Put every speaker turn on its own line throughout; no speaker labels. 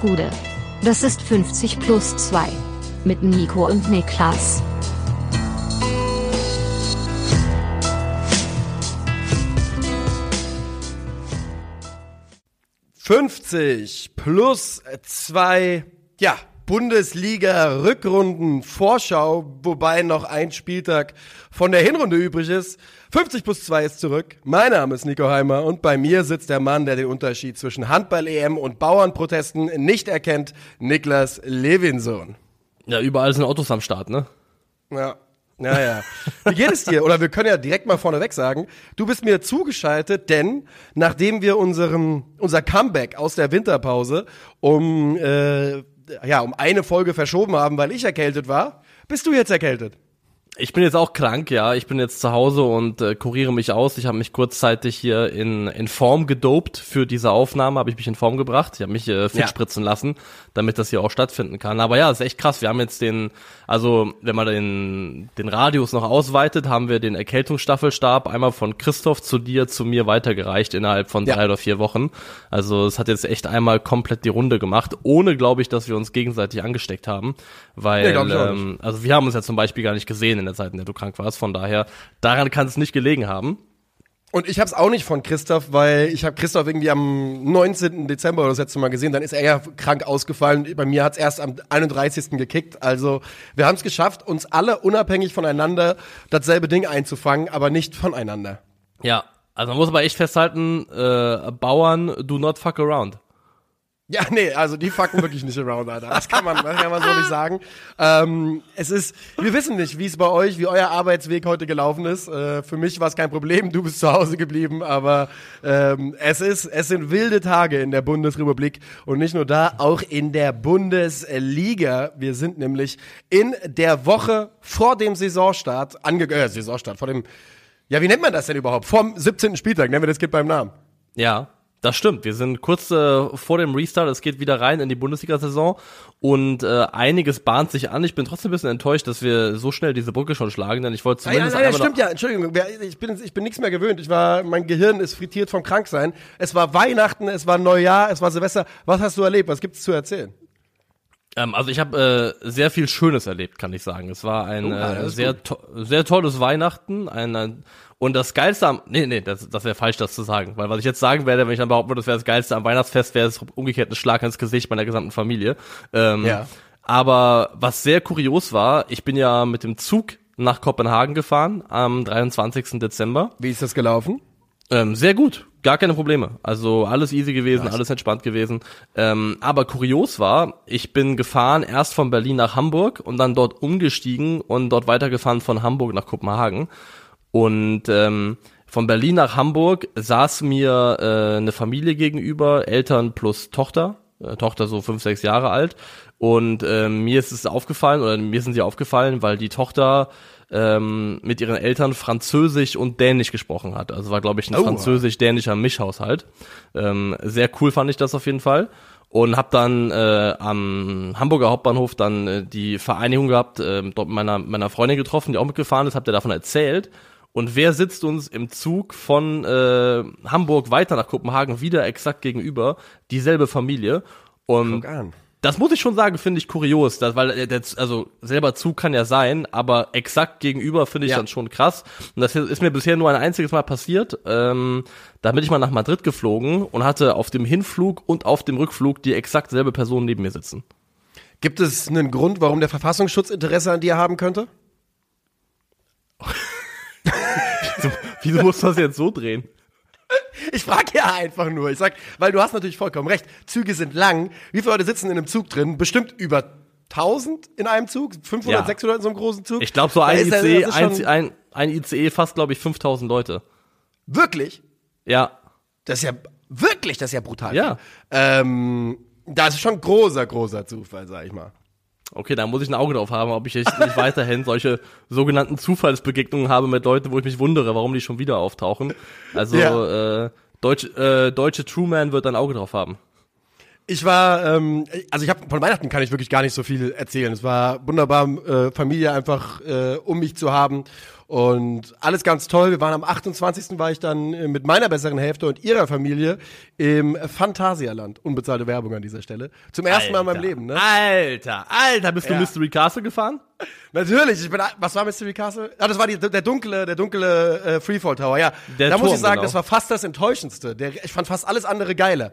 Gude. Das ist 50 plus 2. Mit Nico und Niklas.
Fünfzig plus zwei, ja, Bundesliga-Rückrunden-Vorschau, wobei noch ein Spieltag von der Hinrunde übrig ist. 50 plus 2 ist zurück. Mein Name ist Nico Heimer und bei mir sitzt der Mann, der den Unterschied zwischen Handball-EM und Bauernprotesten nicht erkennt, Niklas Levinson.
Ja, überall sind Autos am Start, ne?
Ja. Naja. Wie geht es dir? Oder wir können ja direkt mal vorneweg sagen, du bist mir zugeschaltet, denn nachdem wir unseren, unser Comeback aus der Winterpause um, äh, ja, um eine Folge verschoben haben, weil ich erkältet war, bist du jetzt erkältet.
Ich bin jetzt auch krank, ja. Ich bin jetzt zu Hause und äh, kuriere mich aus. Ich habe mich kurzzeitig hier in, in Form gedopt für diese Aufnahme, habe ich mich in Form gebracht. Ich habe mich äh, fit ja. spritzen lassen, damit das hier auch stattfinden kann. Aber ja, ist echt krass. Wir haben jetzt den, also wenn man den, den Radius noch ausweitet, haben wir den Erkältungsstaffelstab einmal von Christoph zu dir, zu mir weitergereicht innerhalb von drei ja. oder vier Wochen. Also es hat jetzt echt einmal komplett die Runde gemacht, ohne, glaube ich, dass wir uns gegenseitig angesteckt haben. Weil, ja, ähm, also wir haben uns ja zum Beispiel gar nicht gesehen in der Zeit, in der du krank warst. Von daher, daran kann es nicht gelegen haben.
Und ich habe es auch nicht von Christoph, weil ich habe Christoph irgendwie am 19. Dezember oder das letzte Mal gesehen. Dann ist er ja krank ausgefallen. Bei mir hat es erst am 31. gekickt. Also wir haben es geschafft, uns alle unabhängig voneinander dasselbe Ding einzufangen, aber nicht voneinander.
Ja, also man muss aber echt festhalten, äh, Bauern do not fuck around.
Ja, nee, also die fucken wirklich nicht around, Alter. Das kann man, das kann man so nicht sagen. Ähm, es ist, wir wissen nicht, wie es bei euch, wie euer Arbeitsweg heute gelaufen ist. Äh, für mich war es kein Problem, du bist zu Hause geblieben, aber ähm, es ist, es sind wilde Tage in der Bundesrepublik und nicht nur da, auch in der Bundesliga. Wir sind nämlich in der Woche vor dem Saisonstart ange, äh, Saisonstart, vor dem, ja, wie nennt man das denn überhaupt? Vom 17. Spieltag, nennen wir das Kind beim Namen.
Ja. Das stimmt. Wir sind kurz äh, vor dem Restart. Es geht wieder rein in die Bundesliga-Saison und äh, einiges bahnt sich an. Ich bin trotzdem ein bisschen enttäuscht, dass wir so schnell diese Brücke schon schlagen, denn ich wollte zumindest.
Ja, ja, ja stimmt ja. Entschuldigung, ich bin ich bin nichts mehr gewöhnt. Ich war, mein Gehirn ist frittiert vom Kranksein. Es war Weihnachten, es war Neujahr, es war Silvester. Was hast du erlebt? Was gibt's zu erzählen?
Ähm, also ich habe äh, sehr viel Schönes erlebt, kann ich sagen. Es war ein oh, äh, sehr to sehr tolles Weihnachten, ein, ein und das Geilste am, nee, nee, das, das wäre falsch, das zu sagen. Weil was ich jetzt sagen werde, wenn ich dann behaupten würde, das wäre das Geilste am Weihnachtsfest, wäre es umgekehrt ein Schlag ins Gesicht meiner gesamten Familie. Ähm, ja. Aber was sehr kurios war, ich bin ja mit dem Zug nach Kopenhagen gefahren am 23. Dezember.
Wie ist das gelaufen?
Ähm, sehr gut, gar keine Probleme. Also alles easy gewesen, Krass. alles entspannt gewesen. Ähm, aber kurios war, ich bin gefahren erst von Berlin nach Hamburg und dann dort umgestiegen und dort weitergefahren von Hamburg nach Kopenhagen. Und ähm, von Berlin nach Hamburg saß mir äh, eine Familie gegenüber, Eltern plus Tochter, äh, Tochter so fünf, sechs Jahre alt. Und ähm, mir ist es aufgefallen, oder mir sind sie aufgefallen, weil die Tochter ähm, mit ihren Eltern Französisch und Dänisch gesprochen hat. Also war, glaube ich, ein oh. französisch-dänischer Mischhaushalt. Ähm, sehr cool fand ich das auf jeden Fall und habe dann äh, am Hamburger Hauptbahnhof dann äh, die Vereinigung gehabt, äh, dort mit meiner meiner Freundin getroffen, die auch mitgefahren ist, habt ihr davon erzählt und wer sitzt uns im Zug von äh, Hamburg weiter nach Kopenhagen wieder exakt gegenüber? Dieselbe Familie. Und das muss ich schon sagen, finde ich kurios, dass, weil äh, der, also selber Zug kann ja sein, aber exakt gegenüber finde ich ja. dann schon krass. Und das ist mir bisher nur ein einziges Mal passiert. Ähm, da bin ich mal nach Madrid geflogen und hatte auf dem Hinflug und auf dem Rückflug die exakt selbe Person neben mir sitzen.
Gibt es einen Grund, warum der Verfassungsschutz Interesse an dir haben könnte?
wieso, wieso musst du das jetzt so drehen?
Ich frage ja einfach nur. Ich sag, weil du hast natürlich vollkommen recht. Züge sind lang. Wie viele Leute sitzen in einem Zug drin? Bestimmt über 1000 in einem Zug? 500, ja. 600 in so einem großen Zug?
Ich glaube, so ein ICE, ein, ein, ein ICE fast, glaube ich, 5000 Leute.
Wirklich?
Ja.
Das ist ja, wirklich, das ist ja brutal.
Ja.
Ähm, das ist schon großer, großer Zufall, sag ich mal.
Okay, da muss ich ein Auge drauf haben, ob ich nicht weiterhin solche sogenannten Zufallsbegegnungen habe mit Leuten, wo ich mich wundere, warum die schon wieder auftauchen. Also ja. äh, Deutsch, äh, deutsche Truman wird ein Auge drauf haben.
Ich war, ähm, also ich habe von Weihnachten kann ich wirklich gar nicht so viel erzählen. Es war wunderbar, äh, Familie einfach äh, um mich zu haben und alles ganz toll. Wir waren am 28. war ich dann äh, mit meiner besseren Hälfte und ihrer Familie im Phantasialand. Unbezahlte Werbung an dieser Stelle. Zum ersten Mal in meinem Leben, ne?
Alter, Alter, bist du
Ja.
Mystery Castle gefahren?
Natürlich, ich bin, was war Mystery Castle? Ah, das war die, der dunkle, der dunkle äh, Freefall Tower, ja.
Der
da muss
Turm,
ich sagen,
genau.
das war fast das Enttäuschendste. Der, ich fand fast alles andere geiler.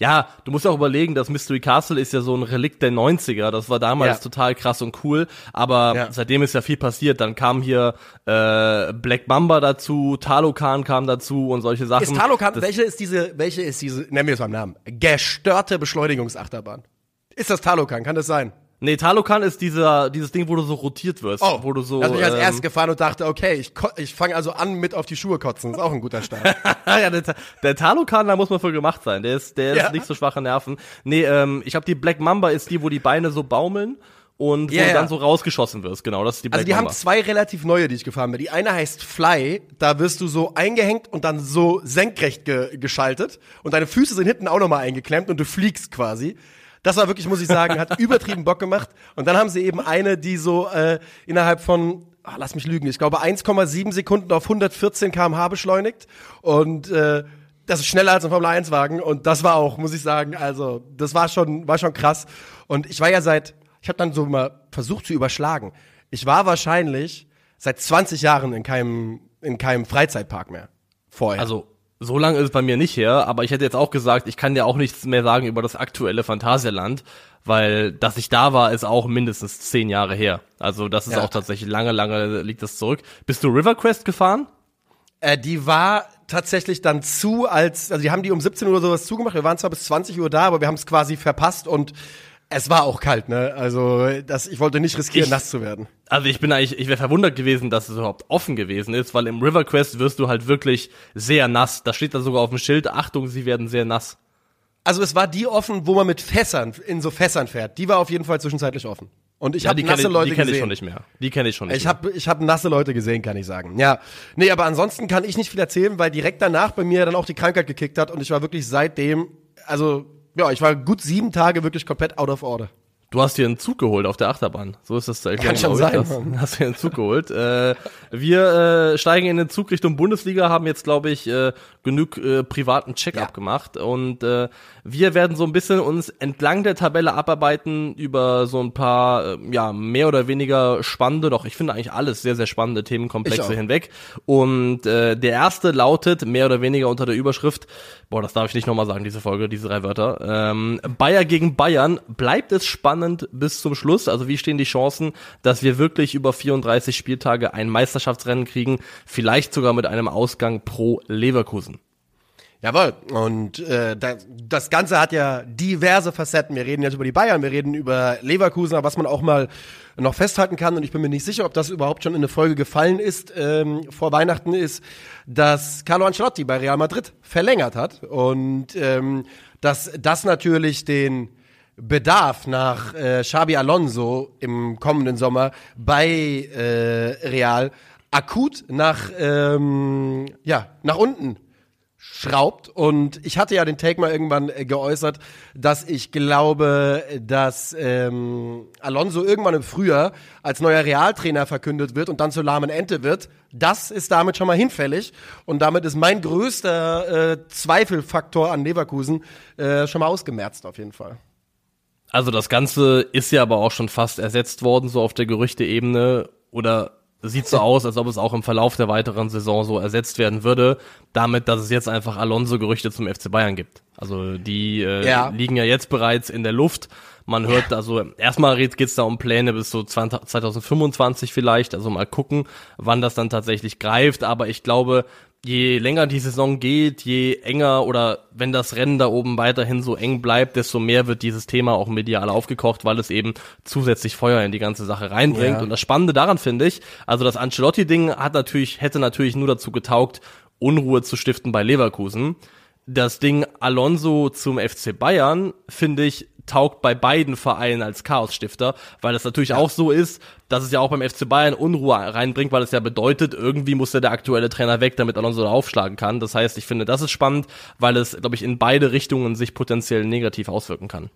Ja, du musst auch überlegen, das Mystery Castle ist ja so ein Relikt der 90er. Das war damals
Ja.
total krass und cool. Aber
Ja.
seitdem ist ja viel passiert. Dann kam hier äh, Black Mamba dazu, Talokan kam dazu und solche Sachen.
Ist Talokan, welche ist diese, welche ist diese, nennen wir es beim Namen, gestörte Beschleunigungsachterbahn? Ist das Talokan? Kann das sein?
Nee, Talokan ist dieser, dieses Ding, wo du so rotiert wirst. wo du so.
da bin ich als
ähm,
erstes gefahren und dachte, okay, ich, ich fange also an mit auf die Schuhe kotzen. Ist auch ein guter Start.
ja, der, der Talokan, da muss man für gemacht sein. Der ist, der
Ja.
ist nicht so schwache Nerven. Nee, ähm, ich glaube, die Black Mamba ist die, wo die Beine so baumeln und wo
Ja,
du dann so rausgeschossen wirst. Genau, das ist die Black
Also die haben
Mamba.
zwei relativ neue, die ich gefahren bin. Die eine heißt Fly, da wirst du so eingehängt und dann so senkrecht ge geschaltet und deine Füße sind hinten auch nochmal eingeklemmt und du fliegst quasi. Das war wirklich, muss ich sagen, hat übertrieben Bock gemacht. Und dann haben sie eben eine, die so äh, innerhalb von, ah, lass mich lügen, ich glaube 1,7 Sekunden auf 114 km/h beschleunigt und äh, das ist schneller als ein Formel 1 Wagen und das war auch, muss ich sagen, also das war schon war schon krass und ich war ja seit ich habe dann so mal versucht zu überschlagen. Ich war wahrscheinlich seit 20 Jahren in keinem in keinem Freizeitpark mehr vorher.
Also, so lange ist es bei mir nicht her, aber ich hätte jetzt auch gesagt, ich kann dir auch nichts mehr sagen über das aktuelle Phantasialand, weil, dass ich da war, ist auch mindestens zehn Jahre her. Also, das ist
Ja.
auch tatsächlich lange, lange liegt das zurück. Bist du River Quest gefahren?
Äh, die war tatsächlich dann zu, als, also die haben die um 17 Uhr sowas zugemacht. Wir waren zwar bis 20 Uhr da, aber wir haben es quasi verpasst und es war auch kalt, ne? Also das, ich wollte nicht riskieren,
Ich-
nass zu werden.
Also ich bin eigentlich, ich wäre verwundert gewesen, dass es überhaupt offen gewesen ist, weil im River Quest wirst du halt wirklich sehr nass. Da steht da sogar auf dem Schild, Achtung, sie werden sehr nass.
Also es war die offen, wo man mit Fässern, in so Fässern fährt. Die war auf jeden Fall zwischenzeitlich offen. Und ich
Ja,
habe
die kenne
nasse
ich,
Leute
die
gesehen.
ich schon nicht mehr. Die kenne ich schon nicht
Ich
mehr.
habe ich hab nasse Leute gesehen, kann ich sagen. Ja. Nee, aber ansonsten kann ich nicht viel erzählen, weil direkt danach bei mir dann auch die Krankheit gekickt hat und ich war wirklich seitdem, also ja, ich war gut sieben Tage wirklich komplett out of order.
Du hast dir einen Zug geholt auf der Achterbahn. So ist das zu erklären.
Kann schon sein,
Hast, hast dir einen Zug geholt. Äh, wir äh, steigen in den Zug Richtung Bundesliga, haben jetzt, glaube ich, äh, genug äh, privaten Check-up
Ja.
gemacht. Und äh, wir werden so ein bisschen uns entlang der Tabelle abarbeiten über so ein paar, äh, ja, mehr oder weniger spannende, doch ich finde eigentlich alles sehr, sehr spannende Themenkomplexe hinweg. Und äh, der erste lautet, mehr oder weniger unter der Überschrift, boah, das darf ich nicht nochmal sagen, diese Folge, diese drei Wörter, ähm, Bayer gegen Bayern, bleibt es spannend bis zum Schluss? Also wie stehen die Chancen, dass wir wirklich über 34 Spieltage ein Meisterschaftsrennen kriegen, vielleicht sogar mit einem Ausgang pro Leverkusen?
Jawohl. Und äh, das, das Ganze hat ja diverse Facetten. Wir reden jetzt über die Bayern, wir reden über Leverkusen, aber was man auch mal noch festhalten kann, und ich bin mir nicht sicher, ob das überhaupt schon in eine Folge gefallen ist, ähm, vor Weihnachten ist, dass Carlo Ancelotti bei Real Madrid verlängert hat. Und ähm, dass das natürlich den Bedarf nach äh, Xabi Alonso im kommenden Sommer bei äh, Real akut nach ähm, ja nach unten schraubt. Und ich hatte ja den Take mal irgendwann äh, geäußert, dass ich glaube, dass ähm, Alonso irgendwann im Frühjahr als neuer Realtrainer verkündet wird und dann zur lahmen Ente wird. Das ist damit schon mal hinfällig. Und damit ist mein größter äh, Zweifelfaktor an Leverkusen äh, schon mal ausgemerzt auf jeden Fall.
Also das Ganze ist ja aber auch schon fast ersetzt worden, so auf der Gerüchteebene oder sieht so aus, als ob es auch im Verlauf der weiteren Saison so ersetzt werden würde, damit, dass es jetzt einfach Alonso-Gerüchte zum FC Bayern gibt. Also die äh,
Ja.
liegen ja jetzt bereits in der Luft. Man hört also, erstmal geht es da um Pläne bis so 20, 2025 vielleicht, also mal gucken, wann das dann tatsächlich greift. Aber ich glaube, je länger die Saison geht, je enger oder wenn das Rennen da oben weiterhin so eng bleibt, desto mehr wird dieses Thema auch medial aufgekocht, weil es eben zusätzlich Feuer in die ganze Sache reinbringt.
Ja.
Und das Spannende daran finde ich, also das Ancelotti-Ding hat natürlich, hätte natürlich nur dazu getaugt, Unruhe zu stiften bei Leverkusen. Das Ding Alonso zum FC Bayern, finde ich, taugt bei beiden Vereinen als Chaosstifter, weil es natürlich ja. auch so ist, dass es ja auch beim FC Bayern Unruhe reinbringt, weil es ja bedeutet, irgendwie muss ja der aktuelle Trainer weg, damit Alonso da aufschlagen kann. Das heißt, ich finde, das ist spannend, weil es, glaube ich, in beide Richtungen sich potenziell negativ auswirken kann.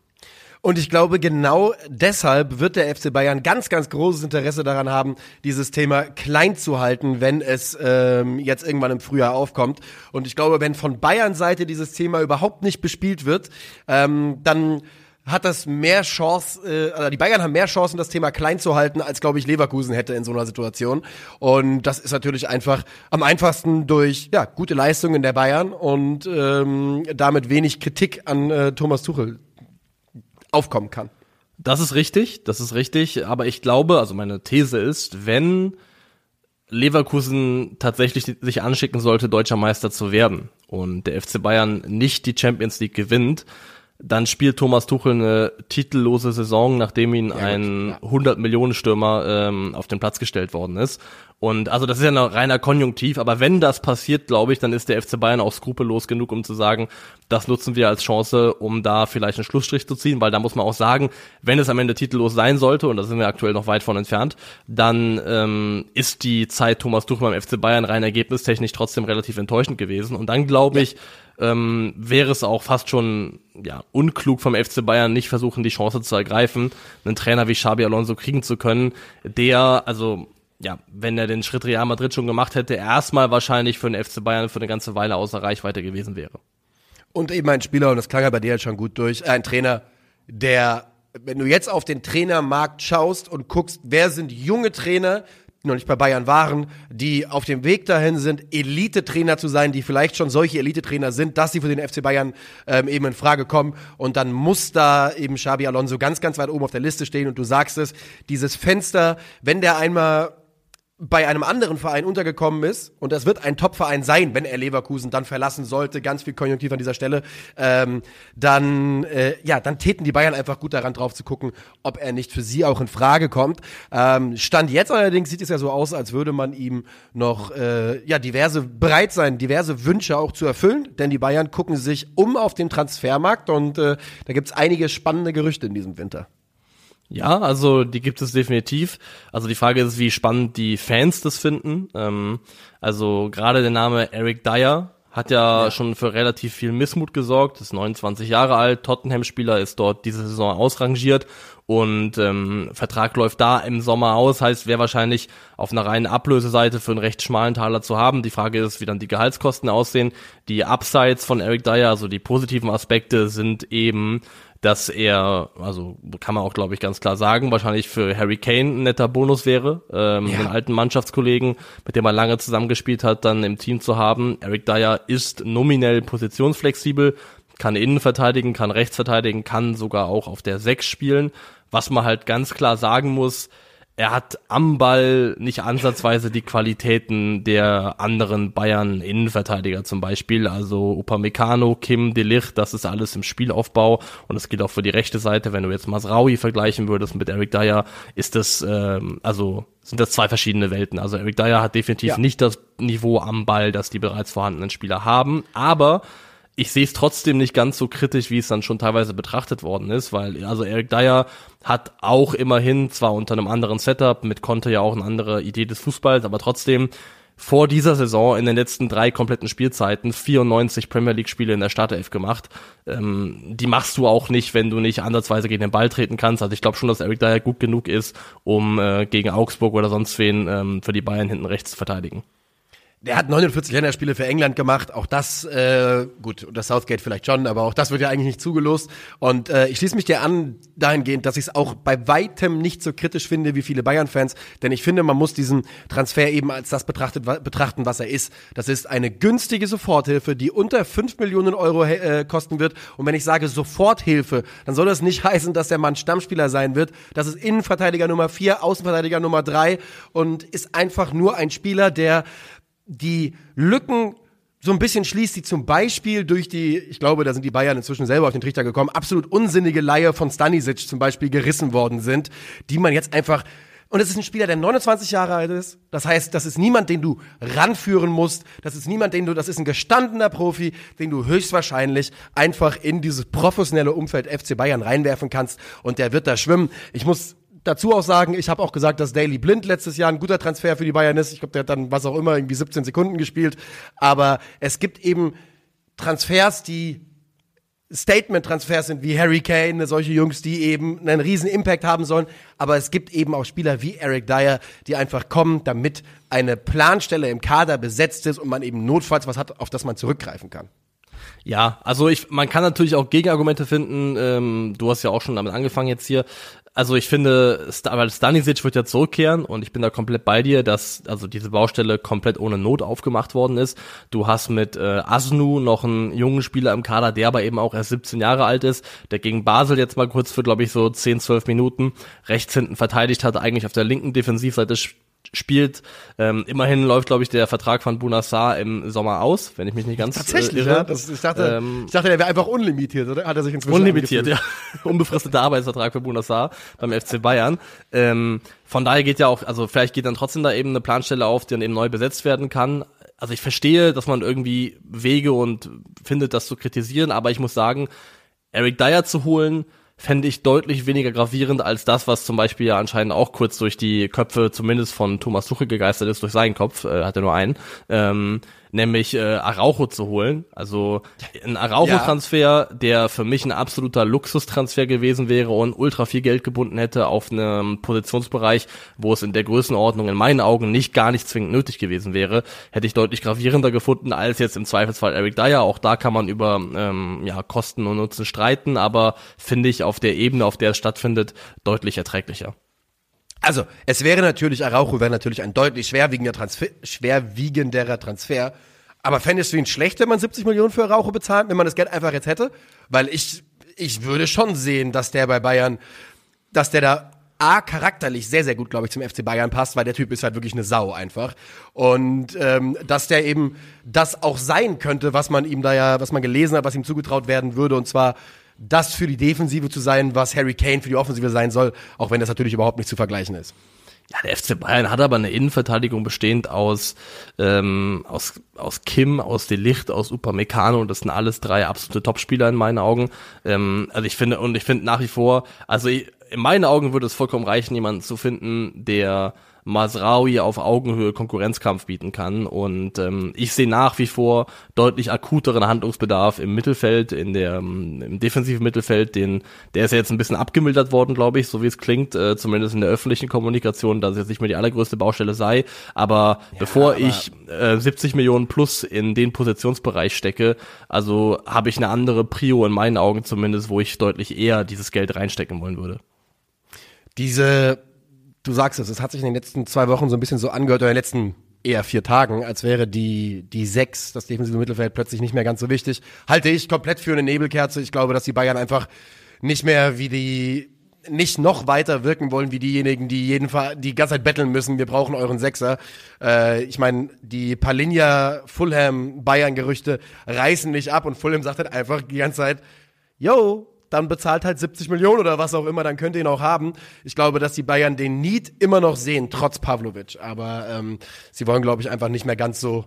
Und ich glaube, genau deshalb wird der FC Bayern ganz, ganz großes Interesse daran haben, dieses Thema klein zu halten, wenn es ähm, jetzt irgendwann im Frühjahr aufkommt. Und ich glaube, wenn von Bayern Seite dieses Thema überhaupt nicht bespielt wird, ähm, dann hat das mehr Chance, äh, die Bayern haben mehr Chancen, das Thema klein zu halten, als glaube ich Leverkusen hätte in so einer Situation. Und das ist natürlich einfach am einfachsten durch ja gute Leistungen der Bayern und ähm, damit wenig Kritik an äh, Thomas Tuchel aufkommen kann.
Das ist richtig, das ist richtig, aber ich glaube, also meine These ist, wenn Leverkusen tatsächlich sich anschicken sollte, deutscher Meister zu werden und der FC Bayern nicht die Champions League gewinnt, dann spielt Thomas Tuchel eine titellose Saison, nachdem ihn ja, ein ja. 100 Millionen Stürmer ähm, auf den Platz gestellt worden ist. Und also das ist ja ein reiner Konjunktiv, aber wenn das passiert, glaube ich, dann ist der FC Bayern auch skrupellos genug, um zu sagen, das nutzen wir als Chance, um da vielleicht einen Schlussstrich zu ziehen, weil da muss man auch sagen, wenn es am Ende titellos sein sollte, und da sind wir aktuell noch weit von entfernt, dann ähm, ist die Zeit Thomas Tuchel beim FC Bayern rein ergebnistechnisch trotzdem relativ enttäuschend gewesen. Und dann glaube ja. Ähm, wäre es auch fast schon ja unklug vom FC Bayern nicht versuchen, die Chance zu ergreifen, einen Trainer wie Xabi Alonso kriegen zu können, der also ja, wenn er den Schritt Real Madrid schon gemacht hätte, erstmal wahrscheinlich für den FC Bayern für eine ganze Weile außer Reichweite gewesen wäre.
Und eben ein Spieler, und das klang ja bei dir jetzt schon gut durch, äh, ein Trainer, der, wenn du jetzt auf den Trainermarkt schaust und guckst, wer sind junge Trainer, die noch nicht bei Bayern waren, die auf dem Weg dahin sind, Elite-Trainer zu sein, die vielleicht schon solche Elite-Trainer sind, dass sie für den FC Bayern ähm, eben in Frage kommen. Und dann muss da eben Xabi Alonso ganz, ganz weit oben auf der Liste stehen. Und du sagst es, dieses Fenster, wenn der einmal bei einem anderen Verein untergekommen ist, und das wird ein Top-Verein sein, wenn er Leverkusen dann verlassen sollte, ganz viel Konjunktiv an dieser Stelle, ähm, dann, äh, ja, dann täten die Bayern einfach gut daran drauf zu gucken, ob er nicht für sie auch in Frage kommt. Ähm, Stand jetzt allerdings sieht es ja so aus, als würde man ihm noch, äh, ja, diverse, bereit sein, diverse Wünsche auch zu erfüllen, denn die Bayern gucken sich um auf den Transfermarkt und äh, da gibt's einige spannende Gerüchte in diesem Winter.
Ja, also die gibt es definitiv. Also die Frage ist, wie spannend die Fans das finden. Ähm, also gerade der Name Eric Dyer hat ja, ja, schon für relativ viel Missmut gesorgt, ist 29 Jahre alt, Tottenham-Spieler ist dort diese Saison ausrangiert und ähm, Vertrag läuft da im Sommer aus, heißt, wäre wahrscheinlich auf einer reinen Ablöseseite für einen recht schmalen Taler zu haben. Die Frage ist, wie dann die Gehaltskosten aussehen. Die Upsides von Eric Dyer, also die positiven Aspekte sind eben, dass er, also kann man auch, glaube ich, ganz klar sagen, wahrscheinlich für Harry Kane ein netter Bonus wäre, ähm, ja. den alten Mannschaftskollegen, mit dem er lange zusammengespielt hat, dann im Team zu haben. Eric Dyer ist nominell positionsflexibel, kann innen verteidigen, kann rechts verteidigen, kann sogar auch auf der 6 spielen. Was man halt ganz klar sagen muss, er hat am Ball nicht ansatzweise die Qualitäten der anderen Bayern Innenverteidiger zum Beispiel. Also Upamecano, Kim, Delicht, das ist alles im Spielaufbau und das gilt auch für die rechte Seite. Wenn du jetzt Masraui vergleichen würdest mit Eric Dyer, ist das ähm, also sind das zwei verschiedene Welten. Also Eric Dyer hat definitiv ja. nicht das Niveau am Ball, das die bereits vorhandenen Spieler haben, aber ich sehe es trotzdem nicht ganz so kritisch, wie es dann schon teilweise betrachtet worden ist, weil also Eric Dyer hat auch immerhin zwar unter einem anderen Setup mit Conte ja auch eine andere Idee des Fußballs, aber trotzdem vor dieser Saison in den letzten drei kompletten Spielzeiten 94 Premier League Spiele in der Startelf gemacht. Ähm, die machst du auch nicht, wenn du nicht ansatzweise gegen den Ball treten kannst. Also ich glaube schon, dass Eric Dyer gut genug ist, um äh, gegen Augsburg oder sonst wen ähm, für die Bayern hinten rechts zu verteidigen.
Der hat 49 Länderspiele für England gemacht. Auch das, äh, gut, das Southgate vielleicht schon, aber auch das wird ja eigentlich nicht zugelost. Und äh, ich schließe mich dir an dahingehend, dass ich es auch bei weitem nicht so kritisch finde wie viele Bayern-Fans. Denn ich finde, man muss diesen Transfer eben als das betrachtet, betrachten, was er ist. Das ist eine günstige Soforthilfe, die unter 5 Millionen Euro äh, kosten wird. Und wenn ich sage Soforthilfe, dann soll das nicht heißen, dass der Mann Stammspieler sein wird. Das ist Innenverteidiger Nummer 4, Außenverteidiger Nummer 3 und ist einfach nur ein Spieler, der die Lücken so ein bisschen schließt, die zum Beispiel durch die, ich glaube, da sind die Bayern inzwischen selber auf den Trichter gekommen, absolut unsinnige Leihe von Stanisic zum Beispiel gerissen worden sind, die man jetzt einfach Und es ist ein Spieler, der 29 Jahre alt ist. Das heißt, das ist niemand, den du ranführen musst. Das ist niemand, den du, das ist ein gestandener Profi, den du höchstwahrscheinlich einfach in dieses professionelle Umfeld FC Bayern reinwerfen kannst und der wird da schwimmen. Ich muss dazu auch sagen, ich habe auch gesagt, dass Daily Blind letztes Jahr ein guter Transfer für die Bayern ist. Ich glaube, der hat dann was auch immer irgendwie 17 Sekunden gespielt. Aber es gibt eben Transfers, die Statement-Transfers sind wie Harry Kane, solche Jungs, die eben einen riesen Impact haben sollen. Aber es gibt eben auch Spieler wie Eric Dyer, die einfach kommen, damit eine Planstelle im Kader besetzt ist und man eben notfalls was hat, auf das man zurückgreifen kann.
Ja, also ich, man kann natürlich auch Gegenargumente finden. Ähm, du hast ja auch schon damit angefangen jetzt hier. Also ich finde, weil Stanisic wird ja zurückkehren und ich bin da komplett bei dir, dass also diese Baustelle komplett ohne Not aufgemacht worden ist. Du hast mit äh, Asnu noch einen jungen Spieler im Kader, der aber eben auch erst 17 Jahre alt ist, der gegen Basel jetzt mal kurz für, glaube ich, so 10, 12 Minuten rechts hinten verteidigt hat, eigentlich auf der linken Defensivseite spielt. Ähm, immerhin läuft, glaube ich, der Vertrag von Bunassar im Sommer aus, wenn ich mich nicht ganz
Tatsächlich,
äh, irre.
ja. Das, ich, dachte, ähm, ich dachte, der wäre einfach unlimitiert, oder? Hat er sich inzwischen
Unlimitiert, ja. Unbefristeter Arbeitsvertrag für Bunassar beim FC Bayern. Ähm, von daher geht ja auch, also vielleicht geht dann trotzdem da eben eine Planstelle auf, die dann eben neu besetzt werden kann. Also ich verstehe, dass man irgendwie Wege und findet, das zu kritisieren, aber ich muss sagen, Eric Dyer zu holen, fände ich deutlich weniger gravierend als das, was zum Beispiel ja anscheinend auch kurz durch die Köpfe zumindest von Thomas Tuchel gegeistert ist, durch seinen Kopf, äh, hat er nur einen. Ähm, nämlich äh, Araujo zu holen. Also ein Araujo-Transfer, ja. der für mich ein absoluter Luxustransfer gewesen wäre und ultra viel Geld gebunden hätte auf einem Positionsbereich, wo es in der Größenordnung in meinen Augen nicht gar nicht zwingend nötig gewesen wäre, hätte ich deutlich gravierender gefunden als jetzt im Zweifelsfall Eric Dyer. Auch da kann man über ähm, ja, Kosten und Nutzen streiten, aber finde ich auf der Ebene, auf der es stattfindet, deutlich erträglicher.
Also, es wäre natürlich, Araujo wäre natürlich ein deutlich schwerwiegender Transfer, schwerwiegenderer Transfer. Aber fändest du ihn schlecht, wenn man 70 Millionen für Araujo bezahlt, wenn man das Geld einfach jetzt hätte? Weil ich, ich würde schon sehen, dass der bei Bayern, dass der da A, charakterlich sehr, sehr gut, glaube ich, zum FC Bayern passt, weil der Typ ist halt wirklich eine Sau einfach. Und ähm, dass der eben das auch sein könnte, was man ihm da ja, was man gelesen hat, was ihm zugetraut werden würde, und zwar das für die Defensive zu sein, was Harry Kane für die Offensive sein soll, auch wenn das natürlich überhaupt nicht zu vergleichen ist.
Ja, der FC Bayern hat aber eine Innenverteidigung bestehend aus ähm, aus aus Kim, aus Delicht, aus Upamecano und das sind alles drei absolute Topspieler in meinen Augen. Ähm, also ich finde und ich finde nach wie vor, also in meinen Augen würde es vollkommen reichen, jemanden zu finden, der Masraoui auf Augenhöhe Konkurrenzkampf bieten kann. Und ähm, ich sehe nach wie vor deutlich akuteren Handlungsbedarf im Mittelfeld, in der ähm, im defensiven Mittelfeld. Den, der ist ja jetzt ein bisschen abgemildert worden, glaube ich, so wie es klingt, äh, zumindest in der öffentlichen Kommunikation, dass es jetzt nicht mehr die allergrößte Baustelle sei. Aber ja, bevor aber ich äh, 70 Millionen plus in den Positionsbereich stecke, also habe ich eine andere Prio in meinen Augen zumindest, wo ich deutlich eher dieses Geld reinstecken wollen würde.
Diese du sagst es, es hat sich in den letzten zwei Wochen so ein bisschen so angehört, oder in den letzten eher vier Tagen, als wäre die, die sechs, das defensive Mittelfeld, plötzlich nicht mehr ganz so wichtig. Halte ich komplett für eine Nebelkerze. Ich glaube, dass die Bayern einfach nicht mehr wie die, nicht noch weiter wirken wollen wie diejenigen, die jeden Fall die ganze Zeit betteln müssen. Wir brauchen euren Sechser. Äh, ich meine, die Palinja, Fulham, Bayern-Gerüchte reißen nicht ab und Fulham sagt halt einfach die ganze Zeit, yo, dann bezahlt halt 70 Millionen oder was auch immer, dann könnt ihr ihn auch haben. Ich glaube, dass die Bayern den Need immer noch sehen, trotz Pavlovic. Aber ähm, sie wollen, glaube ich, einfach nicht mehr ganz so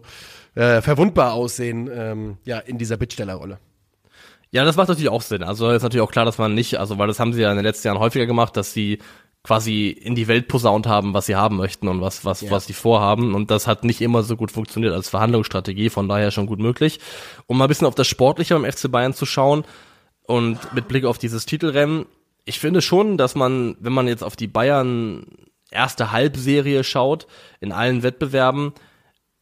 äh, verwundbar aussehen ähm, ja, in dieser Bittstellerrolle.
Ja, das macht natürlich auch Sinn. Also ist natürlich auch klar, dass man nicht, also weil das haben sie ja in den letzten Jahren häufiger gemacht, dass sie quasi in die Welt posaunt haben, was sie haben möchten und was was ja. was sie vorhaben und das hat nicht immer so gut funktioniert als Verhandlungsstrategie, von daher schon gut möglich. Um mal ein bisschen auf das Sportliche beim FC Bayern zu schauen, und mit Blick auf dieses Titelrennen, ich finde schon, dass man, wenn man jetzt auf die Bayern erste Halbserie schaut, in allen Wettbewerben,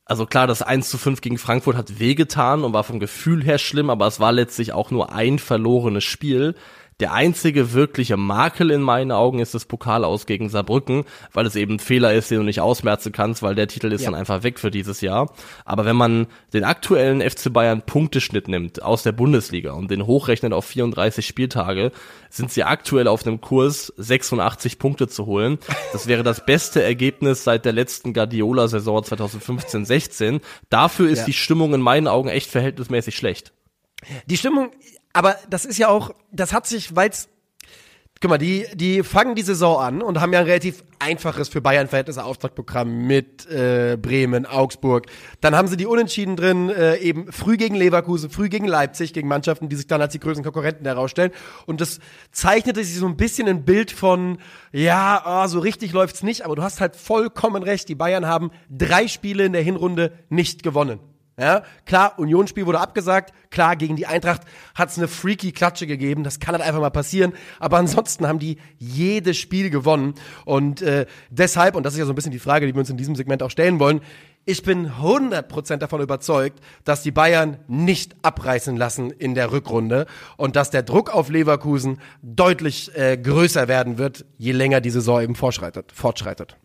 also klar, das 1 zu 5 gegen Frankfurt hat wehgetan und war vom Gefühl her schlimm, aber es war letztlich auch nur ein verlorenes Spiel. Der einzige wirkliche Makel in meinen Augen ist das Pokal aus gegen Saarbrücken, weil es eben ein Fehler ist, den du nicht ausmerzen kannst, weil der Titel ist ja. dann einfach weg für dieses Jahr. Aber wenn man den aktuellen FC Bayern Punkteschnitt nimmt aus der Bundesliga und den hochrechnet auf 34 Spieltage, sind sie aktuell auf einem Kurs 86 Punkte zu holen. Das wäre das beste Ergebnis seit der letzten Guardiola-Saison 2015-16. Dafür ist ja. die Stimmung in meinen Augen echt verhältnismäßig schlecht.
Die Stimmung, aber das ist ja auch, das hat sich, weil es Guck mal, die, die fangen die Saison an und haben ja ein relativ einfaches für Bayern-Verhältnisse Auftaktprogramm mit äh, Bremen, Augsburg. Dann haben sie die Unentschieden drin, äh, eben früh gegen Leverkusen, früh gegen Leipzig, gegen Mannschaften, die sich dann als die größten Konkurrenten herausstellen. Und das zeichnete sich so ein bisschen ein Bild von, ja, oh, so richtig läuft's nicht, aber du hast halt vollkommen recht. Die Bayern haben drei Spiele in der Hinrunde nicht gewonnen. Ja, klar, Unionsspiel wurde abgesagt. Klar, gegen die Eintracht hat es eine freaky Klatsche gegeben. Das kann halt einfach mal passieren. Aber ansonsten haben die jedes Spiel gewonnen. Und äh, deshalb, und das ist ja so ein bisschen die Frage, die wir uns in diesem Segment auch stellen wollen, ich bin 100% davon überzeugt, dass die Bayern nicht abreißen lassen in der Rückrunde und dass der Druck auf Leverkusen deutlich äh, größer werden wird, je länger die Saison eben fortschreitet. fortschreitet.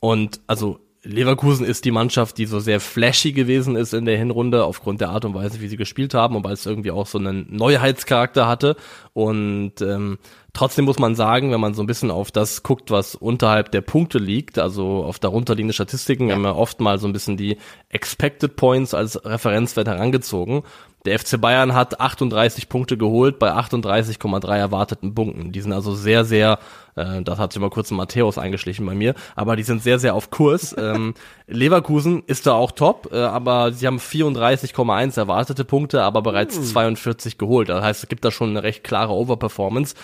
Und also Leverkusen ist die Mannschaft, die so sehr flashy gewesen ist in der Hinrunde, aufgrund der Art und Weise, wie sie gespielt haben und weil es irgendwie auch so einen Neuheitscharakter hatte. Und ähm, trotzdem muss man sagen, wenn man so ein bisschen auf das guckt, was unterhalb der Punkte liegt, also auf darunterliegende Statistiken, ja. haben wir oft mal so ein bisschen die Expected Points als Referenzwert herangezogen. Der FC Bayern hat 38 Punkte geholt bei 38,3 erwarteten Punkten. Die sind also sehr, sehr, äh, das hat sich mal kurz ein Matthäus eingeschlichen bei mir, aber die sind sehr, sehr auf Kurs. ähm, Leverkusen ist da auch top, äh, aber sie haben 34,1 erwartete Punkte, aber bereits hm. 42 geholt. Das heißt, es gibt da schon eine recht klare Overperformance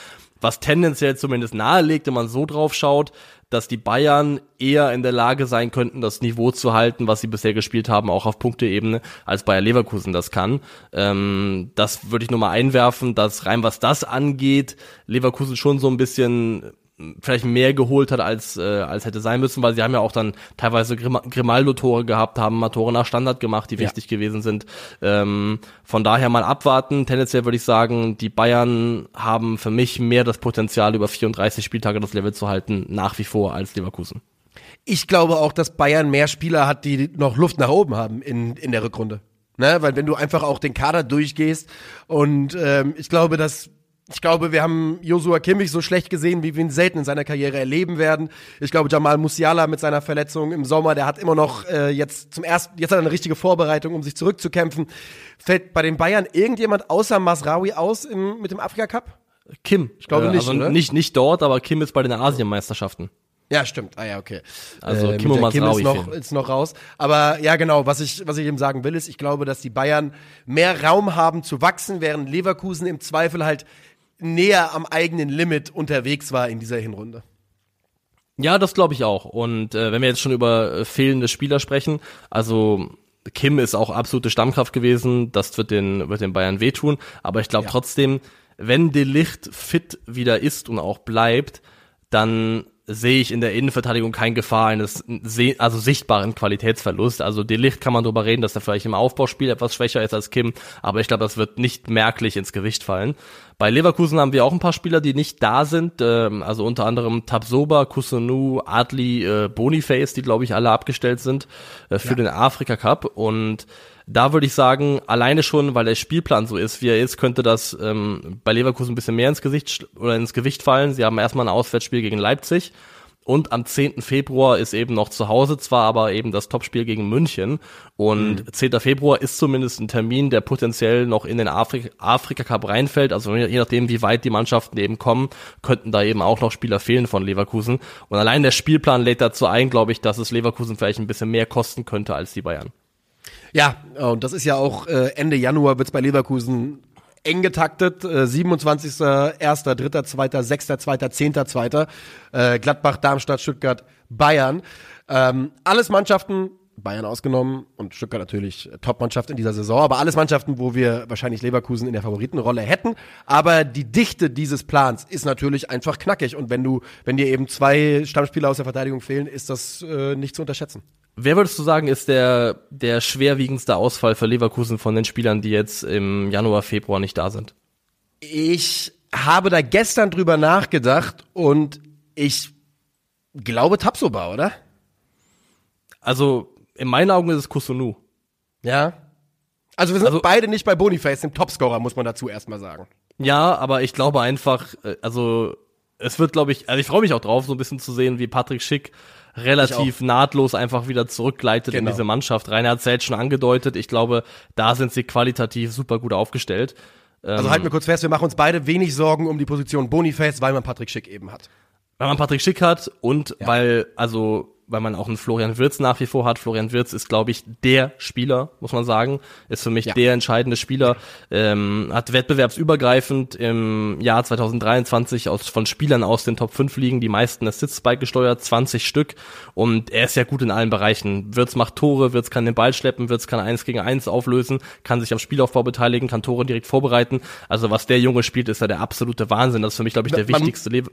was tendenziell zumindest nahelegt, wenn man so drauf schaut, dass die Bayern eher in der Lage sein könnten, das Niveau zu halten, was sie bisher gespielt haben, auch auf Punkteebene, als Bayer Leverkusen das kann. Ähm, das würde ich nur mal einwerfen, dass rein was das angeht, Leverkusen schon so ein bisschen vielleicht mehr geholt hat, als, äh, als hätte sein müssen, weil sie haben ja auch dann teilweise Grim Grimaldo-Tore gehabt, haben mal Tore nach Standard gemacht, die ja. wichtig gewesen sind. Ähm, von daher mal abwarten. Tendenziell würde ich sagen, die Bayern haben für mich mehr das Potenzial, über 34 Spieltage das Level zu halten, nach wie vor als Leverkusen.
Ich glaube auch, dass Bayern mehr Spieler hat, die noch Luft nach oben haben in, in der Rückrunde. Ne? Weil wenn du einfach auch den Kader durchgehst und ähm, ich glaube, dass ich glaube, wir haben Josua Kimmich so schlecht gesehen, wie wir ihn selten in seiner Karriere erleben werden. Ich glaube, Jamal Musiala mit seiner Verletzung im Sommer, der hat immer noch äh, jetzt zum ersten, jetzt hat er eine richtige Vorbereitung, um sich zurückzukämpfen. Fällt bei den Bayern irgendjemand außer Masraoui aus im, mit dem Afrika Cup?
Kim. Ich glaube äh, nicht, also oder? Nicht, nicht dort, aber Kim ist bei den Asienmeisterschaften.
Ja, stimmt. Ah ja, okay.
Also äh, Kim, und Kim
ist noch, ist noch raus. Aber ja, genau, was ich, was ich eben sagen will, ist, ich glaube, dass die Bayern mehr Raum haben zu wachsen, während Leverkusen im Zweifel halt näher am eigenen Limit unterwegs war in dieser Hinrunde.
Ja, das glaube ich auch. Und äh, wenn wir jetzt schon über äh, fehlende Spieler sprechen, also Kim ist auch absolute Stammkraft gewesen, das wird den, wird den Bayern wehtun. Aber ich glaube ja. trotzdem, wenn De Licht fit wieder ist und auch bleibt, dann sehe ich in der Innenverteidigung keine Gefahr eines also sichtbaren Qualitätsverlust. Also Delicht kann man darüber reden, dass er vielleicht im Aufbauspiel etwas schwächer ist als Kim, aber ich glaube, das wird nicht merklich ins Gewicht fallen. Bei Leverkusen haben wir auch ein paar Spieler, die nicht da sind, ähm, also unter anderem Tabsoba, Kusunu, Adli, äh, Boniface, die glaube ich alle abgestellt sind äh, für ja. den Afrika Cup und da würde ich sagen, alleine schon, weil der Spielplan so ist, wie er ist, könnte das ähm, bei Leverkusen ein bisschen mehr ins Gesicht oder ins Gewicht fallen. Sie haben erstmal ein Auswärtsspiel gegen Leipzig. Und am 10. Februar ist eben noch zu Hause zwar, aber eben das Topspiel gegen München. Und mhm. 10. Februar ist zumindest ein Termin, der potenziell noch in den Afri Afrika Cup reinfällt. Also je nachdem, wie weit die Mannschaften eben kommen, könnten da eben auch noch Spieler fehlen von Leverkusen. Und allein der Spielplan lädt dazu ein, glaube ich, dass es Leverkusen vielleicht ein bisschen mehr kosten könnte als die Bayern.
Ja, und das ist ja auch äh, Ende Januar wird's bei Leverkusen eng getaktet. Äh, 27., 1., 3., 2., 6., 2., 10., 2. Äh, Gladbach, Darmstadt, Stuttgart, Bayern. Ähm, alles Mannschaften, Bayern ausgenommen und Stuttgart natürlich Top-Mannschaft in dieser Saison, aber alles Mannschaften, wo wir wahrscheinlich Leverkusen in der Favoritenrolle hätten. Aber die Dichte dieses Plans ist natürlich einfach knackig und wenn du, wenn dir eben zwei Stammspieler aus der Verteidigung fehlen, ist das äh, nicht zu unterschätzen.
Wer würdest du sagen, ist der, der schwerwiegendste Ausfall für Leverkusen von den Spielern, die jetzt im Januar, Februar nicht da sind?
Ich habe da gestern drüber nachgedacht und ich glaube Tapsoba, oder?
Also, in meinen Augen ist es Kusunu.
Ja. Also wir sind also, beide nicht bei Boniface, dem Topscorer, muss man dazu erstmal sagen.
Ja, aber ich glaube einfach, äh, also es wird, glaube ich, also ich freue mich auch drauf, so ein bisschen zu sehen, wie Patrick Schick relativ nahtlos einfach wieder zurückgleitet genau. in diese Mannschaft rein. Er hat es selbst schon angedeutet. Ich glaube, da sind sie qualitativ super gut aufgestellt.
Also halten wir kurz fest, wir machen uns beide wenig Sorgen um die Position Boniface, weil man Patrick Schick eben hat.
Weil man Patrick Schick hat und weil, also, weil man auch einen Florian Wirz nach wie vor hat. Florian Wirz ist, glaube ich, der Spieler, muss man sagen. Ist für mich
Ja.
der entscheidende Spieler. Ähm, hat wettbewerbsübergreifend im Jahr 2023 aus, von Spielern aus den Top 5 Ligen die meisten Assists beigesteuert, 20 Stück. Und er ist ja gut in allen Bereichen. Wirz macht Tore, Wirz kann den Ball schleppen, Wirz kann eins gegen eins auflösen, kann sich am Spielaufbau beteiligen, kann Tore direkt vorbereiten. Also was der Junge spielt, ist ja der absolute Wahnsinn. Das ist für mich, glaube ich, der
Man-
wichtigste Leben.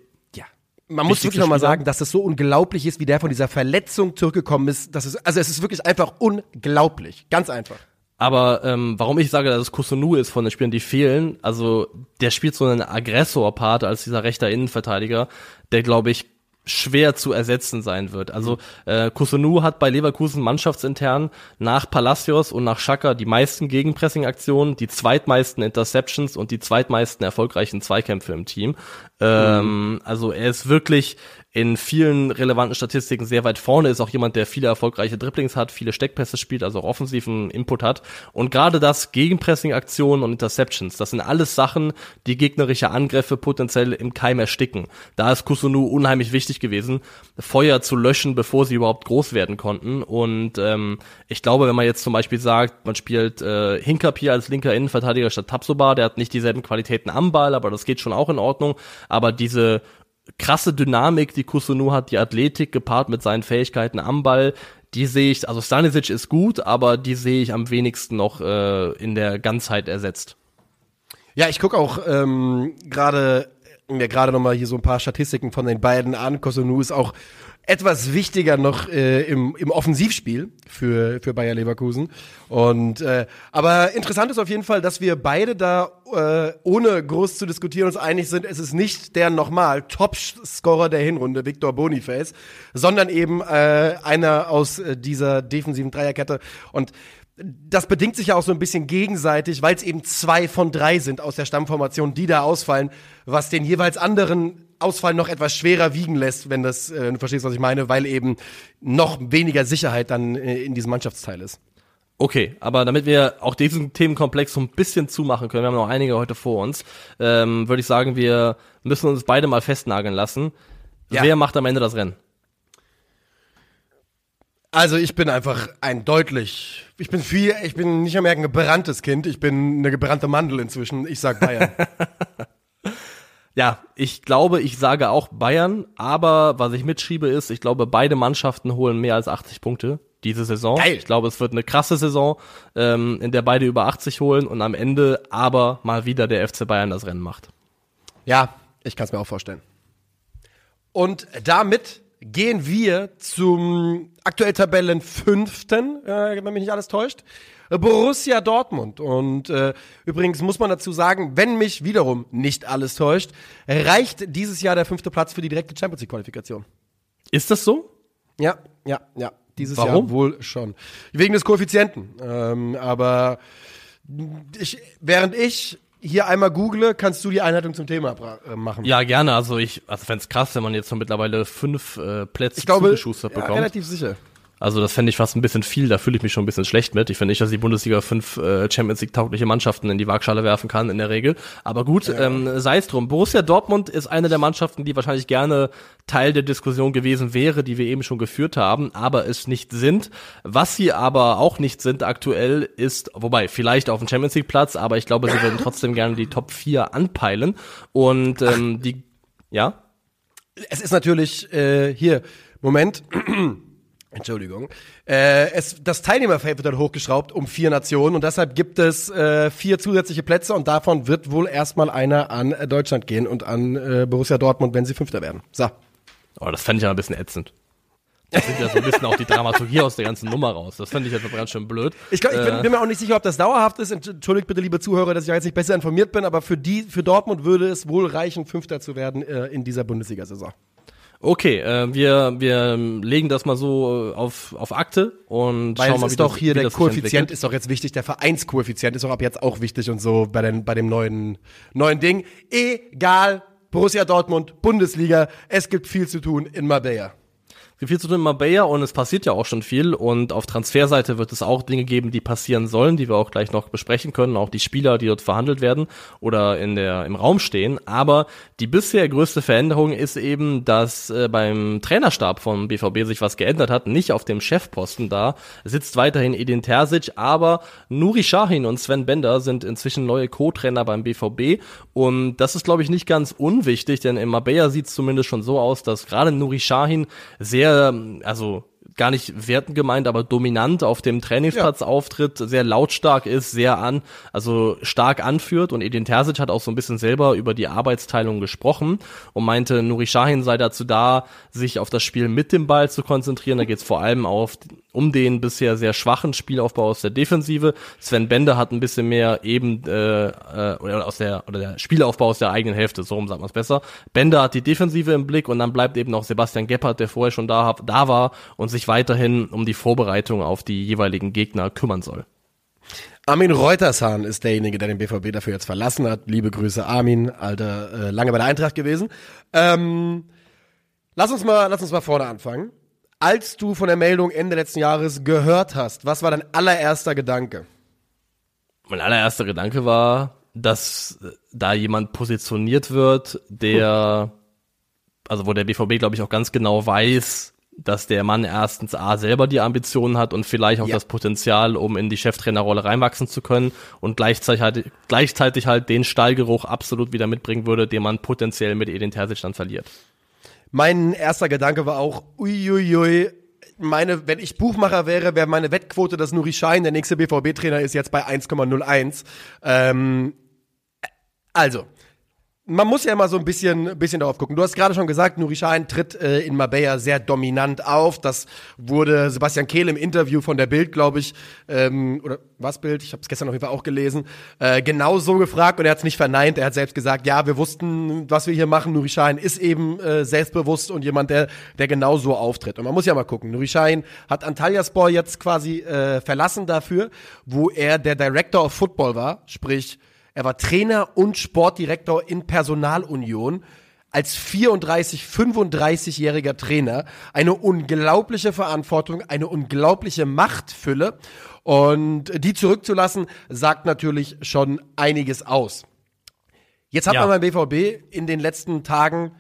Man muss wirklich nochmal sagen, dass es so unglaublich ist, wie der von dieser Verletzung zurückgekommen ist. Das ist also es ist wirklich einfach unglaublich. Ganz einfach.
Aber ähm, warum ich sage, dass es Kusunu ist von den Spielern, die fehlen, also der spielt so einen Aggressor-Part als dieser rechter Innenverteidiger, der glaube ich schwer zu ersetzen sein wird. Also äh, Kusunu hat bei Leverkusen mannschaftsintern nach Palacios und nach Schaka die meisten Gegenpressing-Aktionen, die zweitmeisten Interceptions und die zweitmeisten erfolgreichen Zweikämpfe im Team. Ähm, also er ist wirklich in vielen relevanten Statistiken sehr weit vorne, ist auch jemand, der viele erfolgreiche Dribblings hat, viele Steckpässe spielt, also auch offensiven Input hat. Und gerade das Gegenpressing-Aktionen und Interceptions, das sind alles Sachen, die gegnerische Angriffe potenziell im Keim ersticken. Da ist Kusunu unheimlich wichtig gewesen, Feuer zu löschen, bevor sie überhaupt groß werden konnten. Und ähm, ich glaube, wenn man jetzt zum Beispiel sagt, man spielt äh, Hinkapier als linker Innenverteidiger statt Tapsoba, der hat nicht dieselben Qualitäten am Ball, aber das geht schon auch in Ordnung. Aber diese krasse Dynamik, die Kusunu hat, die Athletik gepaart mit seinen Fähigkeiten am Ball, die sehe ich, also Stanisic ist gut, aber die sehe ich am wenigsten noch äh, in der Ganzheit ersetzt.
Ja, ich gucke auch ähm, gerade mir gerade noch mal hier so ein paar Statistiken von den beiden an. Kosunu ist auch etwas wichtiger noch äh, im, im Offensivspiel für, für Bayer Leverkusen. Und äh, aber interessant ist auf jeden Fall, dass wir beide da äh, ohne groß zu diskutieren uns einig sind, es ist nicht der nochmal Top-Scorer der Hinrunde, Victor Boniface, sondern eben äh, einer aus äh, dieser defensiven Dreierkette. Und das bedingt sich ja auch so ein bisschen gegenseitig, weil es eben zwei von drei sind aus der Stammformation, die da ausfallen, was den jeweils anderen Ausfall noch etwas schwerer wiegen lässt, wenn das, äh, du verstehst, was ich meine, weil eben noch weniger Sicherheit dann äh, in diesem Mannschaftsteil ist.
Okay, aber damit wir auch diesen Themenkomplex so ein bisschen zumachen können, wir haben noch einige heute vor uns, ähm, würde ich sagen, wir müssen uns beide mal festnageln lassen.
Ja.
Wer macht am Ende das Rennen?
Also ich bin einfach ein deutlich, ich bin viel, ich bin nicht mehr ein gebranntes Kind, ich bin eine gebrannte Mandel inzwischen. Ich sag Bayern.
Ja, ich glaube, ich sage auch Bayern, aber was ich mitschiebe ist, ich glaube, beide Mannschaften holen mehr als 80 Punkte diese Saison.
Geil.
Ich glaube, es wird eine krasse Saison, ähm, in der beide über 80 holen und am Ende aber mal wieder der FC Bayern das Rennen macht.
Ja, ich kann es mir auch vorstellen. Und damit gehen wir zum aktuell Tabellen fünften, äh, wenn mich nicht alles täuscht, Borussia Dortmund. Und äh, übrigens muss man dazu sagen, wenn mich wiederum nicht alles täuscht, reicht dieses Jahr der fünfte Platz für die direkte Champions League Qualifikation.
Ist das so?
Ja, ja, ja. Dieses
Warum?
Jahr wohl schon. Wegen des Koeffizienten. Ähm, aber ich, während ich hier einmal google, kannst du die Einleitung zum Thema äh, machen.
Ja, gerne. Also ich, also fänd's krass, wenn man jetzt schon mittlerweile fünf äh, Plätze
ich glaube,
zugeschustert
ja,
bekommt.
relativ sicher.
Also das fände ich fast ein bisschen viel, da fühle ich mich schon ein bisschen schlecht mit. Ich finde nicht, dass die Bundesliga fünf äh, Champions League taugliche Mannschaften in die Waagschale werfen kann in der Regel. Aber gut, ähm, sei es drum. Borussia Dortmund ist eine der Mannschaften, die wahrscheinlich gerne Teil der Diskussion gewesen wäre, die wir eben schon geführt haben, aber es nicht sind. Was sie aber auch nicht sind aktuell ist, wobei vielleicht auf dem Champions League Platz, aber ich glaube, sie würden trotzdem gerne die Top 4 anpeilen. Und ähm, die, ja,
Es ist natürlich äh, hier, Moment. Entschuldigung. Äh, es, das Teilnehmerfeld wird dann hochgeschraubt um vier Nationen und deshalb gibt es äh, vier zusätzliche Plätze und davon wird wohl erstmal einer an äh, Deutschland gehen und an äh, Borussia Dortmund, wenn sie Fünfter werden. So.
Oh, das fände ich ja ein bisschen ätzend. Das sind ja so ein bisschen auch die Dramaturgie aus der ganzen Nummer raus. Das fände ich jetzt ganz schön blöd.
Ich, glaub, ich bin, bin mir auch nicht sicher, ob das dauerhaft ist. Entschuldigt bitte, liebe Zuhörer, dass ich jetzt nicht besser informiert bin, aber für die, für Dortmund würde es wohl reichen, Fünfter zu werden äh, in dieser Bundesliga-Saison.
Okay, äh, wir, wir legen das mal so äh, auf, auf Akte und
Weil
schauen mal, wie
ist doch
das,
hier,
wie
der Koeffizient ist doch jetzt wichtig, der Vereinskoeffizient ist doch ab jetzt auch wichtig und so bei, den, bei dem neuen, neuen Ding. Egal, Borussia Dortmund, Bundesliga, es gibt viel zu tun in Marbella.
Viel zu tun in Marbella und es passiert ja auch schon viel. Und auf Transferseite wird es auch Dinge geben, die passieren sollen, die wir auch gleich noch besprechen können, auch die Spieler, die dort verhandelt werden oder in der im Raum stehen, aber die bisher größte Veränderung ist eben, dass äh, beim Trainerstab von BVB sich was geändert hat, nicht auf dem Chefposten da sitzt weiterhin Edin Terzic, aber Nuri Sahin und Sven Bender sind inzwischen neue Co-Trainer beim BVB und das ist glaube ich nicht ganz unwichtig, denn in Marbella sieht es zumindest schon so aus, dass gerade Nuri Sahin sehr sehr, also gar nicht wertend gemeint, aber dominant auf dem Trainingsplatz ja. auftritt, sehr lautstark ist, sehr an, also stark anführt und Edin Terzic hat auch so ein bisschen selber über die Arbeitsteilung gesprochen und meinte, Nuri Sahin sei dazu da, sich auf das Spiel mit dem Ball zu konzentrieren. Da geht es vor allem auf um den bisher sehr schwachen Spielaufbau aus der Defensive. Sven Bender hat ein bisschen mehr eben äh, äh, oder aus der oder der Spielaufbau aus der eigenen Hälfte, so rum sagt man es besser. Bender hat die Defensive im Blick und dann bleibt eben noch Sebastian Gebhardt, der vorher schon da, da war und sich weiterhin um die Vorbereitung auf die jeweiligen Gegner kümmern soll.
Armin Reutershahn ist derjenige, der den BVB dafür jetzt verlassen hat. Liebe Grüße, Armin, alter, äh, lange bei der Eintracht gewesen. Ähm, lass uns mal, lass uns mal vorne anfangen. Als du von der Meldung Ende letzten Jahres gehört hast, was war dein allererster Gedanke?
Mein allererster Gedanke war, dass äh, da jemand positioniert wird, der, also wo der BVB, glaube ich, auch ganz genau weiß, dass der Mann erstens A selber die Ambitionen hat und vielleicht auch ja. das Potenzial, um in die Cheftrainerrolle reinwachsen zu können und gleichzeitig halt, gleichzeitig halt den Stallgeruch absolut wieder mitbringen würde, den man potenziell mit Edin Terzic dann verliert.
Mein erster Gedanke war auch, uiuiui, meine, wenn ich Buchmacher wäre, wäre meine Wettquote, dass Nuri Schein der nächste BVB-Trainer ist, jetzt bei 1,01. Ähm, also, man muss ja immer so ein bisschen, bisschen darauf gucken. Du hast gerade schon gesagt, Nuri Sahin tritt äh, in Marbella sehr dominant auf. Das wurde Sebastian Kehl im Interview von der Bild, glaube ich, ähm, oder was Bild? Ich habe es gestern auf jeden Fall auch gelesen. Äh, genau so gefragt und er hat es nicht verneint. Er hat selbst gesagt, ja, wir wussten, was wir hier machen. Nuri Sahin ist eben äh, selbstbewusst und jemand, der, der genau so auftritt. Und man muss ja mal gucken. Nuri Sahin hat Antalyaspor jetzt quasi äh, verlassen dafür, wo er der Director of Football war, sprich er war Trainer und Sportdirektor in Personalunion als 34, 35-jähriger Trainer eine unglaubliche Verantwortung, eine unglaubliche Machtfülle. Und die zurückzulassen, sagt natürlich schon einiges aus. Jetzt hat ja. man beim BVB in den letzten Tagen,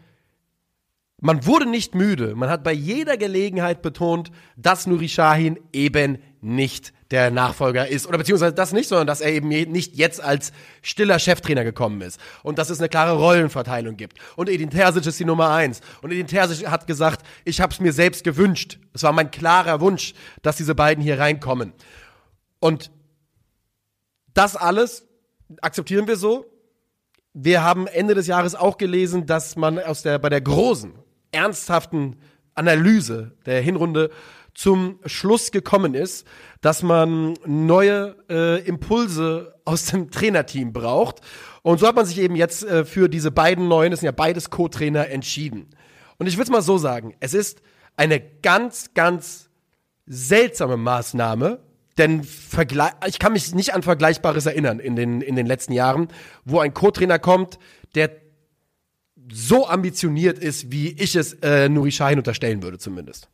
man wurde nicht müde. Man hat bei jeder Gelegenheit betont, dass Nuri Sahin eben nicht der Nachfolger ist. Oder beziehungsweise das nicht, sondern dass er eben nicht jetzt als stiller Cheftrainer gekommen ist. Und dass es eine klare Rollenverteilung gibt. Und Edin Terzic ist die Nummer eins. Und Edin Terzic hat gesagt, ich habe es mir selbst gewünscht. Es war mein klarer Wunsch, dass diese beiden hier reinkommen. Und das alles akzeptieren wir so. Wir haben Ende des Jahres auch gelesen, dass man aus der, bei der großen, ernsthaften Analyse der Hinrunde zum Schluss gekommen ist, dass man neue äh, Impulse aus dem Trainerteam braucht. Und so hat man sich eben jetzt äh, für diese beiden neuen, das sind ja beides Co-Trainer, entschieden. Und ich will es mal so sagen, es ist eine ganz, ganz seltsame Maßnahme, denn Vergle ich kann mich nicht an Vergleichbares erinnern in den, in den letzten Jahren, wo ein Co-Trainer kommt, der so ambitioniert ist, wie ich es äh, Nuri Sahin unterstellen würde zumindest.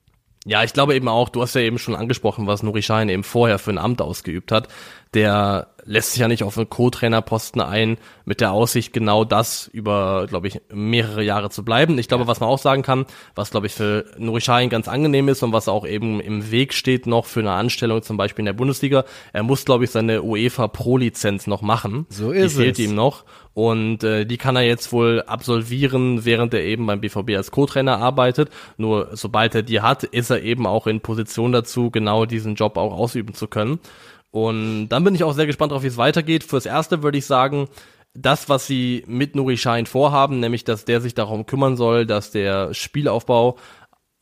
Ja, ich glaube eben auch, du hast ja eben schon angesprochen, was Nuri Schein eben vorher für ein Amt ausgeübt hat. Der lässt sich ja nicht auf einen Co-Trainerposten ein, mit der Aussicht, genau das über, glaube ich, mehrere Jahre zu bleiben. Ich glaube, was man auch sagen kann, was, glaube ich, für Nuri Sahin ganz angenehm ist und was auch eben im Weg steht noch für eine Anstellung zum Beispiel in der Bundesliga, er muss, glaube ich, seine UEFA Pro-Lizenz noch machen.
So ist
Die fehlt es. ihm noch. Und äh, die kann er jetzt wohl absolvieren, während er eben beim BVB als Co-Trainer arbeitet. Nur sobald er die hat, ist er eben auch in Position dazu, genau diesen Job auch ausüben zu können. Und dann bin ich auch sehr gespannt darauf, wie es weitergeht. Fürs Erste würde ich sagen, das, was sie mit Nuri Schein vorhaben, nämlich, dass der sich darum kümmern soll, dass der Spielaufbau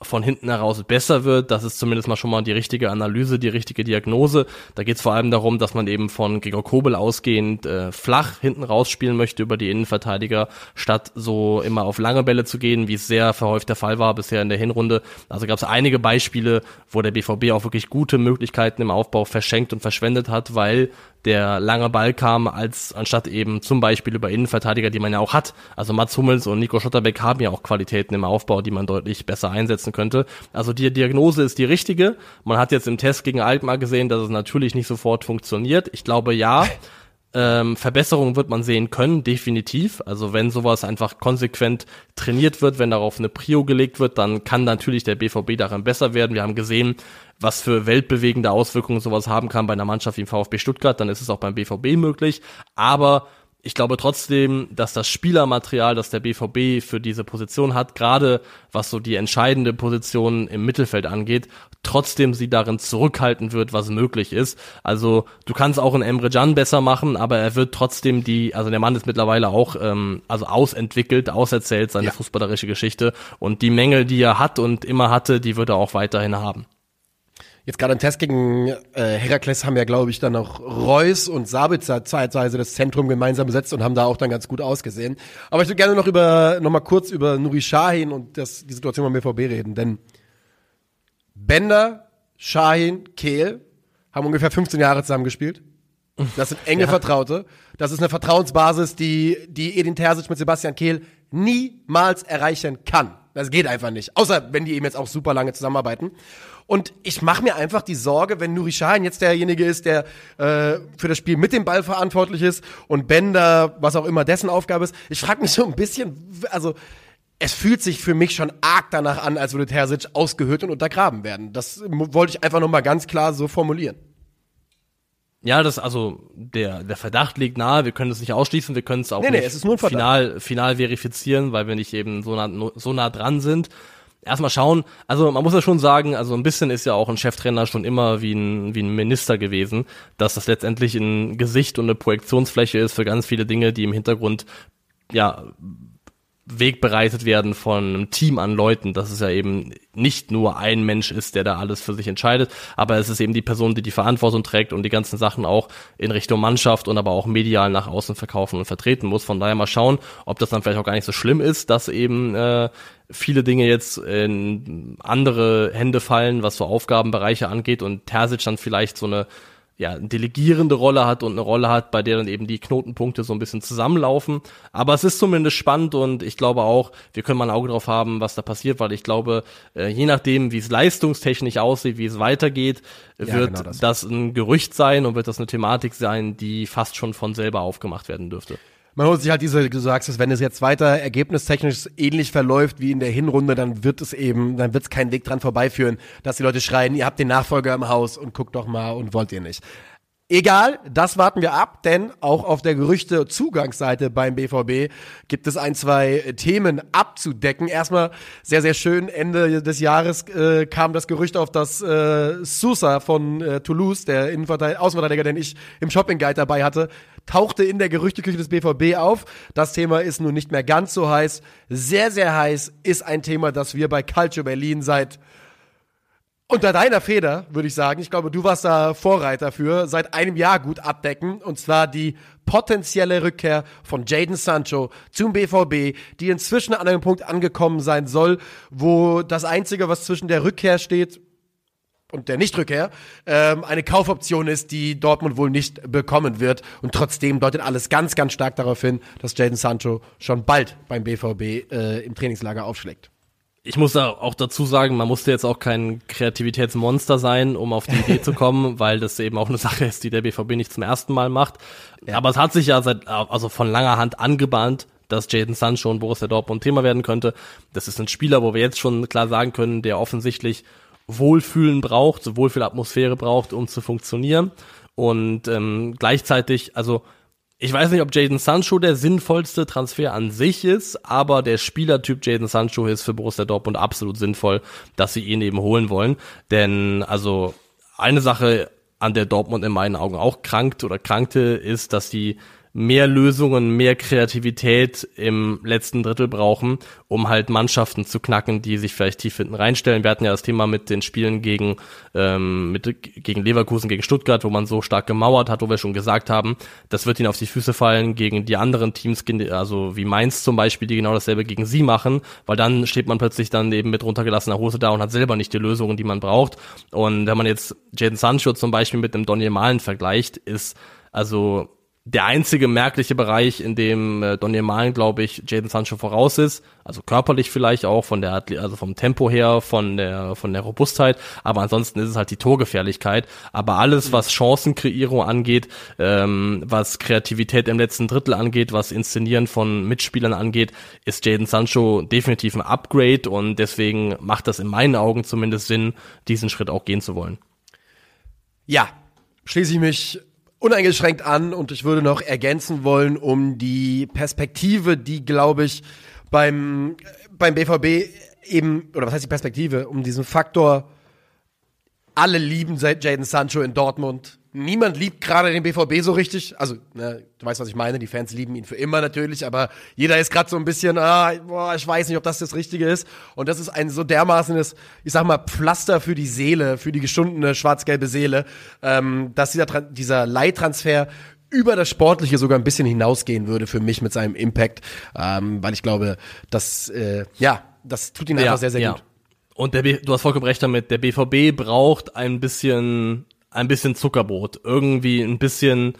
von hinten heraus besser wird. Das ist zumindest mal schon mal die richtige Analyse, die richtige Diagnose. Da geht es vor allem darum, dass man eben von Gregor Kobel ausgehend äh, flach hinten rausspielen möchte über die Innenverteidiger, statt so immer auf lange Bälle zu gehen, wie es sehr verhäuft der Fall war bisher in der Hinrunde. Also gab es einige Beispiele, wo der BVB auch wirklich gute Möglichkeiten im Aufbau verschenkt und verschwendet hat, weil der lange Ball kam, als anstatt eben zum Beispiel über Innenverteidiger, die man ja auch hat. Also Mats Hummels und Nico Schotterbeck haben ja auch Qualitäten im Aufbau, die man deutlich besser einsetzen könnte. Also die Diagnose ist die richtige. Man hat jetzt im Test gegen Altmar gesehen, dass es natürlich nicht sofort funktioniert. Ich glaube ja. Ähm, Verbesserungen wird man sehen können, definitiv. Also wenn sowas einfach konsequent trainiert wird, wenn darauf eine Prio gelegt wird, dann kann natürlich der BVB daran besser werden. Wir haben gesehen, was für weltbewegende Auswirkungen sowas haben kann bei einer Mannschaft wie im VfB Stuttgart, dann ist es auch beim BVB möglich. Aber ich glaube trotzdem, dass das Spielermaterial, das der BVB für diese Position hat, gerade was so die entscheidende Position im Mittelfeld angeht, trotzdem sie darin zurückhalten wird, was möglich ist. Also du kannst auch einen Emre Can besser machen, aber er wird trotzdem die, also der Mann ist mittlerweile auch ähm, also ausentwickelt, auserzählt seine ja. fußballerische Geschichte und die Mängel, die er hat und immer hatte, die wird er auch weiterhin haben.
Jetzt gerade im Test gegen äh, Herakles haben ja, glaube ich, dann auch Reus und Sabitzer zeitweise das Zentrum gemeinsam besetzt und haben da auch dann ganz gut ausgesehen. Aber ich würde gerne noch über noch mal kurz über Nuri Shahin und das, die Situation beim BVB reden, denn Bender, Shahin, Kehl haben ungefähr 15 Jahre zusammen gespielt. Das sind enge ja. Vertraute. Das ist eine Vertrauensbasis, die, die Edin Terzic mit Sebastian Kehl niemals erreichen kann. Das geht einfach nicht. Außer wenn die eben jetzt auch super lange zusammenarbeiten. Und ich mache mir einfach die Sorge, wenn Nuri Sahin jetzt derjenige ist, der äh, für das Spiel mit dem Ball verantwortlich ist und Bender, was auch immer dessen Aufgabe ist. Ich frage mich so ein bisschen, also es fühlt sich für mich schon arg danach an, als würde Terzic ausgehöhlt und untergraben werden. Das wollte ich einfach noch mal ganz klar so formulieren.
Ja, das also der der Verdacht liegt nahe. Wir können es nicht ausschließen, wir können es auch nee, nicht
nee,
final final verifizieren, weil wir nicht eben so nah so nah dran sind. Erstmal schauen. Also man muss ja schon sagen, also ein bisschen ist ja auch ein Cheftrainer schon immer wie ein wie ein Minister gewesen, dass das letztendlich ein Gesicht und eine Projektionsfläche ist für ganz viele Dinge, die im Hintergrund ja Weg bereitet werden von einem Team an Leuten, dass es ja eben nicht nur ein Mensch ist, der da alles für sich entscheidet, aber es ist eben die Person, die die Verantwortung trägt und die ganzen Sachen auch in Richtung Mannschaft und aber auch medial nach außen verkaufen und vertreten muss. Von daher mal schauen, ob das dann vielleicht auch gar nicht so schlimm ist, dass eben äh, viele Dinge jetzt in andere Hände fallen, was so Aufgabenbereiche angeht und Terzic dann vielleicht so eine ja, delegierende Rolle hat und eine Rolle hat, bei der dann eben die Knotenpunkte so ein bisschen zusammenlaufen. Aber es ist zumindest spannend und ich glaube auch, wir können mal ein Auge drauf haben, was da passiert, weil ich glaube, äh, je nachdem, wie es leistungstechnisch aussieht, wie es weitergeht, ja, wird genau das. das ein Gerücht sein und wird das eine Thematik sein, die fast schon von selber aufgemacht werden dürfte
man holt sich halt diese, du sagst es, wenn es jetzt weiter ergebnistechnisch ähnlich verläuft wie in der Hinrunde, dann wird es eben, dann wird es keinen Weg dran vorbeiführen, dass die Leute schreien, ihr habt den Nachfolger im Haus und guckt doch mal und wollt ihr nicht. Egal, das warten wir ab, denn auch auf der Gerüchte-Zugangsseite beim BVB gibt es ein, zwei Themen abzudecken. Erstmal sehr, sehr schön, Ende des Jahres äh, kam das Gerücht auf, dass äh, Sousa von äh, Toulouse, der Innenverteidiger, Außenverteidiger, den ich im Shopping Guide dabei hatte, tauchte in der Gerüchteküche des BVB auf. Das Thema ist nun nicht mehr ganz so heiß. Sehr, sehr heiß ist ein Thema, das wir bei Calcio Berlin seit unter deiner Feder, würde ich sagen, ich glaube, du warst da Vorreiter für, seit einem Jahr gut abdecken. Und zwar die potenzielle Rückkehr von Jaden Sancho zum BVB, die inzwischen an einem Punkt angekommen sein soll, wo das Einzige, was zwischen der Rückkehr steht, und der Nichtrückkehr ähm, eine Kaufoption ist, die Dortmund wohl nicht bekommen wird. Und trotzdem deutet alles ganz, ganz stark darauf hin, dass Jaden Sancho schon bald beim BVB äh, im Trainingslager aufschlägt
ich muss da auch dazu sagen, man musste jetzt auch kein Kreativitätsmonster sein, um auf die Idee zu kommen, weil das eben auch eine Sache ist, die der BVB nicht zum ersten Mal macht. Ja. Aber es hat sich ja seit, also von langer Hand angebahnt, dass Jaden Sancho und Borussia Dortmund Thema werden könnte. Das ist ein Spieler, wo wir jetzt schon klar sagen können, der offensichtlich Wohlfühlen braucht, so Wohlfühlatmosphäre braucht, um zu funktionieren. Und ähm, gleichzeitig, also ich weiß nicht, ob Jaden Sancho der sinnvollste Transfer an sich ist, aber der Spielertyp Jaden Sancho ist für Borussia Dortmund absolut sinnvoll, dass sie ihn eben holen wollen. Denn also eine Sache, an der Dortmund in meinen Augen auch krankt oder krankte, ist, dass sie mehr Lösungen, mehr Kreativität im letzten Drittel brauchen, um halt Mannschaften zu knacken, die sich vielleicht tief hinten reinstellen. Wir hatten ja das Thema mit den Spielen gegen, ähm, mit, gegen Leverkusen, gegen Stuttgart, wo man so stark gemauert hat, wo wir schon gesagt haben, das wird ihnen auf die Füße fallen gegen die anderen Teams, also wie Mainz zum Beispiel, die genau dasselbe gegen sie machen, weil dann steht man plötzlich dann eben mit runtergelassener Hose da und hat selber nicht die Lösungen, die man braucht. Und wenn man jetzt Jaden Sancho zum Beispiel mit dem Daniel Malen vergleicht, ist Also der einzige merkliche Bereich, in dem äh, Daniel Malen, glaube ich, Jaden Sancho voraus ist, also körperlich vielleicht auch von der also vom Tempo her, von der von der Robustheit, aber ansonsten ist es halt die Torgefährlichkeit. Aber alles, was Chancenkreierung angeht, ähm, was Kreativität im letzten Drittel angeht, was Inszenieren von Mitspielern angeht, ist Jaden Sancho definitiv ein Upgrade und deswegen macht das in meinen Augen zumindest Sinn, diesen Schritt auch gehen zu wollen.
Ja, schließe ich mich uneingeschränkt an und ich würde noch ergänzen wollen um die Perspektive, die glaube ich beim beim BVB eben oder was heißt die Perspektive, um diesen Faktor alle lieben Jaden Sancho in Dortmund niemand liebt gerade den BVB so richtig. Also, ne, du weißt, was ich meine. Die Fans lieben ihn für immer natürlich, aber jeder ist gerade so ein bisschen, ah, boah, ich weiß nicht, ob das das Richtige ist. Und das ist ein so dermaßenes, ich sag mal, Pflaster für die Seele, für die geschundene schwarz-gelbe Seele, ähm, dass dieser, dieser Leihtransfer über das Sportliche sogar ein bisschen hinausgehen würde für mich mit seinem Impact, ähm, weil ich glaube, dass, äh, ja, das tut ihn ja, einfach sehr, sehr ja. gut.
Und der B du hast vollkommen recht damit, der BVB braucht ein bisschen ein bisschen Zuckerbrot, irgendwie ein bisschen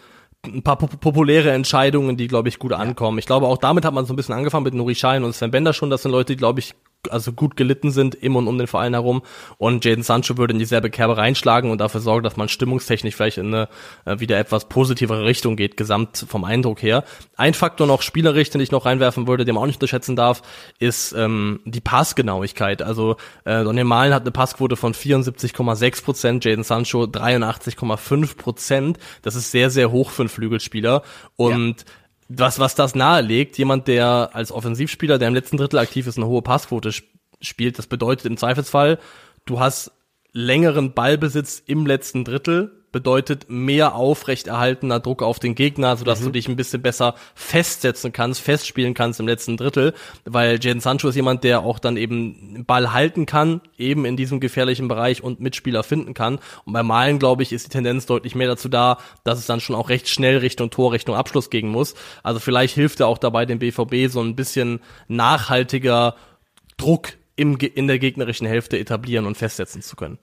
ein paar populäre Entscheidungen, die, glaube ich, gut ankommen. Ich glaube, auch damit hat man so ein bisschen angefangen mit Nuri Schein und Sven Bender schon. Das sind Leute, die, glaube ich, also gut gelitten sind im und um den Verein herum und Jaden Sancho würde in dieselbe Kerbe reinschlagen und dafür sorgen, dass man stimmungstechnisch vielleicht in eine äh, wieder etwas positivere Richtung geht, gesamt vom Eindruck her. Ein Faktor noch spielerisch, den ich noch reinwerfen würde, den man auch nicht unterschätzen darf, ist ähm, die Passgenauigkeit. Also äh, Daniel Malen hat eine Passquote von 74,6 Prozent, Jaden Sancho 83,5 Prozent. Das ist sehr, sehr hoch für einen Flügelspieler und ja was, was das nahelegt, jemand, der als Offensivspieler, der im letzten Drittel aktiv ist, eine hohe Passquote sp spielt, das bedeutet im Zweifelsfall, du hast längeren Ballbesitz im letzten Drittel, bedeutet mehr aufrechterhaltener Druck auf den Gegner, sodass mhm. du dich ein bisschen besser festsetzen kannst, festspielen kannst im letzten Drittel, weil Jaden Sancho ist jemand, der auch dann eben Ball halten kann, eben in diesem gefährlichen Bereich und Mitspieler finden kann. Und bei Malen, glaube ich, ist die Tendenz deutlich mehr dazu da, dass es dann schon auch recht schnell Richtung Tor, Richtung Abschluss gehen muss. Also vielleicht hilft er auch dabei, dem BVB so ein bisschen nachhaltiger Druck im, in der gegnerischen Hälfte etablieren und festsetzen zu können.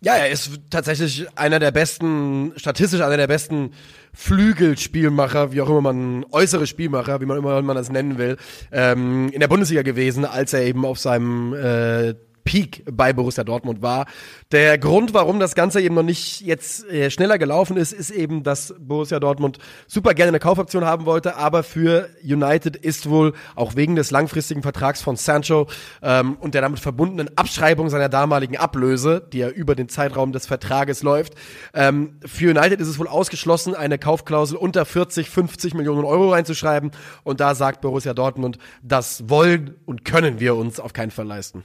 Ja, er ist tatsächlich einer der besten, statistisch einer der besten Flügelspielmacher, wie auch immer man, äußere Spielmacher, wie man immer man das nennen will, ähm, in der Bundesliga gewesen, als er eben auf seinem äh, Peak bei Borussia Dortmund war. Der Grund, warum das Ganze eben noch nicht jetzt äh, schneller gelaufen ist, ist eben, dass Borussia Dortmund super gerne eine Kaufoption haben wollte, aber für United ist wohl auch wegen des langfristigen Vertrags von Sancho ähm, und der damit verbundenen Abschreibung seiner damaligen Ablöse, die ja über den Zeitraum des Vertrages läuft, ähm, für United ist es wohl ausgeschlossen, eine Kaufklausel unter 40, 50 Millionen Euro reinzuschreiben und da sagt Borussia Dortmund, das wollen und können wir uns auf keinen Fall leisten.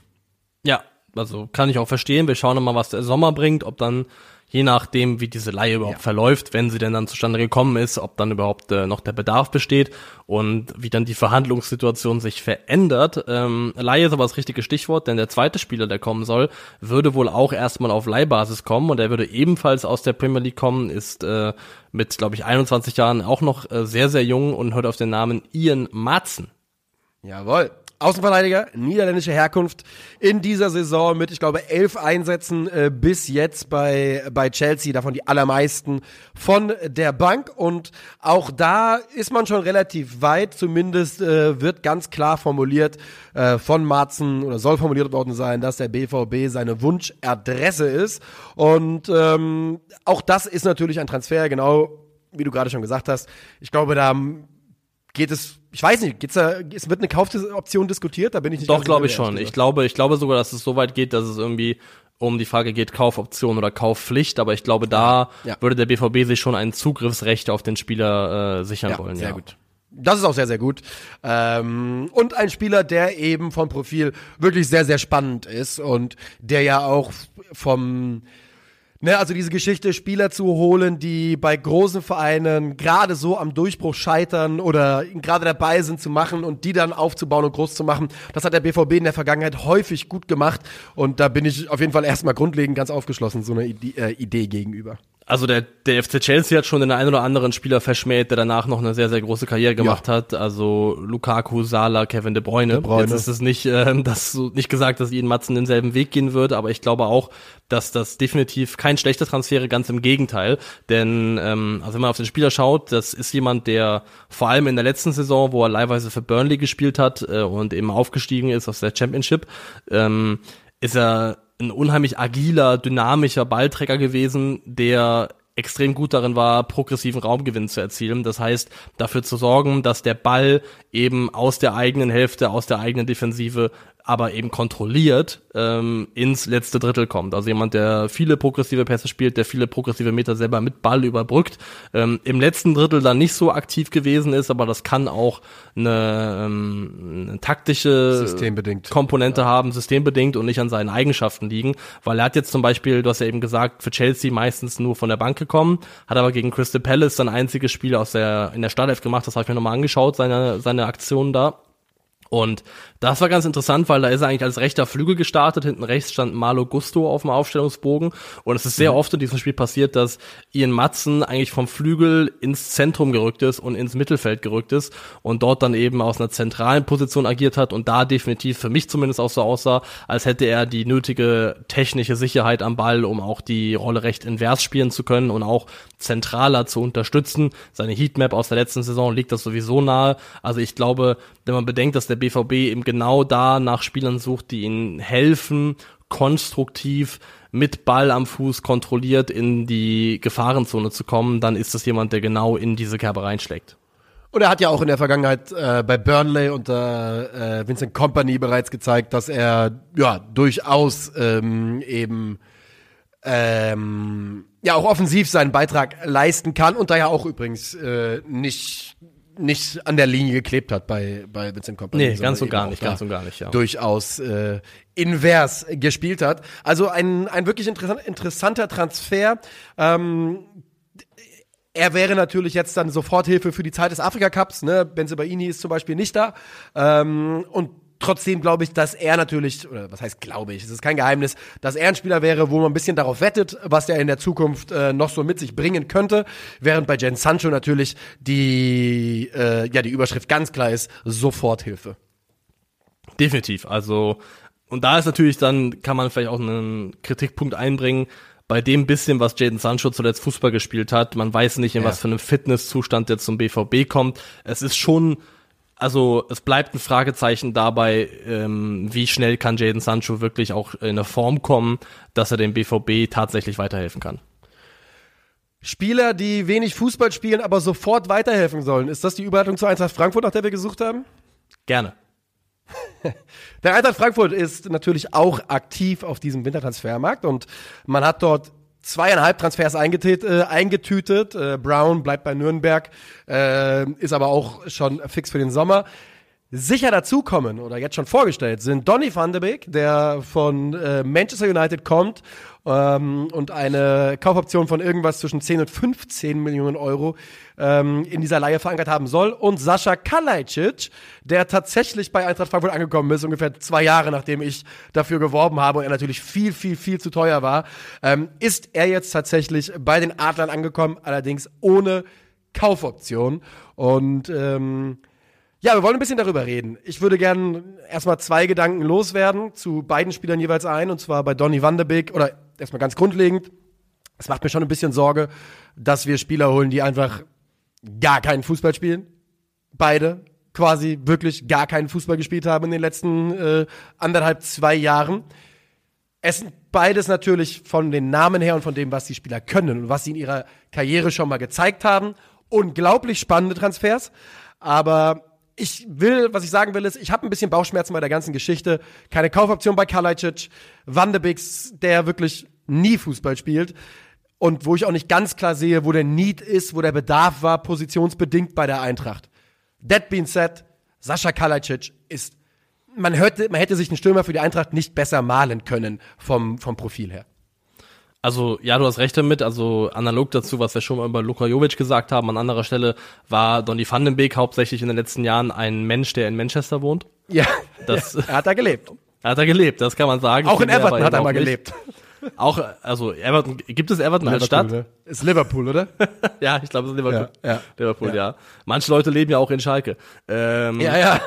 Ja, also kann ich auch verstehen. Wir schauen mal, was der Sommer bringt, ob dann je nachdem, wie diese Leihe überhaupt ja. verläuft, wenn sie denn dann zustande gekommen ist, ob dann überhaupt äh, noch der Bedarf besteht und wie dann die Verhandlungssituation sich verändert. Ähm, Leihe ist aber das richtige Stichwort, denn der zweite Spieler, der kommen soll, würde wohl auch erstmal auf Leihbasis kommen und er würde ebenfalls aus der Premier League kommen, ist äh, mit, glaube ich, 21 Jahren auch noch äh, sehr, sehr jung und hört auf den Namen Ian Madsen.
Jawohl. Außenverteidiger, niederländische Herkunft in dieser Saison mit, ich glaube, elf Einsätzen äh, bis jetzt bei, bei Chelsea, davon die allermeisten von der Bank. Und auch da ist man schon relativ weit, zumindest äh, wird ganz klar formuliert äh, von Marzen oder soll formuliert worden sein, dass der BVB seine Wunschadresse ist. Und ähm, auch das ist natürlich ein Transfer, genau wie du gerade schon gesagt hast. Ich glaube, da geht es, ich weiß nicht, geht's da, es wird eine Kaufoption diskutiert, da bin ich nicht
Doch, glaube ich schon. Ich glaube, ich glaube sogar, dass es so weit geht, dass es irgendwie um die Frage geht, Kaufoption oder Kaufpflicht, aber ich glaube, da ja. würde der BVB sich schon ein Zugriffsrecht auf den Spieler äh, sichern
ja,
wollen.
Sehr ja. gut. Das ist auch sehr, sehr gut. Ähm, und ein Spieler, der eben vom Profil wirklich sehr, sehr spannend ist und der ja auch vom Ne, also diese Geschichte, Spieler zu holen, die bei großen Vereinen gerade so am Durchbruch scheitern oder gerade dabei sind zu machen und die dann aufzubauen und groß zu machen, das hat der BVB in der Vergangenheit häufig gut gemacht und da bin ich auf jeden Fall erstmal grundlegend ganz aufgeschlossen, so eine äh, Idee gegenüber.
Also der, der FC Chelsea hat schon den einen oder anderen Spieler verschmäht, der danach noch eine sehr, sehr große Karriere gemacht ja. hat. Also Lukaku, Sala, Kevin De Bruyne. De Bruyne. Jetzt ist es nicht, äh, das so, nicht gesagt, dass Ian Matzen denselben Weg gehen wird, aber ich glaube auch, dass das definitiv kein schlechter Transfer, ganz im Gegenteil. Denn ähm, also wenn man auf den Spieler schaut, das ist jemand, der vor allem in der letzten Saison, wo er leihweise für Burnley gespielt hat äh, und eben aufgestiegen ist aus der Championship, ähm, ist er ein unheimlich agiler, dynamischer Ballträger gewesen, der extrem gut darin war, progressiven Raumgewinn zu erzielen. Das heißt, dafür zu sorgen, dass der Ball eben aus der eigenen Hälfte, aus der eigenen Defensive aber eben kontrolliert ähm, ins letzte Drittel kommt. Also jemand, der viele progressive Pässe spielt, der viele progressive Meter selber mit Ball überbrückt, ähm, im letzten Drittel dann nicht so aktiv gewesen ist, aber das kann auch eine, ähm, eine taktische Komponente ja. haben, systembedingt und nicht an seinen Eigenschaften liegen, weil er hat jetzt zum Beispiel, du hast ja eben gesagt, für Chelsea meistens nur von der Bank gekommen, hat aber gegen Crystal Palace sein einziges Spiel aus der in der Startelf gemacht, das habe ich mir nochmal angeschaut, seine seine Aktionen da und das war ganz interessant, weil da ist er eigentlich als rechter Flügel gestartet. Hinten rechts stand Malo Gusto auf dem Aufstellungsbogen. Und es ist sehr mhm. oft in diesem Spiel passiert, dass Ian Matzen eigentlich vom Flügel ins Zentrum gerückt ist und ins Mittelfeld gerückt ist und dort dann eben aus einer zentralen Position agiert hat und da definitiv für mich zumindest auch so aussah, als hätte er die nötige technische Sicherheit am Ball, um auch die Rolle recht invers spielen zu können und auch zentraler zu unterstützen. Seine Heatmap aus der letzten Saison liegt das sowieso nahe. Also ich glaube, wenn man bedenkt, dass der BVB eben genau da nach Spielern sucht, die ihnen helfen, konstruktiv mit Ball am Fuß kontrolliert in die Gefahrenzone zu kommen, dann ist das jemand, der genau in diese Kerbe reinschlägt.
Und er hat ja auch in der Vergangenheit äh, bei Burnley unter äh, Vincent Company bereits gezeigt, dass er ja durchaus ähm, eben ähm, ja auch offensiv seinen Beitrag leisten kann und daher auch übrigens äh, nicht nicht an der Linie geklebt hat bei, bei Vincent Kompany.
Nee, ganz und gar nicht, ganz und gar nicht, ja.
Durchaus äh, invers gespielt hat. Also ein, ein wirklich interessant, interessanter Transfer. Ähm, er wäre natürlich jetzt dann Soforthilfe für die Zeit des Afrika Cups. Ne? Benzebaini ist zum Beispiel nicht da. Ähm, und Trotzdem glaube ich, dass er natürlich, oder was heißt glaube ich, es ist kein Geheimnis, dass er ein Spieler wäre, wo man ein bisschen darauf wettet, was er in der Zukunft äh, noch so mit sich bringen könnte. Während bei Jen Sancho natürlich die, äh, ja, die Überschrift ganz klar ist, Soforthilfe.
Definitiv. Also, und da ist natürlich dann, kann man vielleicht auch einen Kritikpunkt einbringen, bei dem bisschen, was Jaden Sancho zuletzt Fußball gespielt hat. Man weiß nicht, in ja. was für einem Fitnesszustand der zum BVB kommt. Es ist schon also es bleibt ein Fragezeichen dabei, ähm, wie schnell kann Jaden Sancho wirklich auch in eine Form kommen, dass er dem BVB tatsächlich weiterhelfen kann.
Spieler, die wenig Fußball spielen, aber sofort weiterhelfen sollen. Ist das die Überleitung zu Eintracht Frankfurt, nach der wir gesucht haben?
Gerne.
Der Eintracht Frankfurt ist natürlich auch aktiv auf diesem Wintertransfermarkt und man hat dort zweieinhalb Transfers eingetütet. Äh, eingetütet. Äh, Brown bleibt bei Nürnberg, äh, ist aber auch schon fix für den Sommer. Sicher dazukommen oder jetzt schon vorgestellt sind Donny van de Beek, der von äh, Manchester United kommt ähm, und eine Kaufoption von irgendwas zwischen 10 und 15 Millionen Euro ähm, in dieser Leihe verankert haben soll. Und Sascha Kalajdzic, der tatsächlich bei Eintracht Frankfurt angekommen ist, ungefähr zwei Jahre nachdem ich dafür geworben habe und er natürlich viel, viel, viel zu teuer war, ähm, ist er jetzt tatsächlich bei den Adlern angekommen, allerdings ohne Kaufoption. Und ähm, ja, wir wollen ein bisschen darüber reden. Ich würde gerne erstmal zwei Gedanken loswerden, zu beiden Spielern jeweils ein, und zwar bei Donny van oder erstmal ganz grundlegend. Es macht mir schon ein bisschen Sorge, dass wir Spieler holen, die einfach gar keinen Fußball spielen. Beide quasi wirklich gar keinen Fußball gespielt haben in den letzten äh, anderthalb, zwei Jahren. Es sind beides natürlich von den Namen her und von dem, was die Spieler können und was sie in ihrer Karriere schon mal gezeigt haben. Unglaublich spannende Transfers. Aber ich will, was ich sagen will, ist, ich habe ein bisschen Bauchschmerzen bei der ganzen Geschichte. Keine Kaufoption bei Kalajdzic, Van de Beeks, der wirklich nie Fußball spielt. Und wo ich auch nicht ganz klar sehe, wo der Need ist, wo der Bedarf war, positionsbedingt bei der Eintracht. That being said, Sascha Kalajdzic ist, man, hörte, man hätte sich einen Stürmer für die Eintracht nicht besser malen können vom, vom Profil her.
Also ja, du hast recht damit. Also analog dazu, was wir schon mal über Luka Jovic gesagt haben, an anderer Stelle war Donny van den Beek hauptsächlich in den letzten Jahren ein Mensch, der in Manchester wohnt.
Ja, das, ja, er hat da gelebt.
Er hat da gelebt, das kann man sagen.
Auch in Everton hat er mal gelebt.
Auch, also Everton, gibt es Everton als Stadt?
Ne? Ist Liverpool, oder?
ja, ich glaube, es ist Liverpool.
Ja, ja.
Liverpool, ja.
Ja.
Manche Leute leben ja auch in Schalke. Ähm,
ja, ja.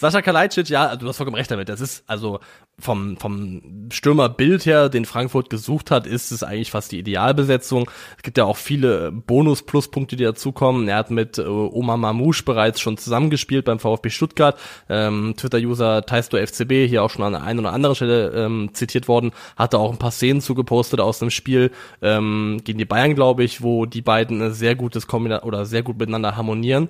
Sascha Kalajdzic, ja, du hast vollkommen recht damit. Das ist also vom, vom Stürmerbild her, den Frankfurt gesucht hat, ist es eigentlich fast die Idealbesetzung. Es gibt ja auch viele Bonus-Pluspunkte, die dazukommen. Er hat mit äh, Omar Mamouche bereits schon zusammengespielt beim VfB Stuttgart. Ähm, Twitter-User Taisto FCB, hier auch schon an der einen oder anderen Stelle ähm, zitiert worden, hatte auch ein paar Szenen zugepostet aus dem Spiel ähm, gegen die Bayern, glaube ich, wo die beiden sehr gutes Kombina oder sehr gut miteinander harmonieren.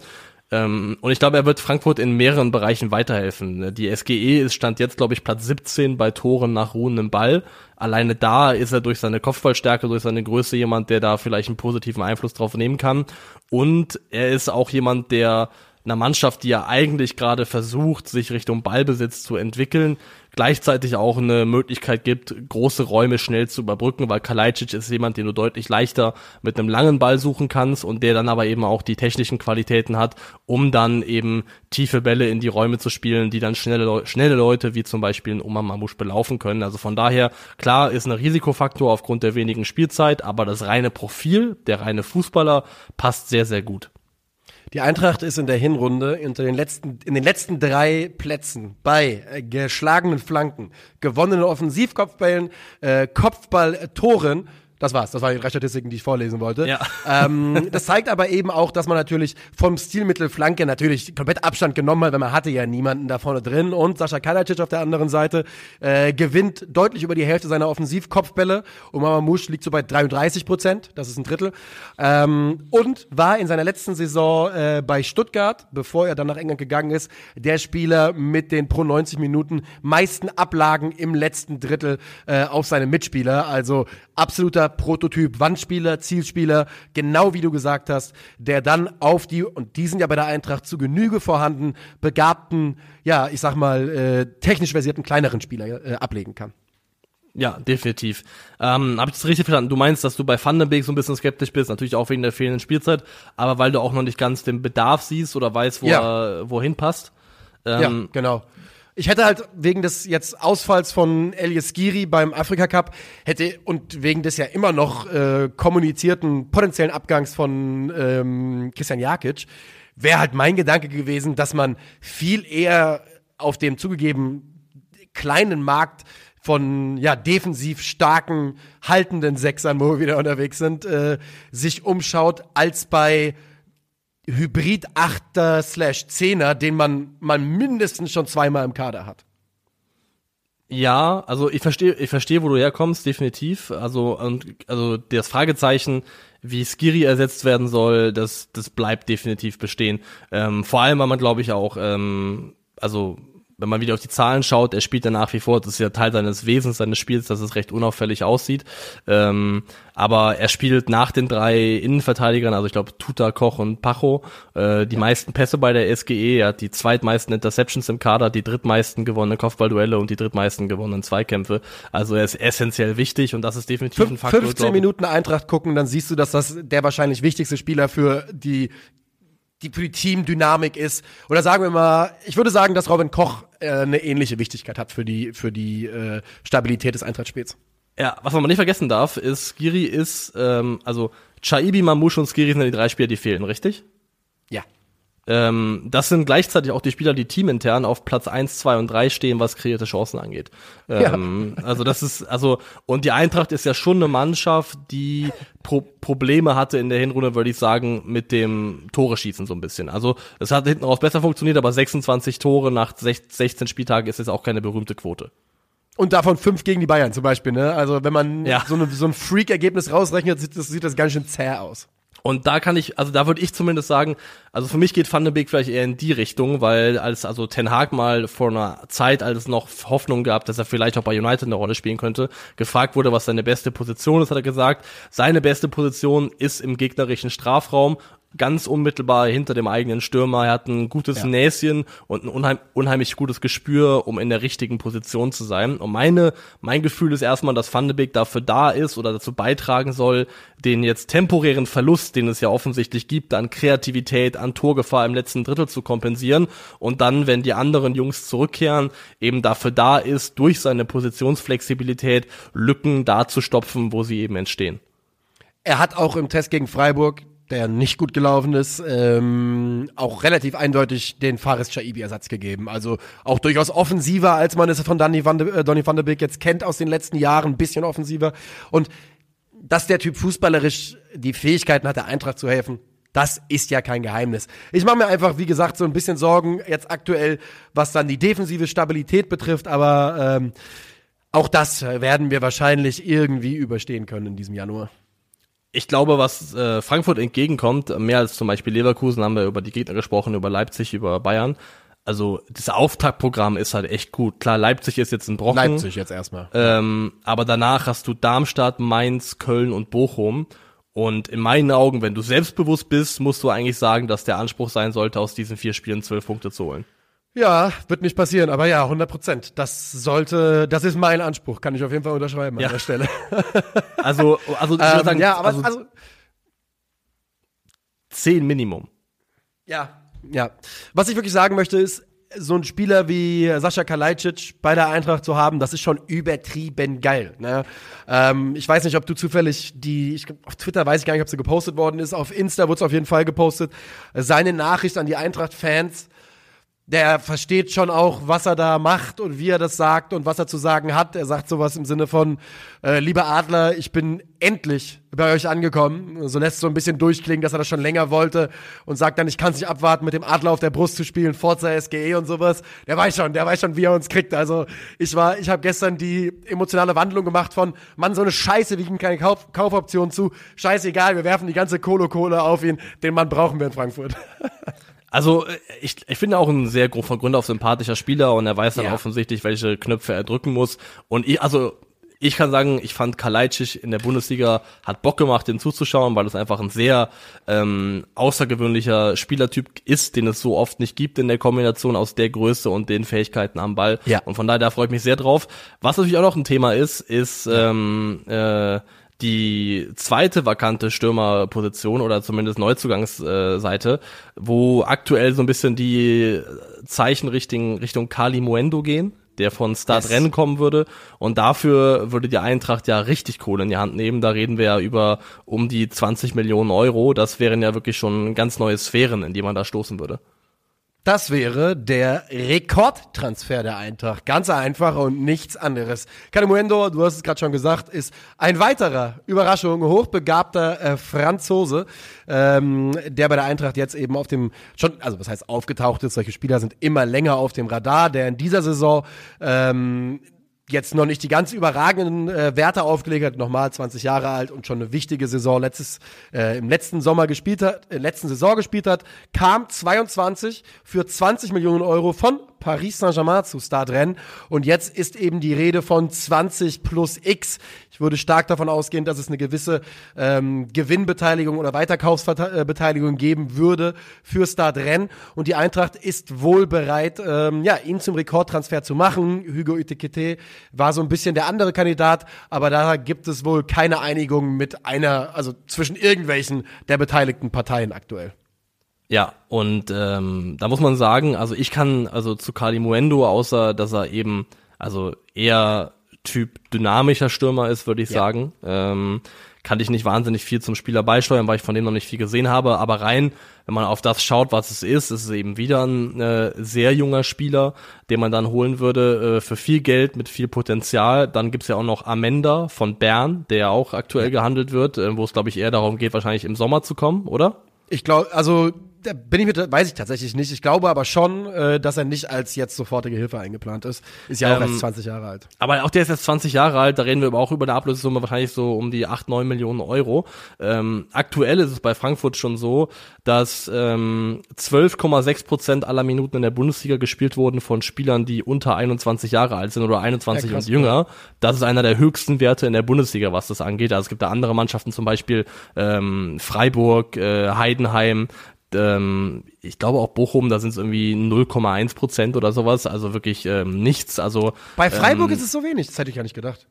Ähm, und ich glaube, er wird Frankfurt in mehreren Bereichen weiterhelfen. Die SGE ist stand jetzt, glaube ich, Platz 17 bei Toren nach ruhendem Ball. Alleine da ist er durch seine Kopfballstärke, durch seine Größe jemand, der da vielleicht einen positiven Einfluss drauf nehmen kann. Und er ist auch jemand, der einer Mannschaft, die ja eigentlich gerade versucht, sich Richtung Ballbesitz zu entwickeln, gleichzeitig auch eine Möglichkeit gibt, große Räume schnell zu überbrücken, weil Kalajdzic ist jemand, den du deutlich leichter mit einem langen Ball suchen kannst und der dann aber eben auch die technischen Qualitäten hat, um dann eben tiefe Bälle in die Räume zu spielen, die dann schnelle, schnelle Leute wie zum Beispiel ein Omar Mamouche belaufen können. Also von daher, klar, ist ein Risikofaktor aufgrund der wenigen Spielzeit, aber das reine Profil, der reine Fußballer passt sehr, sehr gut.
Die Eintracht ist in der Hinrunde unter den letzten, in den letzten drei Plätzen bei äh, geschlagenen Flanken, gewonnenen Offensivkopfbällen, äh, Kopfballtoren. Das war's. Das waren die drei Statistiken, die ich vorlesen wollte.
Ja.
Ähm, das zeigt aber eben auch, dass man natürlich vom Stilmittel Flanke natürlich komplett Abstand genommen hat, weil man hatte ja niemanden da vorne drin. Und Sascha Kalajdzic auf der anderen Seite äh, gewinnt deutlich über die Hälfte seiner Offensivkopfbälle. Und Mama Musch liegt so bei 33 Prozent. Das ist ein Drittel. Ähm, und war in seiner letzten Saison äh, bei Stuttgart, bevor er dann nach England gegangen ist, der Spieler mit den pro 90 Minuten meisten Ablagen im letzten Drittel äh, auf seine Mitspieler. Also absoluter Prototyp, Wandspieler, Zielspieler, genau wie du gesagt hast, der dann auf die, und die sind ja bei der Eintracht zu Genüge vorhanden, begabten, ja, ich sag mal, äh, technisch versierten kleineren Spieler äh, ablegen kann.
Ja, definitiv. Ähm, Habe ich das richtig verstanden? Du meinst, dass du bei Van den Beek so ein bisschen skeptisch bist, natürlich auch wegen der fehlenden Spielzeit, aber weil du auch noch nicht ganz den Bedarf siehst oder weißt, wo
Ja.
er wohin passt. Ähm,
ja, genau. Ich hätte halt wegen des jetzt Ausfalls von Elias Giri beim Afrika Cup hätte und wegen des ja immer noch äh, kommunizierten potenziellen Abgangs von ähm, Christian Jakic wäre halt mein Gedanke gewesen, dass man viel eher auf dem zugegeben kleinen Markt von ja defensiv starken haltenden Sechsern, wo wir wieder unterwegs sind, äh, sich umschaut, als bei Hybrid 8er slash 10er, den man, man mindestens schon zweimal im Kader hat.
Ja, also ich verstehe, ich verstehe, wo du herkommst, definitiv. Also und also das Fragezeichen, wie Skiri ersetzt werden soll, das das bleibt definitiv bestehen. Ähm, vor allem, weil man, glaube ich, auch ähm, also wenn man wieder auf die Zahlen schaut, er spielt ja nach wie vor, das ist ja Teil seines Wesens, seines Spiels, dass es recht unauffällig aussieht. Ähm, aber er spielt nach den drei Innenverteidigern, also ich glaube Tuta, Koch und Pacho, äh, die meisten Pässe bei der SGE. Er hat die zweitmeisten Interceptions im Kader, die drittmeisten gewonnenen Kopfballduelle und die drittmeisten gewonnenen Zweikämpfe. Also er ist essentiell wichtig und das ist definitiv ein
Fünf,
Faktor.
15
glaub ich.
Minuten Eintracht gucken, dann siehst du, dass das der wahrscheinlich wichtigste Spieler für die, die, für die Teamdynamik ist. Oder sagen wir mal, ich würde sagen, dass Robin Koch äh, eine ähnliche Wichtigkeit hat für die, für die äh, Stabilität des Eintrachtspiels.
Ja, was man nicht vergessen darf, ist, Skiri ist, ähm, also Chaibi, Mamouche und Skiri sind die drei Spieler, die fehlen, richtig?
Ja.
Ähm, das sind gleichzeitig auch die Spieler, die teamintern auf Platz 1, 2 und 3 stehen, was kreierte Chancen angeht. Ähm, Also das ist, also, und die Eintracht ist ja schon eine Mannschaft, die Pro Probleme hatte in der Hinrunde, würde ich sagen, mit dem Tore schießen so ein bisschen. Also es hat hinten raus besser funktioniert, aber 26 Tore nach 16 Spieltagen ist jetzt auch keine berühmte Quote.
Und davon fünf gegen die Bayern zum Beispiel, ne? Also wenn man
Ja.
so, eine, so ein Freak-Ergebnis rausrechnet, sieht das, sieht das ganz schön zäh aus.
Und da kann ich, also da würde ich zumindest sagen, also für mich geht Van de Beek vielleicht eher in die Richtung, weil als also Ten Hag mal vor einer Zeit, als es noch Hoffnung gab, dass er vielleicht auch bei United eine Rolle spielen könnte, gefragt wurde, was seine beste Position ist, hat er gesagt, seine beste Position ist im gegnerischen Strafraum ganz unmittelbar hinter dem eigenen Stürmer. Er hat ein gutes ja. Näschen und ein unheim, unheimlich gutes Gespür, um in der richtigen Position zu sein. Und meine, mein Gefühl ist erstmal, dass Van de Beek dafür da ist oder dazu beitragen soll, den jetzt temporären Verlust, den es ja offensichtlich gibt, an Kreativität, an Torgefahr im letzten Drittel zu kompensieren. Und dann, wenn die anderen Jungs zurückkehren, eben dafür da ist, durch seine Positionsflexibilität Lücken da zu stopfen, wo sie eben entstehen.
Er hat auch im Test gegen Freiburg der nicht gut gelaufen ist, ähm, auch relativ eindeutig den Faris Chaibi-Ersatz gegeben. Also auch durchaus offensiver, als man es von Donny van, de, äh, Donny van de Beek jetzt kennt aus den letzten Jahren, ein bisschen offensiver. Und dass der Typ fußballerisch die Fähigkeiten hat, der Eintracht zu helfen, das ist ja kein Geheimnis. Ich mache mir einfach, wie gesagt, so ein bisschen Sorgen jetzt aktuell, was dann die defensive Stabilität betrifft, aber ähm, auch das werden wir wahrscheinlich irgendwie überstehen können in diesem Januar
ich glaube, was äh, Frankfurt entgegenkommt, mehr als zum Beispiel Leverkusen, haben wir über die Gegner gesprochen, über Leipzig, über Bayern. Also das Auftaktprogramm ist halt echt gut. Klar, Leipzig ist jetzt ein Brocken.
Leipzig jetzt erstmal.
Ähm, aber danach hast du Darmstadt, Mainz, Köln und Bochum. Und in meinen Augen, wenn du selbstbewusst bist, musst du eigentlich sagen, dass der Anspruch sein sollte, aus diesen vier Spielen zwölf Punkte zu holen.
Ja, wird nicht passieren, aber ja, 100 Prozent. Das sollte, das ist mein Anspruch, kann ich auf jeden Fall unterschreiben
ja.
an der Stelle.
also, also, ich
ähm, sagen, ja, aber also, also
zehn Minimum.
Ja, ja. Was ich wirklich sagen möchte ist, so ein Spieler wie Sascha Kalajdzic bei der Eintracht zu haben, das ist schon übertrieben geil. Ne? Ähm, ich weiß nicht, ob du zufällig die, ich, auf Twitter weiß ich gar nicht, ob sie gepostet worden ist, auf Insta wurde es auf jeden Fall gepostet, seine Nachricht an die Eintracht-Fans, der versteht schon auch, was er da macht und wie er das sagt und was er zu sagen hat. Er sagt sowas im Sinne von, äh, lieber Adler, ich bin endlich bei euch angekommen. So lässt so ein bisschen durchklingen, dass er das schon länger wollte und sagt dann, ich kann es nicht abwarten, mit dem Adler auf der Brust zu spielen, Forza SGE und sowas. Der weiß schon, der weiß schon, wie er uns kriegt. Also ich war, ich habe gestern die emotionale Wandlung gemacht von, Mann, so eine Scheiße, wie ihm keine Kauf Kaufoption zu. Scheißegal, wir werfen die ganze Kohle-Kohle auf ihn. Den Mann brauchen wir in Frankfurt.
Also äh, ich, ich finde auch ein sehr von Grund auf sympathischer Spieler und er weiß dann ja. offensichtlich, welche Knöpfe er drücken muss. Und ich, also ich kann sagen, ich fand Kalajdzic in der Bundesliga hat Bock gemacht, den zuzuschauen, weil es einfach ein sehr ähm, außergewöhnlicher Spielertyp ist, den es so oft nicht gibt in der Kombination aus der Größe und den Fähigkeiten am Ball. Ja. Und von daher da freue ich mich sehr drauf. Was natürlich auch noch ein Thema ist, ist ähm, äh, die zweite vakante Stürmerposition oder zumindest Neuzugangsseite, wo aktuell so ein bisschen die Zeichen Richtung, Richtung Kali Muendo gehen, der von Start yes. Rennen kommen würde. Und dafür würde die Eintracht ja richtig Kohle in die Hand nehmen. Da reden wir ja über um die 20 Millionen Euro. Das wären ja wirklich schon ganz neue Sphären, in die man da stoßen würde.
Das wäre der Rekordtransfer der Eintracht. Ganz einfach und nichts anderes. Canemuendo, du hast es gerade schon gesagt, ist ein weiterer Überraschung, hochbegabter äh, Franzose, ähm, der bei der Eintracht jetzt eben auf dem, schon, also was heißt aufgetaucht ist, solche Spieler sind immer länger auf dem Radar, der in dieser Saison ähm, jetzt noch nicht die ganz überragenden äh, Werte aufgelegt hat, nochmal 20 Jahre alt und schon eine wichtige Saison letztes äh, im letzten Sommer gespielt hat, äh, letzten Saison gespielt hat, kam 22 für 20 Millionen Euro von Paris Saint-Germain zu Startrennen und jetzt ist eben die Rede von 20 plus X. Ich würde stark davon ausgehen, dass es eine gewisse ähm, Gewinnbeteiligung oder Weiterkaufsbeteiligung geben würde für Startrennen und die Eintracht ist wohl bereit, ähm, ja, ihn zum Rekordtransfer zu machen. Hugo Etikette war so ein bisschen der andere Kandidat, aber da gibt es wohl keine Einigung mit einer, also zwischen irgendwelchen der beteiligten Parteien aktuell.
Ja, und ähm, da muss man sagen, also ich kann also zu Kali Muendo, außer dass er eben also eher Typ dynamischer Stürmer ist, würde ich ja. sagen, ähm, kann ich nicht wahnsinnig viel zum Spieler beisteuern, weil ich von dem noch nicht viel gesehen habe. Aber rein, wenn man auf das schaut, was es ist, ist es eben wieder ein äh, sehr junger Spieler, den man dann holen würde äh, für viel Geld mit viel Potenzial. Dann gibt's ja auch noch Amenda von Bern, der auch aktuell gehandelt wird, äh, wo es, glaube ich, eher darum geht, wahrscheinlich im Sommer zu kommen, oder?
Ich glaube, also da bin ich mir, weiß ich tatsächlich nicht. Ich glaube aber schon, äh, dass er nicht als jetzt sofortige Hilfe eingeplant ist. Ist ja auch
Ähm,
erst 20 Jahre alt.
Aber auch der ist jetzt 20 Jahre alt, da reden wir aber auch über eine Ablösesumme wahrscheinlich so um die 8, 9 Millionen Euro. Ähm, aktuell ist es bei Frankfurt schon so, dass ähm, 12,6 Prozent aller Minuten in der Bundesliga gespielt wurden von Spielern, die unter 21 Jahre alt sind oder 21
Ja, krass,
und jünger. Das ist einer der höchsten Werte in der Bundesliga, was das angeht. Also es gibt da andere Mannschaften, zum Beispiel ähm, Freiburg, äh, Heidenheim, ähm, ich glaube auch Bochum, da sind es irgendwie 0,1 Prozent oder sowas, also wirklich ähm, nichts. Also
Bei Freiburg
ähm,
ist es so wenig, das hätte ich gar nicht gedacht.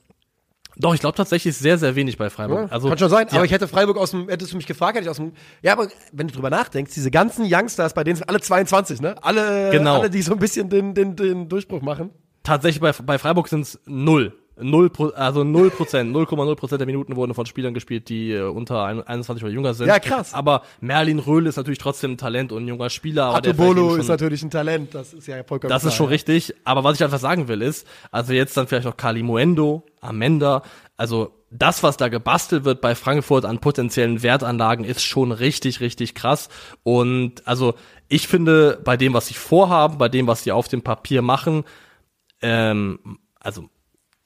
doch, ich glaube tatsächlich sehr, sehr wenig bei Freiburg.
Ja,
also,
Kann schon sein,
ja,
aber ich hätte Freiburg aus dem, hättest du mich gefragt, hätte ich aus dem, ja, aber wenn du drüber nachdenkst, diese ganzen Youngsters, bei denen sind alle 22, ne? Alle,
Genau.
alle, die so ein bisschen den, den, den Durchbruch machen.
tatsächlich bei, bei Freiburg sind es null. Null, also null Prozent, 0,0 Prozent der Minuten wurden von Spielern gespielt, die äh, unter ein- 21 oder jünger sind.
Ja, krass.
Aber Merlin Röhl ist natürlich trotzdem ein Talent und ein junger Spieler.
Atobolo
eben
ist natürlich ein Talent, das ist ja vollkommen
Das ist
klar,
schon
ja.
richtig. Aber was ich einfach sagen will ist, also jetzt dann vielleicht noch Kali Muendo, Amenda, also das, was da gebastelt wird bei Frankfurt an potenziellen Wertanlagen, ist schon richtig, richtig krass. Und also ich finde, bei dem, was sie vorhaben, bei dem, was sie auf dem Papier machen, ähm, also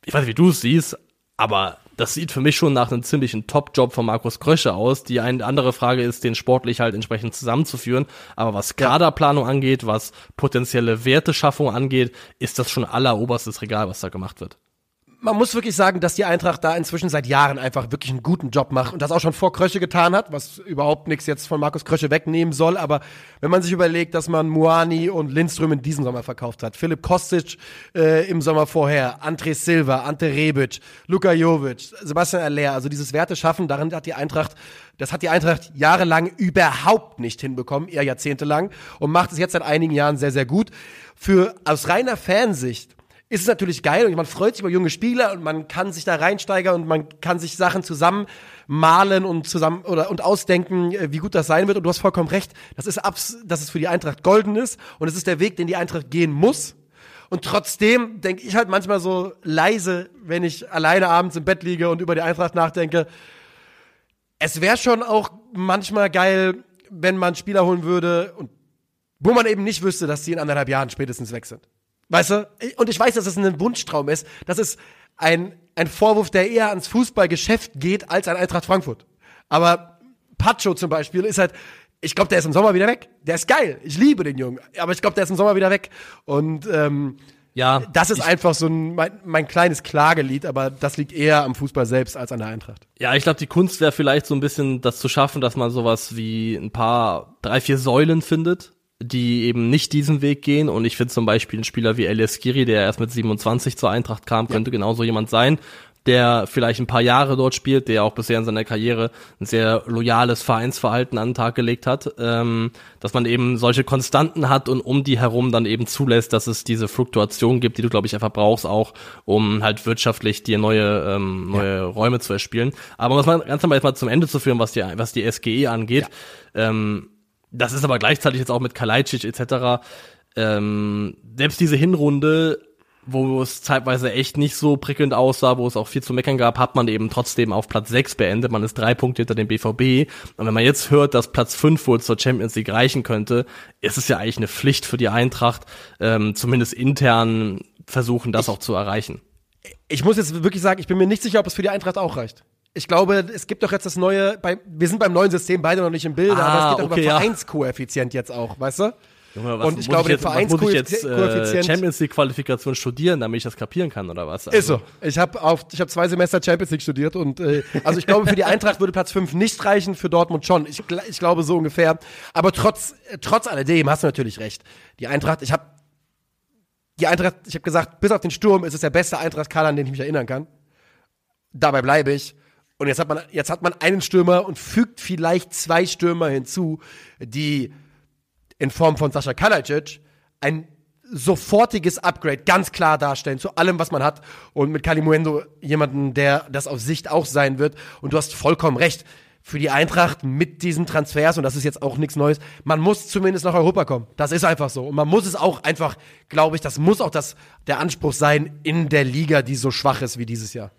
ich weiß nicht, wie du es siehst, aber das sieht für mich schon nach einem ziemlichen Top-Job von Markus Krösche aus. Die eine andere Frage ist, den sportlich halt entsprechend zusammenzuführen. Aber was Kaderplanung angeht, was potenzielle Werteschaffung angeht, ist das schon alleroberstes Regal, was da gemacht wird.
Man muss wirklich sagen, dass die Eintracht da inzwischen seit Jahren einfach wirklich einen guten Job macht und das auch schon vor Krösche getan hat, was überhaupt nichts jetzt von Markus Krösche wegnehmen soll. Aber wenn man sich überlegt, dass man Muani und Lindström in diesem Sommer verkauft hat, Philipp Kostic äh, im Sommer vorher, André Silva, Ante Rebic, Luka Jovic, Sebastian Aller, also dieses Werte schaffen, darin hat die Eintracht, das hat die Eintracht jahrelang überhaupt nicht hinbekommen, eher jahrzehntelang und macht es jetzt seit einigen Jahren sehr, sehr gut. Für aus reiner Fansicht ist es natürlich geil und man freut sich über junge Spieler und man kann sich da reinsteigern und man kann sich Sachen zusammen malen und zusammen oder und ausdenken, äh, wie gut das sein wird. Und du hast vollkommen recht, das ist abs, dass es für die Eintracht golden ist und es ist der Weg, den die Eintracht gehen muss. Und trotzdem denke ich halt manchmal so leise, wenn ich alleine abends im Bett liege und über die Eintracht nachdenke. Es wäre schon auch manchmal geil, wenn man Spieler holen würde und wo man eben nicht wüsste, dass die in anderthalb Jahren spätestens weg sind. Weißt du? Und ich weiß, dass es ein Wunschtraum ist. Das ist ein, ein Vorwurf, der eher ans Fußballgeschäft geht als an Eintracht Frankfurt. Aber Pacho zum Beispiel ist halt, ich glaube, der ist im Sommer wieder weg. Der ist geil. Ich liebe den Jungen. Aber ich glaube, der ist im Sommer wieder weg. Und ähm,
Ja,
das ist einfach so ein, mein, mein kleines Klagelied, aber das liegt eher am Fußball selbst als an der Eintracht.
Ja, ich glaube, die Kunst wäre vielleicht so ein bisschen das zu schaffen, dass man sowas wie ein paar, drei, vier Säulen findet, die eben nicht diesen Weg gehen. Und ich finde zum Beispiel ein Spieler wie Elias Skiri, der erst mit 27 zur Eintracht kam, könnte genauso jemand sein, der vielleicht ein paar Jahre dort spielt, der auch bisher in seiner Karriere ein sehr loyales Vereinsverhalten an den Tag gelegt hat, ähm, dass man eben solche Konstanten hat und um die herum dann eben zulässt, dass es diese Fluktuation gibt, die du, glaube ich, einfach brauchst, auch um halt wirtschaftlich dir neue, ähm, neue Räume zu erspielen. Aber was man ganz normal jetzt mal zum Ende zu führen, was die, was die SGE angeht, ähm, das ist aber gleichzeitig jetzt auch mit Kalajdzic etc. Ähm, selbst diese Hinrunde, wo es zeitweise echt nicht so prickelnd aussah, wo es auch viel zu meckern gab, hat man eben trotzdem auf Platz 6 beendet. Man ist drei Punkte hinter dem BVB. Und wenn man jetzt hört, dass Platz 5 wohl zur Champions League reichen könnte, ist es ja eigentlich eine Pflicht für die Eintracht, ähm, zumindest intern versuchen, das auch zu erreichen.
Ich muss jetzt wirklich sagen, ich bin mir nicht sicher, ob es für die Eintracht auch reicht. Ich glaube, es gibt doch jetzt das neue, bei, wir sind beim neuen System beide noch nicht im Bild,
Ah,
aber es geht doch
okay,
über
ja.
Vereinskoeffizient jetzt auch, weißt du?
Junge, was
Und ich glaube,
jetzt,
den
ich jetzt äh,
Vereinskoeffizient-
Champions League Qualifikation studieren, damit ich das kapieren kann oder was?
Ist so. Ich habe auf, ich habe zwei Semester Champions League studiert und äh, also ich glaube für die Eintracht würde Platz 5 nicht reichen, für Dortmund schon. Ich, ich glaube so ungefähr. Aber trotz äh, trotz alledem hast du natürlich recht. Die Eintracht, ich habe die Eintracht, ich habe gesagt, bis auf den Sturm ist es der beste Eintracht-Kader, an den ich mich erinnern kann. Dabei bleibe ich. Und jetzt hat man jetzt hat man einen Stürmer und fügt vielleicht zwei Stürmer hinzu, die in Form von Sascha Kalajdzic ein sofortiges Upgrade ganz klar darstellen zu allem, was man hat. Und mit Kalimuendo jemanden, der das auf Sicht auch sein wird. Und du hast vollkommen recht. Für die Eintracht mit diesen Transfers, und das ist jetzt auch nichts Neues, man muss zumindest nach Europa kommen. Das ist einfach so. Und man muss es auch einfach, glaube ich, das muss auch das, der Anspruch sein in der Liga, die so schwach ist wie dieses Jahr.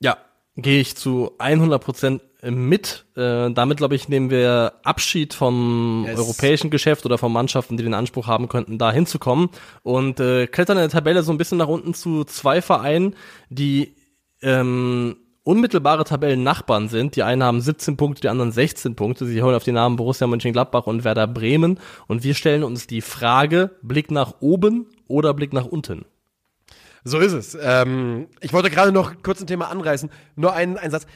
Ja, gehe ich zu 100% mit. Äh, damit, glaube ich, nehmen wir Abschied vom
Yes.
europäischen Geschäft oder von Mannschaften, die den Anspruch haben könnten, da hinzukommen. Und äh, klettern in der Tabelle so ein bisschen nach unten zu zwei Vereinen, die ähm, unmittelbare Tabellennachbarn sind. Die einen haben 17 Punkte, die anderen 16 Punkte. Sie hören auf die Namen Borussia Mönchengladbach und Werder Bremen. Und wir stellen uns die Frage, Blick nach oben oder Blick nach unten?
So ist es. Ähm, ich wollte gerade noch kurz ein Thema anreißen. Nur einen, einen Satz.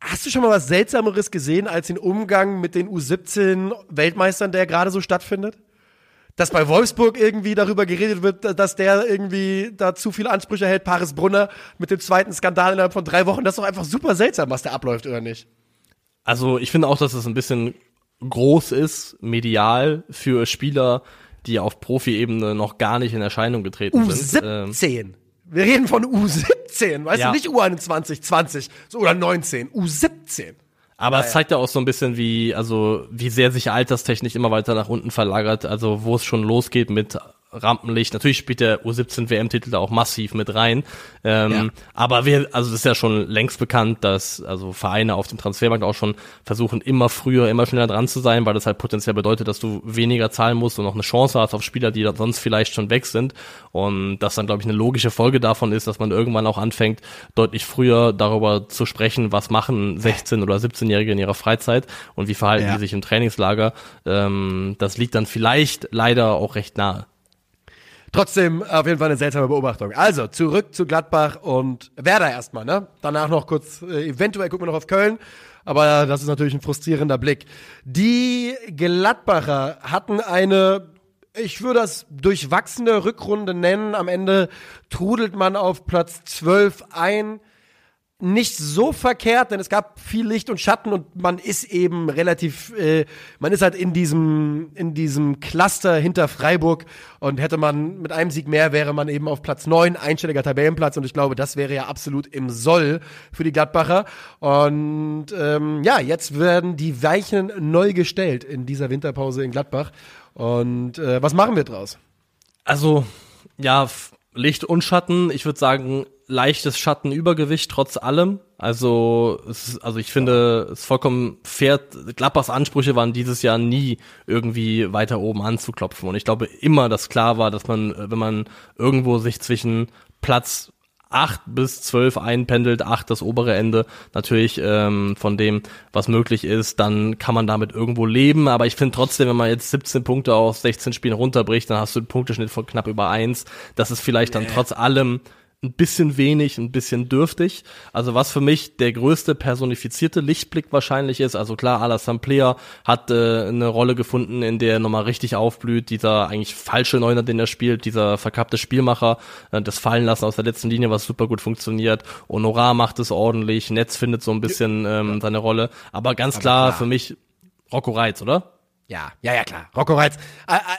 Hast du schon mal was Seltsameres gesehen als den Umgang mit den U17-Weltmeistern, der gerade so stattfindet? Dass bei Wolfsburg irgendwie darüber geredet wird, dass der irgendwie da zu viele Ansprüche hält, Paris Brunner mit dem zweiten Skandal innerhalb von drei Wochen. Das ist doch einfach super seltsam, was da abläuft, oder nicht?
Also ich finde auch, dass es ein bisschen groß ist, medial, für Spieler, die auf Profi-Ebene noch gar nicht in Erscheinung getreten sind. Ähm,
U17. Wir reden von U17, weißt
Ja.
du, nicht U21, 20 so, oder 19, U17.
Aber es zeigt ja auch so ein bisschen, wie, also, wie sehr sich alterstechnisch immer weiter nach unten verlagert, also wo es schon losgeht mit Rampenlicht. Natürlich spielt der U17 WM-Titel da auch massiv mit rein. Ähm,
Ja.
Aber wir, also es ist ja schon längst bekannt, dass also Vereine auf dem Transfermarkt auch schon versuchen, immer früher, immer schneller dran zu sein, weil das halt potenziell bedeutet, dass du weniger zahlen musst und noch eine Chance hast auf Spieler, die sonst vielleicht schon weg sind. Und das dann, glaube ich, eine logische Folge davon ist, dass man irgendwann auch anfängt, deutlich früher darüber zu sprechen, was machen 16- oder 17-Jährige in ihrer Freizeit und wie verhalten
Ja.
die sich im Trainingslager. Ähm, das liegt dann vielleicht leider auch recht nahe.
Trotzdem auf jeden Fall eine seltsame Beobachtung. Also, zurück zu Gladbach und Werder erstmal, ne? Danach noch kurz, äh, eventuell gucken wir noch auf Köln. Aber das ist natürlich ein frustrierender Blick. Die Gladbacher hatten eine, ich würde das durchwachsene Rückrunde nennen. Am Ende trudelt man auf Platz 12 ein nicht so verkehrt, denn es gab viel Licht und Schatten und man ist eben relativ, äh, man ist halt in diesem, in diesem Cluster hinter Freiburg und hätte man mit einem Sieg mehr, wäre man eben auf Platz neun einstelliger Tabellenplatz und ich glaube, das wäre ja absolut im Soll für die Gladbacher. Und ähm, ja, jetzt werden die Weichen neu gestellt in dieser Winterpause in Gladbach. Und äh, was machen wir draus?
Also, ja, Licht und Schatten. Ich würde sagen, leichtes Schattenübergewicht trotz allem. Also, es ist, also ich finde, es ist vollkommen fair. Gladbachs Ansprüche waren dieses Jahr nie irgendwie weiter oben anzuklopfen. Und ich glaube immer, dass klar war, dass man, äh, wenn man irgendwo sich zwischen Platz 8 bis 12 einpendelt, 8 das obere Ende natürlich ähm, von dem, was möglich ist, dann kann man damit irgendwo leben. Aber ich finde trotzdem, wenn man jetzt 17 Punkte aus 16 Spielen runterbricht, dann hast du einen Punkteschnitt von knapp über 1. Das ist vielleicht dann trotz allem ein bisschen wenig, ein bisschen dürftig. Also was für mich der größte personifizierte Lichtblick wahrscheinlich ist, also klar, Alassane Player hat äh, eine Rolle gefunden, in der er nochmal richtig aufblüht, dieser eigentlich falsche Neuner, den er spielt, dieser verkappte Spielmacher, äh, das Fallenlassen aus der letzten Linie, was super gut funktioniert. Honorar macht es ordentlich, Netz findet so ein bisschen ähm, seine Rolle, aber ganz klar,
klar.
für mich Rocco Reitz, oder?
Ja, ja, ja, klar. Rocco Reitz.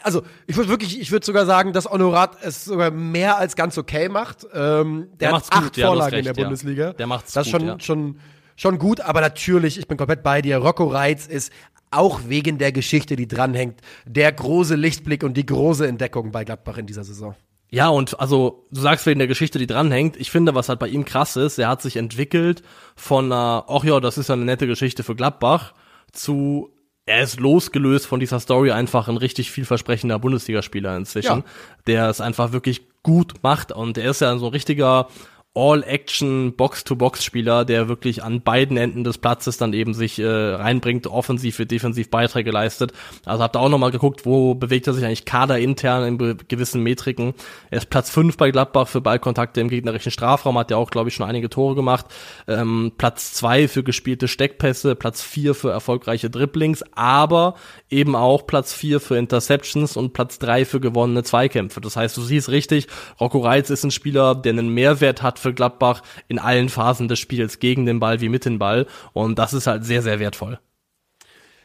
Also, ich würde wirklich, ich würde sogar sagen, dass Honorat es sogar mehr als ganz okay macht. Ähm, der,
Der
hat
macht's gut,
acht
ja, hast
Vorlagen in
recht,
der
ja.
Bundesliga.
Der macht's
das ist
gut,
schon,
ja.
schon, schon gut, aber natürlich, ich bin komplett bei dir. Rocco Reitz ist auch wegen der Geschichte, die dranhängt, der große Lichtblick und die große Entdeckung bei Gladbach in dieser Saison.
Ja, und also, du sagst wegen der Geschichte, die dranhängt. Ich finde, was halt bei ihm krass ist, er hat sich entwickelt von ach ja, das ist ja eine nette Geschichte für Gladbach, zu, er ist losgelöst von dieser Story einfach ein richtig vielversprechender Bundesligaspieler inzwischen,
Ja.
der es einfach wirklich gut macht und er ist ja so ein richtiger All-Action Box-to-Box-Spieler, der wirklich an beiden Enden des Platzes dann eben sich äh, reinbringt, offensiv wie defensiv Beiträge leistet. Also habt ihr auch nochmal geguckt, wo bewegt er sich eigentlich kaderintern in gewissen Metriken. Er ist Platz 5 bei Gladbach für Ballkontakte im gegnerischen Strafraum, hat ja auch, glaube ich, schon einige Tore gemacht. Ähm, Platz 2 für gespielte Steckpässe, Platz 4 für erfolgreiche Dribblings, aber eben auch Platz 4 für Interceptions und Platz 3 für gewonnene Zweikämpfe. Das heißt, du siehst richtig, Rocco Reitz ist ein Spieler, der einen Mehrwert hat für Gladbach in allen Phasen des Spiels, gegen den Ball wie mit dem Ball. Und das ist halt sehr, sehr wertvoll.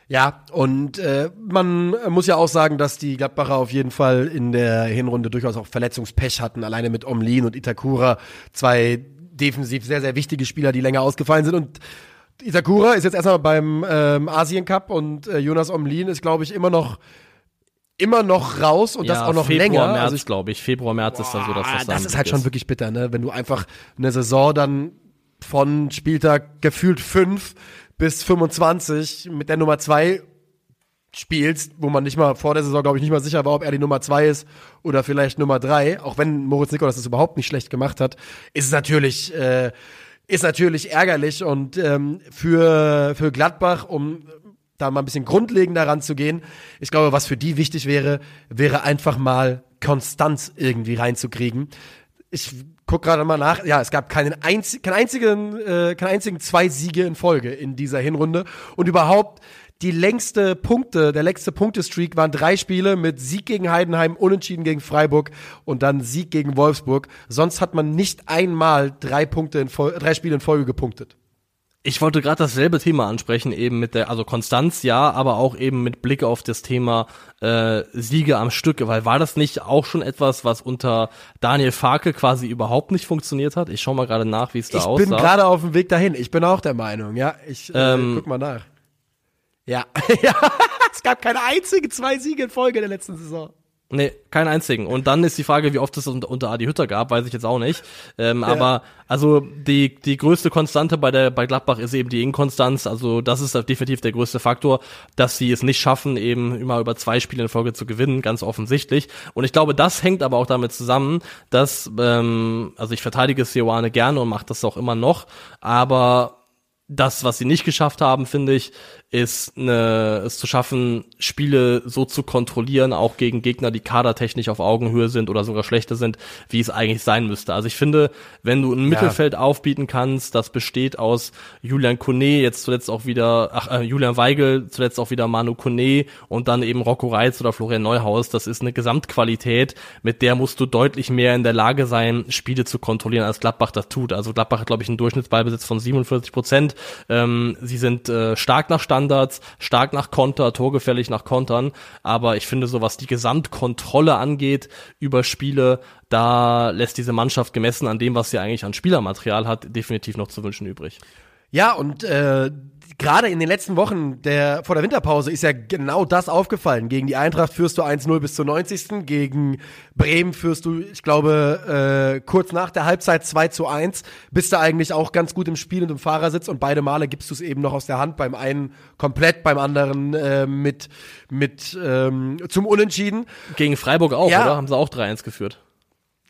Ja, und äh, man muss ja auch sagen, dass die Gladbacher auf jeden Fall in der Hinrunde durchaus auch Verletzungspech hatten, alleine mit Omlin und Itakura, zwei defensiv sehr, sehr wichtige Spieler, die länger ausgefallen sind. Und Itakura ist jetzt erstmal beim ähm, Asien Cup und äh, Jonas Omlin ist, glaube ich, immer noch immer noch raus und das auch noch
Februar,
länger.
März,
also ich,
glaube ich. Februar, März ist da so, dass das
das ist halt schon wirklich bitter, ne? Wenn du einfach eine Saison dann von Spieltag gefühlt 5 bis 25 mit der Nummer 2 spielst, wo man nicht mal vor der Saison, glaube ich, nicht mal sicher war, ob er die Nummer 2 ist oder vielleicht Nummer 3, auch wenn Moritz Nikolas das überhaupt nicht schlecht gemacht hat, ist es natürlich, äh, ist natürlich ärgerlich und ähm, für, für Gladbach, um da mal ein bisschen grundlegender ranzugehen. Ich glaube, was für die wichtig wäre, wäre einfach mal Konstanz irgendwie reinzukriegen. Ich guck gerade mal nach. Ja, es gab keinen, einzi keinen einzigen, äh, keinen einzigen zwei Siege in Folge in dieser Hinrunde und überhaupt die längste Punkte, der längste Punktestreak waren drei Spiele mit Sieg gegen Heidenheim, Unentschieden gegen Freiburg und dann Sieg gegen Wolfsburg. Sonst hat man nicht einmal drei Punkte in Fol drei Spiele in Folge gepunktet.
Ich wollte gerade dasselbe Thema ansprechen, eben mit der, also Konstanz ja, aber auch eben mit Blick auf das Thema äh, Siege am Stück, weil war das nicht auch schon etwas, was unter Daniel Farke quasi überhaupt nicht funktioniert hat? Ich schau mal gerade nach, wie es da aussah.
Ich bin gerade auf dem Weg dahin. Ich bin auch der Meinung, ja. Ich äh, ähm, guck mal nach. Ja, ja. es gab keine einzige zwei Siege in Folge in der letzten Saison.
Nee, keinen einzigen. Und dann ist die Frage, wie oft es unter, unter Adi Hütter gab, weiß ich jetzt auch nicht. Ähm, ja. Aber also die die größte Konstante bei der bei Gladbach ist eben die Inkonstanz. Also das ist definitiv der größte Faktor, dass sie es nicht schaffen, eben immer über zwei Spiele in Folge zu gewinnen, ganz offensichtlich. Und ich glaube, das hängt aber auch damit zusammen, dass ähm, also ich verteidige Sioane gerne und mache das auch immer noch, aber das, was sie nicht geschafft haben, finde ich, ist eine, es zu schaffen, Spiele so zu kontrollieren, auch gegen Gegner, die kadertechnisch auf Augenhöhe sind oder sogar schlechter sind, wie es eigentlich sein müsste. Also ich finde, wenn du ein ja. Mittelfeld aufbieten kannst, das besteht aus Julian Kone, jetzt zuletzt auch wieder, ach, äh, Julian Weigel, zuletzt auch wieder Manu Kone und dann eben Rocco Reitz oder Florian Neuhaus, das ist eine Gesamtqualität, mit der musst du deutlich mehr in der Lage sein, Spiele zu kontrollieren, als Gladbach das tut. Also Gladbach hat, glaube ich, einen Durchschnittsballbesitz von 47 Prozent. Ähm, sie sind äh, stark nach Stand Standards, stark nach Konter, torgefällig nach Kontern. Aber ich finde, so was die Gesamtkontrolle angeht über Spiele, da lässt diese Mannschaft gemessen an dem, was sie eigentlich an Spielermaterial hat, definitiv noch zu wünschen übrig.
Ja, und äh, gerade in den letzten Wochen der, vor der Winterpause ist ja genau das aufgefallen. Gegen die Eintracht führst du 1-0 bis zur 90. Gegen Bremen führst du, ich glaube, äh, kurz nach der Halbzeit 2 zu 1. Bist du eigentlich auch ganz gut im Spiel und im Fahrersitz und beide Male gibst du es eben noch aus der Hand. Beim einen komplett, beim anderen äh, mit, mit ähm, zum Unentschieden.
Gegen Freiburg auch, ja. oder? Haben sie auch 3-1 geführt.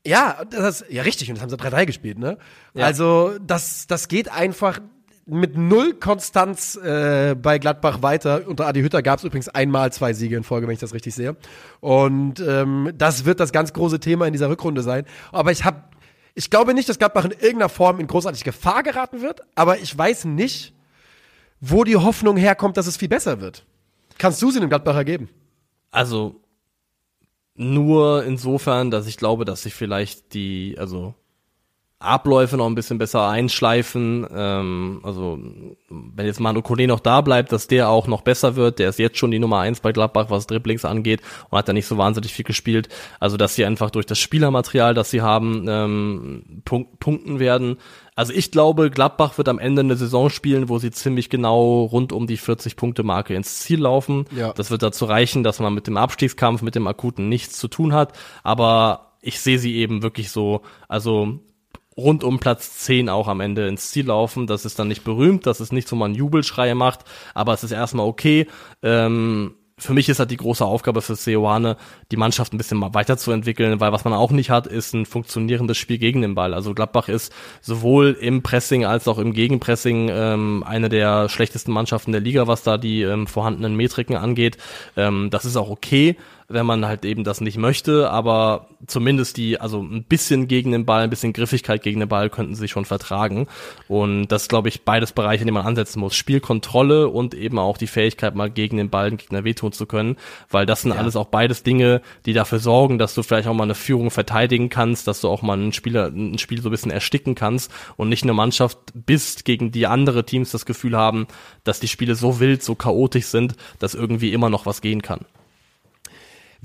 Ja, das ist, ja richtig, und das haben sie 3-3 gespielt, ne? Ja. Also, das, das geht einfach, mit null Konstanz äh, bei Gladbach weiter. Unter Adi Hütter gab es übrigens einmal zwei Siege in Folge, wenn ich das richtig sehe. Und ähm, das wird das ganz große Thema in dieser Rückrunde sein. Aber ich habe, ich glaube nicht, dass Gladbach in irgendeiner Form in großartig Gefahr geraten wird. Aber ich weiß nicht, wo die Hoffnung herkommt, dass es viel besser wird. Kannst du sie dem Gladbacher geben?
Also nur insofern, dass ich glaube, dass sich vielleicht die, also Abläufe noch ein bisschen besser einschleifen. Ähm, also wenn jetzt Manu Kone noch da bleibt, dass der auch noch besser wird. Der ist jetzt schon die Nummer eins bei Gladbach, was Dribblings angeht und hat da nicht so wahnsinnig viel gespielt. Also dass sie einfach durch das Spielermaterial, das sie haben, ähm, punk punkten werden. Also ich glaube, Gladbach wird am Ende eine Saison spielen, wo sie ziemlich genau rund um die 40-Punkte-Marke ins Ziel laufen. Ja. Das wird dazu reichen, dass man mit dem Abstiegskampf, mit dem akuten nichts zu tun hat. Aber ich sehe sie eben wirklich so, also rund um Platz 10 auch am Ende ins Ziel laufen. Das ist dann nicht berühmt, das ist nicht so man Jubelschreie macht, aber es ist erstmal okay. Ähm, für mich ist halt die große Aufgabe für Seoane, die Mannschaft ein bisschen weiterzuentwickeln, weil was man auch nicht hat, ist ein funktionierendes Spiel gegen den Ball. Also Gladbach ist sowohl im Pressing als auch im Gegenpressing ähm, eine der schlechtesten Mannschaften der Liga, was da die ähm, vorhandenen Metriken angeht. Ähm, das ist auch okay wenn man halt eben das nicht möchte, aber zumindest die, also ein bisschen gegen den Ball, ein bisschen Griffigkeit gegen den Ball könnten sie schon vertragen. Und das glaube ich beides Bereiche, in denen man ansetzen muss. Spielkontrolle und eben auch die Fähigkeit, mal gegen den Ball, den Gegner wehtun zu können, weil das sind ja. alles auch beides Dinge, die dafür sorgen, dass du vielleicht auch mal eine Führung verteidigen kannst, dass du auch mal einen Spieler, ein Spiel so ein bisschen ersticken kannst und nicht eine Mannschaft bist, gegen die andere Teams das Gefühl haben, dass die Spiele so wild, so chaotisch sind, dass irgendwie immer noch was gehen kann.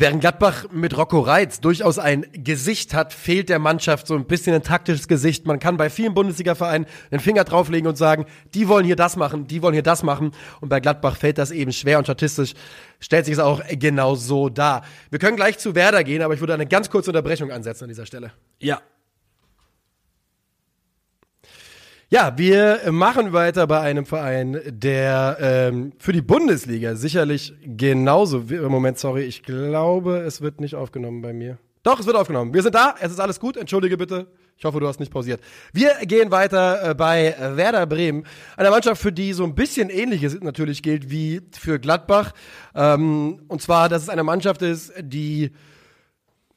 Während Gladbach mit Rocco Reitz durchaus ein Gesicht hat, fehlt der Mannschaft so ein bisschen ein taktisches Gesicht. Man kann bei vielen Bundesliga-Vereinen den Finger drauflegen und sagen, die wollen hier das machen, die wollen hier das machen. Und bei Gladbach fällt das eben schwer und statistisch stellt sich es auch genau so dar. Wir können gleich zu Werder gehen, aber ich würde eine ganz kurze Unterbrechung ansetzen an dieser Stelle.
Ja,
Ja, wir machen weiter bei einem Verein, der ähm, für die Bundesliga sicherlich genauso. Moment, sorry, ich glaube, es wird nicht aufgenommen bei mir. Doch, es wird aufgenommen. Wir sind da, es ist alles gut. Entschuldige bitte. Ich hoffe, du hast nicht pausiert. Wir gehen weiter äh, bei Werder Bremen, einer Mannschaft, für die so ein bisschen Ähnliches natürlich gilt wie für Gladbach. Ähm, und zwar, dass es eine Mannschaft ist, die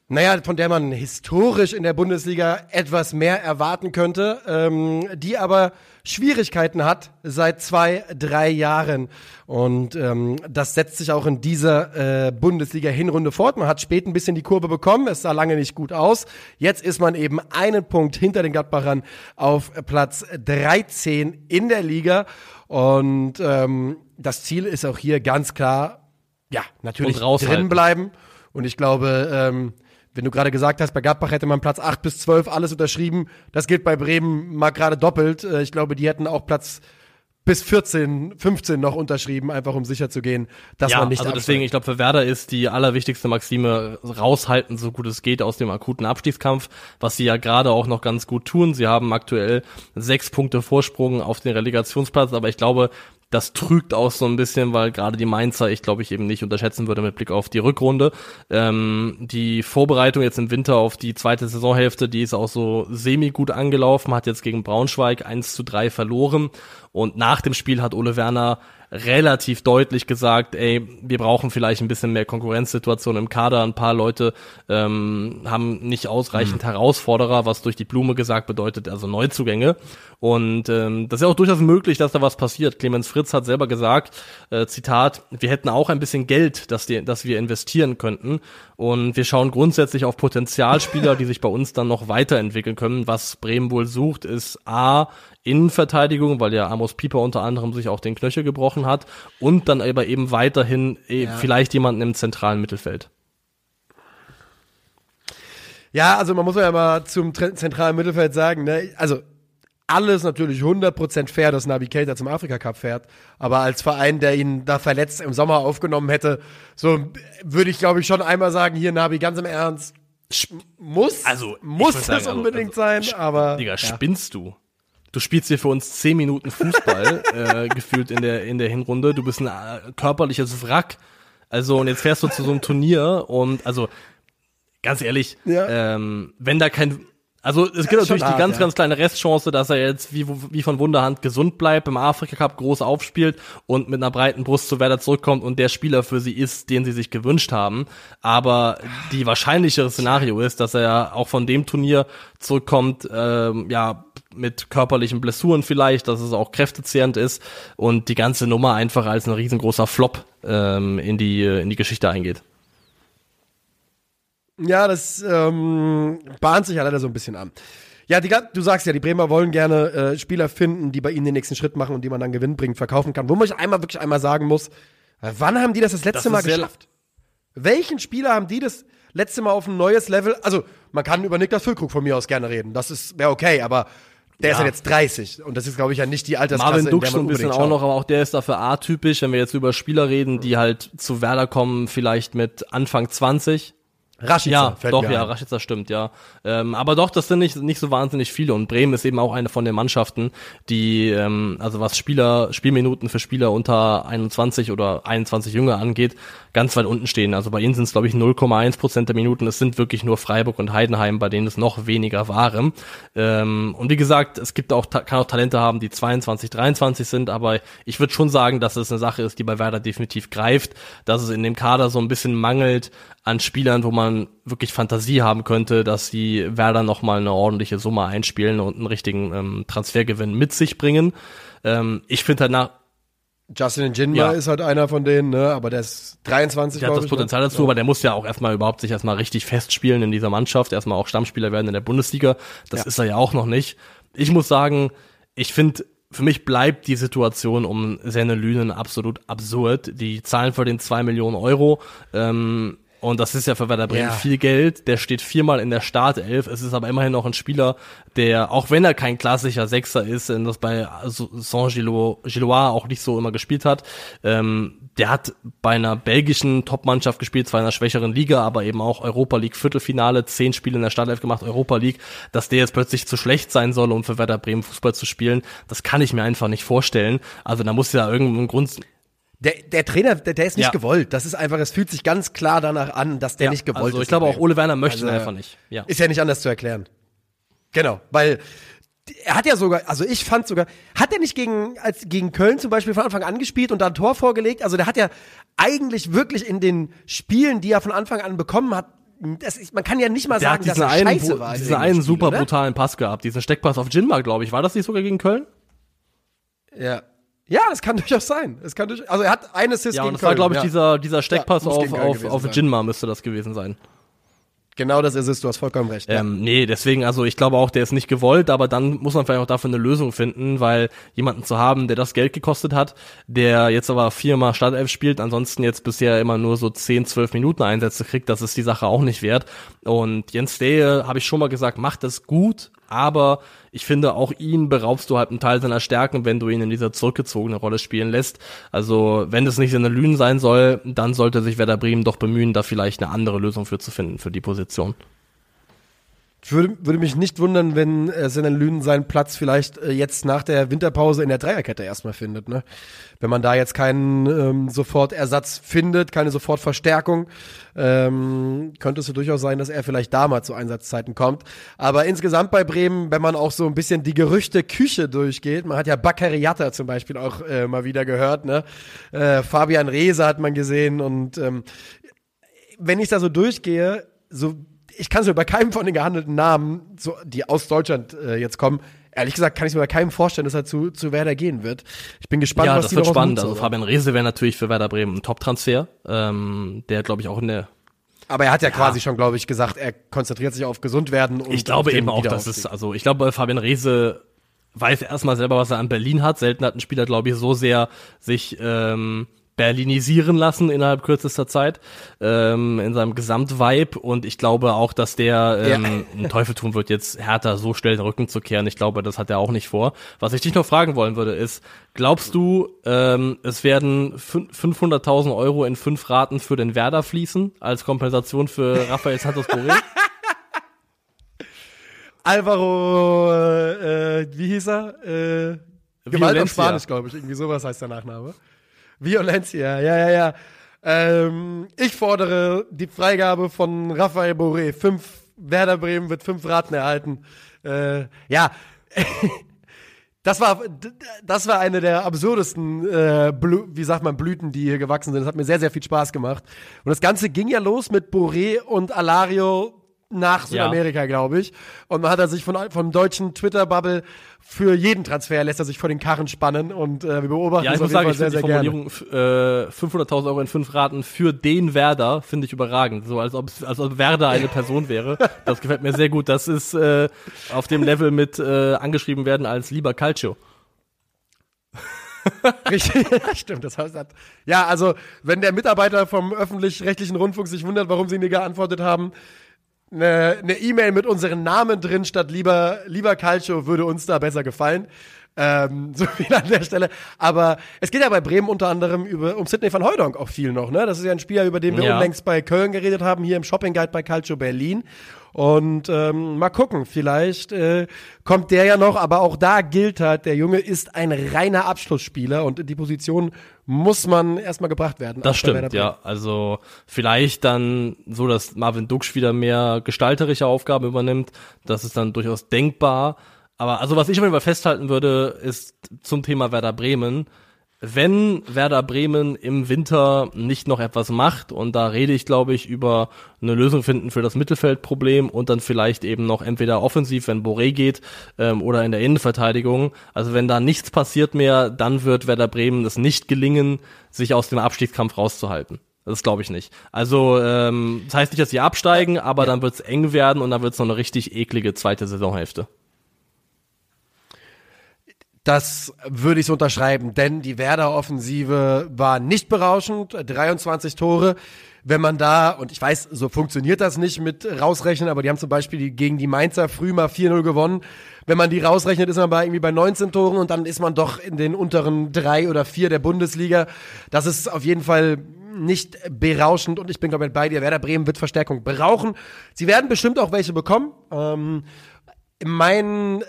naja, von der man historisch in der Bundesliga etwas mehr erwarten könnte, ähm, die aber Schwierigkeiten hat seit zwei, drei Jahren. Und ähm, das setzt sich auch in dieser äh, Bundesliga-Hinrunde fort. Man hat spät ein bisschen die Kurve bekommen, es sah lange nicht gut aus. Jetzt ist man eben einen Punkt hinter den Gladbachern auf Platz 13 in der Liga. Und ähm, das Ziel ist auch hier ganz klar, ja, natürlich drin bleiben. Und ich glaube, ähm, wenn du gerade gesagt hast, bei Gladbach hätte man Platz 8 bis 12 alles unterschrieben. Das gilt bei Bremen mal gerade doppelt. Äh, Ich glaube, die hätten auch Platz bis 14, 15 noch unterschrieben, einfach um sicher zu gehen, dass
ja,
man nicht
also
absteigt.
deswegen, ich glaube, für Werder ist die allerwichtigste Maxime raushalten, so gut es geht aus dem akuten Abstiegskampf, was sie ja gerade auch noch ganz gut tun. Sie haben aktuell sechs Punkte Vorsprung auf den Relegationsplatz, aber ich glaube, das trügt auch so ein bisschen, weil gerade die Mainzer, ich glaube, ich eben nicht unterschätzen würde mit Blick auf die Rückrunde. Ähm, die Vorbereitung jetzt im Winter auf die zweite Saisonhälfte, die ist auch so semi gut angelaufen, hat jetzt gegen Braunschweig 1 zu 3 verloren und nach dem Spiel hat Ole Werner relativ deutlich gesagt, ey, wir brauchen vielleicht ein bisschen mehr Konkurrenzsituation im Kader. Ein paar Leute ähm, haben nicht ausreichend Herausforderer, was durch die Blume gesagt bedeutet, also Neuzugänge. Und ähm, das ist ja auch durchaus möglich, dass da was passiert. Clemens Fritz hat selber gesagt, äh, Zitat, wir hätten auch ein bisschen Geld, das, die, das wir investieren könnten. Und wir schauen grundsätzlich auf Potenzialspieler, die sich bei uns dann noch weiterentwickeln können. Was Bremen wohl sucht, ist A, Innenverteidigung, weil ja Amos Pieper unter anderem sich auch den Knöchel gebrochen hat und dann aber eben weiterhin eh, vielleicht jemanden im zentralen Mittelfeld.
Ja, also man muss ja mal zum zentralen Mittelfeld sagen, ne? also alles natürlich 100% fair, dass Navi Keita zum Afrika Cup fährt, aber als Verein, der ihn da verletzt im Sommer aufgenommen hätte, so würde ich glaube ich schon einmal sagen, hier Navi, ganz im Ernst, muss,
Also,
muss das
sagen, also-
unbedingt
also,
sein, aber
Digga,
ja.
spinnst du? Du spielst hier für uns zehn Minuten Fußball äh, gefühlt in der in der Hinrunde. Du bist ein äh, körperliches Wrack. Also und jetzt fährst du zu so einem Turnier und also ganz ehrlich,
Ja.
ähm, wenn da kein also es gibt natürlich die
hart,
ganz,
ja.
ganz kleine Restchance, dass er jetzt wie, wie von Wunderhand gesund bleibt, im Afrika Cup groß aufspielt und mit einer breiten Brust zu Werder zurückkommt und der Spieler für sie ist, den sie sich gewünscht haben. Aber die wahrscheinlichere Szenario ist, dass er auch von dem Turnier zurückkommt, ähm, ja, mit körperlichen Blessuren vielleicht, dass es auch kräftezehrend ist und die ganze Nummer einfach als ein riesengroßer Flop ähm, in die in die Geschichte eingeht.
Ja, das ähm, bahnt sich ja leider so ein bisschen an. Ja, die, du sagst ja, die Bremer wollen gerne äh, Spieler finden, die bei ihnen den nächsten Schritt machen und die man dann gewinnbringend verkaufen kann. Wo man ich einmal wirklich einmal sagen muss, wann haben die das das letzte
Das
Mal geschafft? Welchen Spieler haben die das letzte Mal auf ein neues Level? Also, man kann über Niklas Füllkrug von mir aus gerne reden. Das ist wäre okay, aber der ist
Ja.
ja jetzt 30 und das ist glaube ich ja nicht die Altersklasse,
Marvin so
man
ein bisschen auch noch, aber auch der ist dafür atypisch, wenn wir jetzt über Spieler reden, die halt zu Werder kommen, vielleicht mit Anfang 20.
Rashica
Ja,
fällt
doch,
mir
ja,
ein.
Rashica stimmt, ja. Ähm, aber doch, das sind nicht, nicht so wahnsinnig viele. Und Bremen ist eben auch eine von den Mannschaften, die, ähm, also was Spieler, Spielminuten für Spieler unter 21 oder 21 Jünger angeht, ganz weit unten stehen. Also bei ihnen sind es, glaube ich, 0,1 Prozent der Minuten. Es sind wirklich nur Freiburg und Heidenheim, bei denen es noch weniger waren. Ähm, und wie gesagt, es gibt auch, kann auch Talente haben, die 22, 23 sind, aber ich würde schon sagen, dass es eine Sache ist, die bei Werder definitiv greift, dass es in dem Kader so ein bisschen mangelt an Spielern, wo man wirklich Fantasie haben könnte, dass die Werder nochmal eine ordentliche Summe einspielen und einen richtigen ähm, Transfergewinn mit sich bringen. Ähm, ich finde halt nach,
Justin Jinma
Ja.
ist halt einer von denen, ne, aber der ist 23,
der hat das
ne?
Potenzial dazu, aber der muss ja auch erstmal überhaupt sich erstmal richtig festspielen in dieser Mannschaft, erstmal auch Stammspieler werden in der Bundesliga. Das
Ja.
ist er ja auch noch nicht. Ich muss sagen, ich finde, für mich bleibt die Situation um Senne Lünen absolut absurd. Die zahlen für den zwei Millionen Euro. Ähm, Und das ist ja für Werder Bremen
Ja.
viel Geld. Der steht viermal in der Startelf. Es ist aber immerhin noch ein Spieler, der, auch wenn er kein klassischer Sechser ist, und das bei Saint-Gilloise auch nicht so immer gespielt hat, ähm, der hat bei einer belgischen Topmannschaft gespielt, zwar in einer schwächeren Liga, aber eben auch Europa League Viertelfinale, zehn Spiele in der Startelf gemacht, Europa League, dass der jetzt plötzlich zu schlecht sein soll, um für Werder Bremen Fußball zu spielen, das kann ich mir einfach nicht vorstellen. Also da muss ja irgendein Grund,
Der, der Trainer, der, der ist nicht
Ja.
gewollt. Das ist einfach, es fühlt sich ganz klar danach an, dass der
ja,
nicht gewollt
also
ist.
ich glaube auch. Ole Werner möchte ihn
Also,
einfach nicht. Ja.
Ist ja nicht anders zu erklären. Genau, weil er hat ja sogar, also ich fand sogar, hat er nicht gegen, als gegen Köln zum Beispiel von Anfang an gespielt und da ein Tor vorgelegt? Also der hat ja eigentlich wirklich in den Spielen, die er von Anfang an bekommen hat, das ist, man kann ja nicht mal
Der
sagen, dass er
einen,
scheiße war.
diesen einen
Spiel,
super
oder?
brutalen Pass gehabt, diesen Steckpass auf Jinma, glaube ich. War das nicht sogar gegen Köln?
Ja. Ja, das kann durchaus sein. Das kann durch, also er hat eine Assist
Ja,
gegen
und das war,
Köln,
glaube ich,
ja.
dieser, dieser Steckpass
Ja,
auf, auf, auf. Jinma müsste das gewesen sein.
Genau das ist es, du hast vollkommen recht. ja.
Ähm, nee, deswegen, also ich glaube auch, der ist nicht gewollt, aber dann muss man vielleicht auch dafür eine Lösung finden, weil jemanden zu haben, der das Geld gekostet hat, der jetzt aber viermal Startelf spielt, ansonsten jetzt bisher immer nur so 10, 12 Minuten Einsätze kriegt, das ist die Sache auch nicht wert. Und Jens Dehe, habe ich schon mal gesagt, macht das gut, aber ich finde, auch ihn beraubst du halt einen Teil seiner Stärken, wenn du ihn in dieser zurückgezogenen Rolle spielen lässt. Also, wenn es nicht Sinne Lünen sein soll, dann sollte sich Werder Bremen doch bemühen, da vielleicht eine andere Lösung für zu finden, für die Position.
Ich würde, würde mich nicht wundern, wenn äh, Senan Lünen seinen Platz vielleicht äh, jetzt nach der Winterpause in der Dreierkette erstmal findet. Ne? Wenn man da jetzt keinen ähm, Sofortersatz findet, keine Sofortverstärkung, ähm, könnte es so durchaus sein, dass er vielleicht da mal zu Einsatzzeiten kommt. Aber insgesamt bei Bremen, wenn man auch so ein bisschen die Gerüchte Küche durchgeht, man hat ja Bakary Yatta zum Beispiel auch äh, mal wieder gehört, ne? Äh, Fabian Reese hat man gesehen und ähm, wenn ich da so durchgehe, so ich kann es mir bei keinem von den gehandelten Namen, so, die aus Deutschland äh, jetzt kommen, ehrlich gesagt kann ich mir bei keinem vorstellen, dass er zu, zu Werder gehen wird. Ich bin gespannt,
ja,
was
das
die
wird spannend. Also. Fabian Reese wäre natürlich für Werder Bremen ein Top-Transfer, ähm, der glaube ich auch in der.
Aber er hat ja, quasi schon, glaube ich, gesagt, er konzentriert sich auf gesund werden und
Ich glaube eben auch, dass es, also ich glaube, Fabian Reese weiß erstmal selber, was er an Berlin hat. Selten hat ein Spieler, glaube ich, so sehr sich ähm, berlinisieren lassen innerhalb kürzester Zeit ähm, in seinem Gesamtvibe und ich glaube auch, dass der ähm, einen Teufel tun wird, jetzt härter so schnell den Rücken zu kehren. Ich glaube, das hat er auch nicht vor. Was ich dich noch fragen wollen würde, ist, glaubst du, ähm, es werden fün- 500.000 Euro in fünf Raten für den Werder fließen als Kompensation für Rafael Santos Boré?
Alvaro, äh, wie hieß er? Äh, Gewalt auf. Spanisch, glaube ich. Irgendwie sowas heißt der Nachname. Violencia, ja, ja, ja. Ähm, ich fordere die Freigabe von Rafael Boré. Fünf, Werder Bremen wird fünf Raten erhalten. Äh, ja. Das war, das war eine der absurdesten, äh, wie sagt man, Blüten, die hier gewachsen sind. Das hat mir sehr, sehr viel Spaß gemacht. Und das Ganze ging ja los mit Boré und Alario nach
Ja.
Südamerika, glaube ich. Und man hat er sich von, vom deutschen Twitter-Bubble für jeden Transfer lässt er sich vor den Karren spannen und äh, wir beobachten
Ja, ich
das
muss sagen, ich
sehr,
die
sehr gerne.
Formulierung äh, 500.000 Euro in fünf Raten für den Werder finde ich überragend. So als ob, es- als ob Werder eine Person wäre. Das gefällt mir sehr gut. Das ist äh, auf dem Level mit äh, angeschrieben werden als lieber Calcio.
Richtig, stimmt. Das heißt, ja, also wenn der Mitarbeiter vom öffentlich-rechtlichen Rundfunk sich wundert, warum sie nie geantwortet haben, eine eine E-Mail mit unseren Namen drin statt lieber lieber Calcio würde uns da besser gefallen. Ähm, so viel an der Stelle. Aber es geht ja bei Bremen unter anderem über, um Sidney van Hooijdonk auch viel noch. Ne? Das ist ja ein Spieler, über den wir
Ja.
unlängst bei Köln geredet haben, hier im Shopping Guide bei Calcio Berlin. Und ähm, mal gucken, vielleicht äh, kommt der ja noch, aber auch da gilt halt, der Junge ist ein reiner Abschlussspieler und in die Position muss man erstmal gebracht werden.
Das stimmt, ja. Also vielleicht dann so, dass Marvin Duksch wieder mehr gestalterische Aufgaben übernimmt. Das ist dann durchaus denkbar. Aber also was ich auf jeden Fall festhalten würde, ist zum Thema Werder Bremen. Wenn Werder Bremen im Winter nicht noch etwas macht, und da rede ich, glaube ich, über eine Lösung finden für das Mittelfeldproblem und dann vielleicht eben noch entweder offensiv, wenn Boré geht, ähm, oder in der Innenverteidigung. Also wenn da nichts passiert mehr, dann wird Werder Bremen es nicht gelingen, sich aus dem Abstiegskampf rauszuhalten. Das glaube ich nicht. Also ähm, das heißt nicht, dass sie absteigen, aber dann wird es eng werden und dann wird es noch eine richtig eklige zweite Saisonhälfte.
Das würde ich so unterschreiben, denn die Werder-Offensive war nicht berauschend. 23 Tore. Wenn man da, und ich weiß, so funktioniert das nicht mit rausrechnen, aber die haben zum Beispiel gegen die Mainzer früh mal 4-0 gewonnen. Wenn man die rausrechnet, ist man bei irgendwie bei 19 Toren und dann ist man doch in den unteren drei oder vier der Bundesliga. Das ist auf jeden Fall nicht berauschend und ich bin, glaube ich, bei dir. Werder Bremen wird Verstärkung brauchen. Sie werden bestimmt auch welche bekommen. Ähm, mein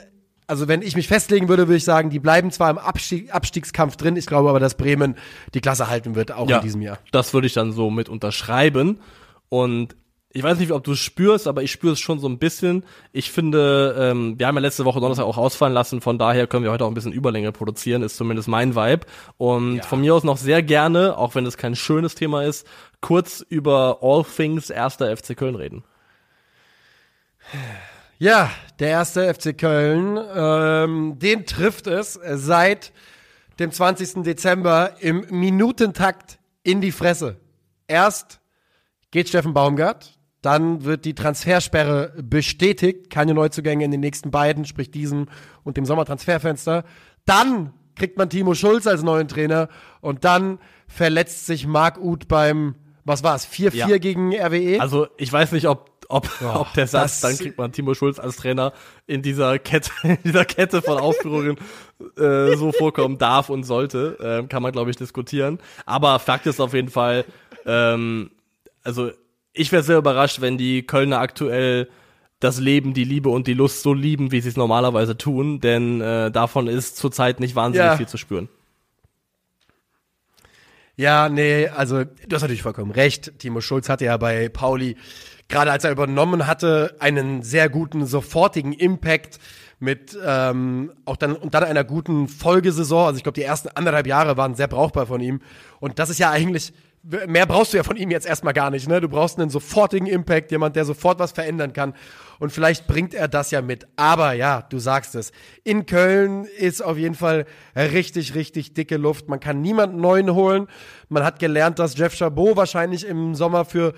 also wenn ich mich festlegen würde, würde ich sagen, die bleiben zwar im Abstieg, Abstiegskampf drin, ich glaube aber, dass Bremen die Klasse halten wird, auch
Ja,
in diesem Jahr.
Das würde ich dann so mit unterschreiben. Und ich weiß nicht, ob du es spürst, aber ich spüre es schon so ein bisschen. Ich finde, ähm, wir haben ja letzte Woche Donnerstag auch ausfallen lassen, von daher können wir heute auch ein bisschen Überlänge produzieren, ist zumindest mein Vibe. Und von mir aus noch sehr gerne, auch wenn es kein schönes Thema ist, kurz über All Things erster FC Köln reden.
Ja, der erste FC Köln, ähm, den trifft es seit dem 20. Dezember im Minutentakt in die Fresse. Erst geht Steffen Baumgart, dann wird die Transfersperre bestätigt, keine Neuzugänge in den nächsten beiden, sprich diesem und dem Sommertransferfenster. Dann kriegt man Timo Schulz als neuen Trainer und dann verletzt sich Marc Uth beim, was war's, 4-4
Ja.
gegen RWE?
Also ich weiß nicht, ob ob, ob der Satz, dann kriegt man Timo Schulz als Trainer in dieser Kette, in dieser Kette von Aufführungen äh, so vorkommen darf und sollte, ähm, kann man glaube ich diskutieren. Aber Fakt ist auf jeden Fall, ähm, also ich wäre sehr überrascht, wenn die Kölner aktuell das Leben, die Liebe und die Lust so lieben, wie sie es normalerweise tun, denn äh, davon ist zurzeit nicht wahnsinnig
Ja.
viel zu spüren.
Ja, nee, also du hast natürlich vollkommen recht. Timo Schulz hatte ja bei Pauli, gerade als er übernommen hatte, einen sehr guten, sofortigen Impact mit ähm, auch dann und dann einer guten Folgesaison. Also ich glaube, die ersten anderthalb Jahre waren sehr brauchbar von ihm. Und das ist ja eigentlich, mehr brauchst du ja von ihm jetzt erstmal gar nicht. Ne? Du brauchst einen sofortigen Impact, jemand, der sofort was verändern kann. Und vielleicht bringt er das ja mit. Aber ja, du sagst es. In Köln ist auf jeden Fall richtig, richtig dicke Luft. Man kann niemanden neuen holen. Man hat gelernt, dass Jeff Chabot wahrscheinlich im Sommer für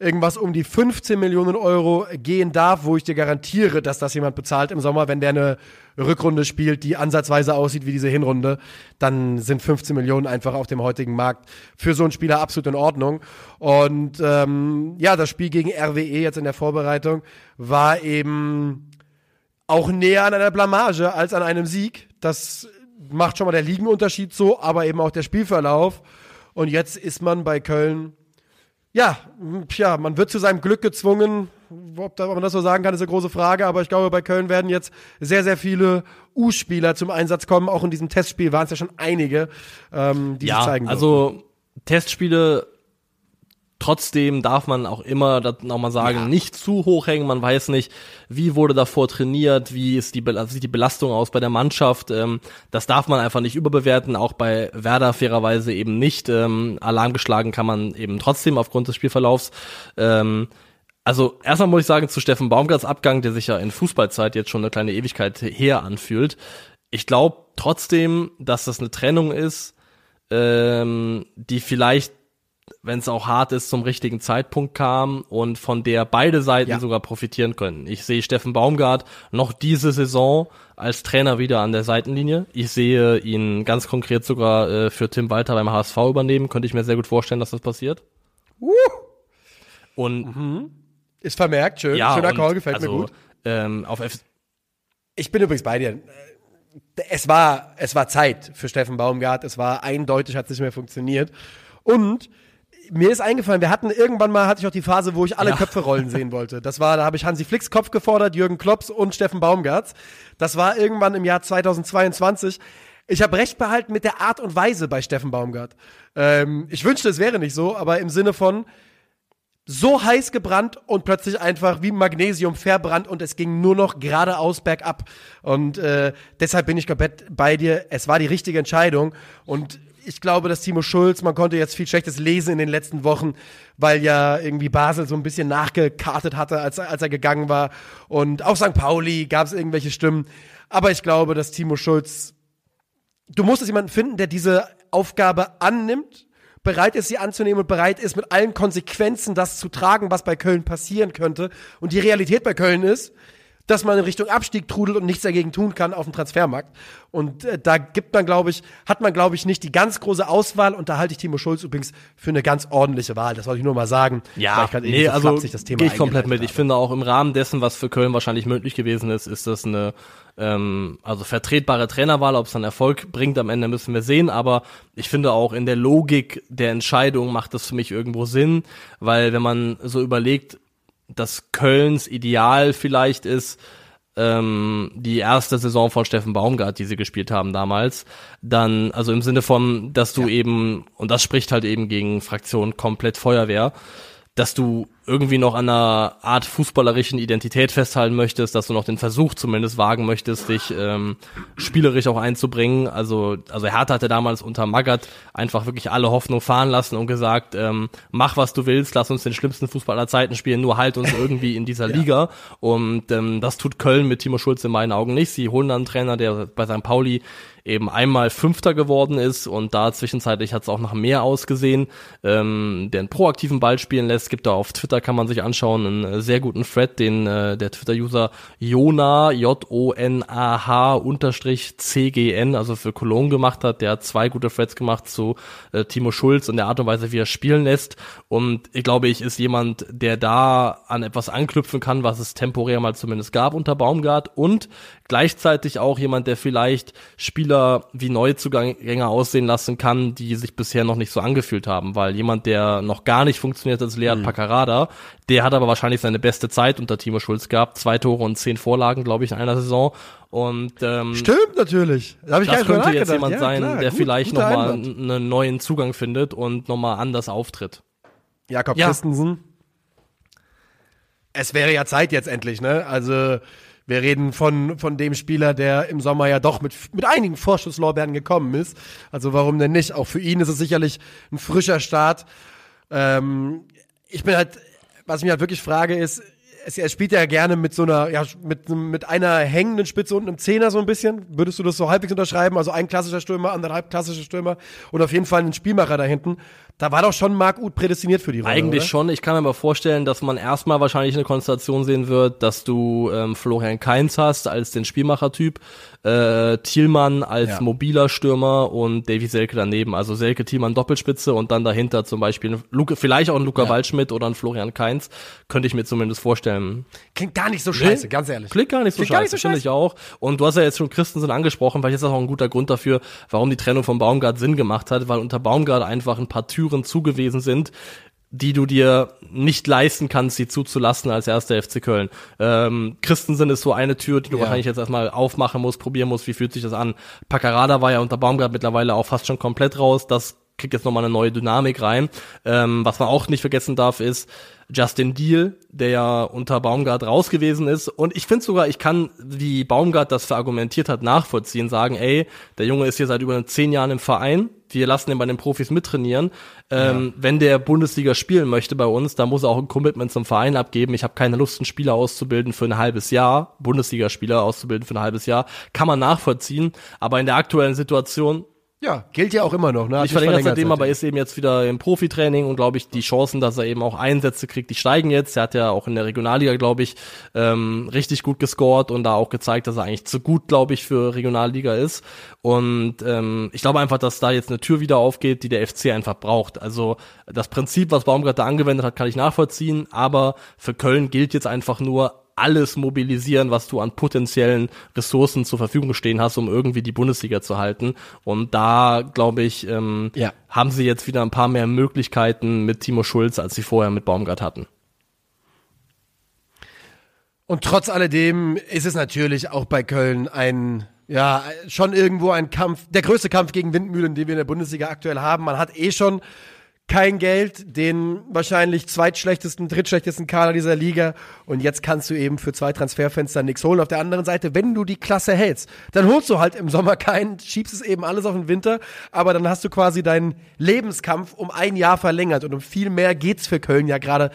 irgendwas um die 15 Millionen Euro gehen darf, wo ich dir garantiere, dass das jemand bezahlt im Sommer, wenn der eine Rückrunde spielt, die ansatzweise aussieht wie diese Hinrunde, dann sind 15 Millionen einfach auf dem heutigen Markt für so einen Spieler absolut in Ordnung. Und ähm, ja, das Spiel gegen RWE jetzt in der Vorbereitung war eben auch näher an einer Blamage als an einem Sieg. Das macht schon mal der Ligenunterschied so, aber eben auch der Spielverlauf. Und jetzt ist man bei Köln ja, tja, man wird zu seinem Glück gezwungen. Ob, man das so sagen kann, ist eine große Frage. Aber ich glaube, bei Köln werden jetzt sehr, sehr viele U-Spieler zum Einsatz kommen. Auch in diesem Testspiel waren es ja schon einige, ähm, die sich
Ja,
zeigen. durften.
also Testspiele trotzdem darf man auch immer das nochmal sagen,
Ja.
nicht zu hoch hängen. Man weiß nicht, wie wurde davor trainiert, wie ist die, Bel- sieht die Belastung aus bei der Mannschaft. Ähm, das darf man einfach nicht überbewerten, auch bei Werder fairerweise eben nicht. Ähm, Alarm geschlagen kann man eben trotzdem aufgrund des Spielverlaufs. Ähm, also erstmal muss ich sagen, zu Steffen Baumgarts Abgang, der sich ja in Fußballzeit jetzt schon eine kleine Ewigkeit her anfühlt. Ich glaube trotzdem, dass das eine Trennung ist, ähm, die vielleicht, wenn es auch hart ist, zum richtigen Zeitpunkt kam und von der beide Seiten
Ja.
sogar profitieren können. Ich sehe Steffen Baumgart noch diese Saison als Trainer wieder an der Seitenlinie. Ich sehe ihn ganz konkret sogar äh, für Tim Walter beim HSV übernehmen. Könnte ich mir sehr gut vorstellen, dass das passiert. Und
ist vermerkt, schön.
ja,
Schöner Call, gefällt
also,
mir gut.
Ähm, auf F
Ich bin übrigens bei dir. Es war, es war Zeit für Steffen Baumgart. Es war eindeutig, hat es nicht mehr funktioniert. Und mir ist eingefallen, wir hatten irgendwann mal, hatte ich auch die Phase, wo ich alle
Ja.
Köpfe rollen sehen wollte. Das war, da habe ich Hansi Flicks Kopf gefordert, Jürgen Klops und Steffen Baumgarts. Das war irgendwann im Jahr 2022. Ich habe recht behalten mit der Art und Weise bei Steffen Baumgart. Ähm, ich wünschte, es wäre nicht so, aber im Sinne von, so heiß gebrannt und plötzlich einfach wie Magnesium verbrannt und es ging nur noch geradeaus bergab. Und äh, deshalb bin ich komplett bei dir. Es war die richtige Entscheidung. Und ich glaube, dass Timo Schulz, man konnte jetzt viel Schlechtes lesen in den letzten Wochen, weil ja irgendwie Basel so ein bisschen nachgekartet hatte, als, als er gegangen war. Und auch St. Pauli gab es irgendwelche Stimmen. Aber ich glaube, dass Timo Schulz du musst es jemanden finden, der diese Aufgabe annimmt, bereit ist, sie anzunehmen und bereit ist, mit allen Konsequenzen das zu tragen, was bei Köln passieren könnte. Und die Realität bei Köln ist, dass man in Richtung Abstieg trudelt und nichts dagegen tun kann auf dem Transfermarkt. Und äh, da gibt man, glaube ich, hat man, glaube ich, nicht die ganz große Auswahl. Und da halte ich Timo Schulz übrigens für eine ganz ordentliche Wahl. Das wollte ich nur mal sagen.
Ja,
ich
nee,
so
also
flapsig das Thema
gehe ich komplett mit. Ich
habe.
finde auch im Rahmen dessen, was für Köln wahrscheinlich möglich gewesen ist, ist das eine ähm, also vertretbare Trainerwahl. Ob es dann Erfolg bringt am Ende, müssen wir sehen. Aber ich finde auch in der Logik der Entscheidung macht das für mich irgendwo Sinn, weil wenn man so überlegt, dass Kölns Ideal vielleicht ist, ähm, die erste Saison von Steffen Baumgart, die sie gespielt haben damals, dann, also im Sinne von, dass du eben, und das spricht halt eben gegen Fraktion komplett Feuerwehr, dass du irgendwie noch an einer Art fußballerischen Identität festhalten möchtest, dass du noch den Versuch zumindest wagen möchtest, dich ähm, spielerisch auch einzubringen. Also, also Hertha hatte damals unter Magath einfach wirklich alle Hoffnung fahren lassen und gesagt, ähm, mach was du willst, lass uns den schlimmsten Fußball aller Zeiten spielen, nur halt uns irgendwie in dieser Liga. Und ähm, das tut Köln mit Timo Schulz in meinen Augen nicht. Sie holen dann einen Trainer, der bei St. Pauli eben einmal Fünfter geworden ist und da zwischenzeitlich hat es auch nach mehr ausgesehen, ähm, der einen proaktiven Ball spielen lässt. Gibt da auf Twitter, kann man sich anschauen, einen äh, sehr guten Thread, den äh, der Twitter-User Jona, J-O-N-A-H unterstrich C-G-N, also für Cologne gemacht hat. Der hat zwei gute Threads gemacht zu äh, Timo Schulz und der Art und Weise, wie er spielen lässt. Und ich glaube, ich ist jemand, der da an etwas anknüpfen kann, was es temporär mal zumindest gab unter Baumgart und gleichzeitig auch jemand, der vielleicht Spieler wie Neuzugänger aussehen lassen kann, die sich bisher noch nicht so angefühlt haben, weil jemand, der noch gar nicht funktioniert, ist Lead Paccarada, der hat aber wahrscheinlich seine beste Zeit unter Timo Schulz gehabt, zwei Tore und zehn Vorlagen, glaube ich, in einer Saison und ähm,
Stimmt natürlich. Da hab ich
das könnte jetzt jemand
Ja,
sein,
klar,
der
gut,
vielleicht nochmal einen neuen Zugang findet und nochmal anders auftritt.
Jakob
Ja.
Christensen. Es wäre ja Zeit jetzt endlich, ne? Also wir reden von, von dem Spieler, der im Sommer ja doch mit, mit einigen Vorschusslorbeeren gekommen ist. Also warum denn nicht? Auch für ihn ist es sicherlich ein frischer Start. Ähm, ich bin halt, was ich mich halt wirklich frage, ist, er spielt ja gerne mit so einer, ja, mit, mit einer hängenden Spitze und einem Zehner so ein bisschen. Würdest du das so halbwegs unterschreiben? Also ein klassischer Stürmer, anderthalb klassischer Stürmer und auf jeden Fall ein Spielmacher da hinten. Da war doch schon Marc Uth prädestiniert für die Rolle.
Eigentlich
oder?
schon. Ich kann mir aber vorstellen, dass man erstmal wahrscheinlich eine Konstellation sehen wird, dass du ähm, Florian Kainz hast als den Spielmachertyp, äh, Thielmann als
Ja.
mobiler Stürmer und Davy Selke daneben. Also Selke, Thielmann Doppelspitze und dann dahinter zum Beispiel Luke, vielleicht auch ein Luca
Ja.
Waldschmidt oder ein Florian Kainz. Könnte ich mir zumindest vorstellen.
Klingt gar nicht so scheiße, ganz ehrlich.
Klingt gar nicht so
Klingt
scheiße,
so
finde ich auch. Und du hast ja jetzt schon Christensen angesprochen, weil jetzt ist auch ein guter Grund dafür, warum die Trennung von Baumgart Sinn gemacht hat, weil unter Baumgart einfach ein paar Türen zugewiesen sind, die du dir nicht leisten kannst, sie zuzulassen als erster FC Köln. Ähm, Christensen ist so eine Tür, die du
Ja.
wahrscheinlich jetzt erstmal aufmachen musst, probieren musst, wie fühlt sich das an. Paccarada war ja unter Baumgart mittlerweile auch fast schon komplett raus, das kriegt jetzt nochmal eine neue Dynamik rein. Ähm, was man auch nicht vergessen darf, ist Justin Deal, der ja unter Baumgart raus gewesen ist. Und ich finde sogar, ich kann, wie Baumgart das verargumentiert hat, nachvollziehen, sagen, ey, der Junge ist hier seit über zehn Jahren im Verein, wir lassen ihn bei den Profis mittrainieren. Ähm, Wenn der Bundesliga spielen möchte bei uns, dann muss er auch ein Commitment zum Verein abgeben. Ich habe keine Lust, einen Spieler auszubilden für ein halbes Jahr, Bundesligaspieler auszubilden für ein halbes Jahr. Kann man nachvollziehen. Aber in der aktuellen Situation
Ja, gilt ja auch immer noch. Ne? Hat
ich verlängert seitdem, aber ist eben jetzt wieder im Profitraining und glaube ich, die Chancen, dass er eben auch Einsätze kriegt, die steigen jetzt. Er hat ja auch in der Regionalliga, glaube ich, ähm, richtig gut gescored und da auch gezeigt, dass er eigentlich zu gut, glaube ich, für Regionalliga ist. Und ähm, ich glaube einfach, dass da jetzt eine Tür wieder aufgeht, die der FC einfach braucht. Also das Prinzip, was Baumgart da angewendet hat, kann ich nachvollziehen, aber für Köln gilt jetzt einfach nur, alles mobilisieren, was du an potenziellen Ressourcen zur Verfügung stehen hast, um irgendwie die Bundesliga zu halten. Und da, glaube ich, ähm,
Ja.
haben sie jetzt wieder ein paar mehr Möglichkeiten mit Timo Schulz, als sie vorher mit Baumgart hatten.
Und trotz alledem ist es natürlich auch bei Köln ein, ja, schon irgendwo ein Kampf, der größte Kampf gegen Windmühlen, den wir in der Bundesliga aktuell haben. Man hat eh schon kein Geld, den wahrscheinlich zweitschlechtesten, drittschlechtesten Kader dieser Liga. Und jetzt kannst du eben für zwei Transferfenster nichts holen. Auf der anderen Seite, wenn du die Klasse hältst, dann holst du halt im Sommer keinen, schiebst es eben alles auf den Winter, aber dann hast du quasi deinen Lebenskampf um ein Jahr verlängert. Und um viel mehr geht's für Köln ja gerade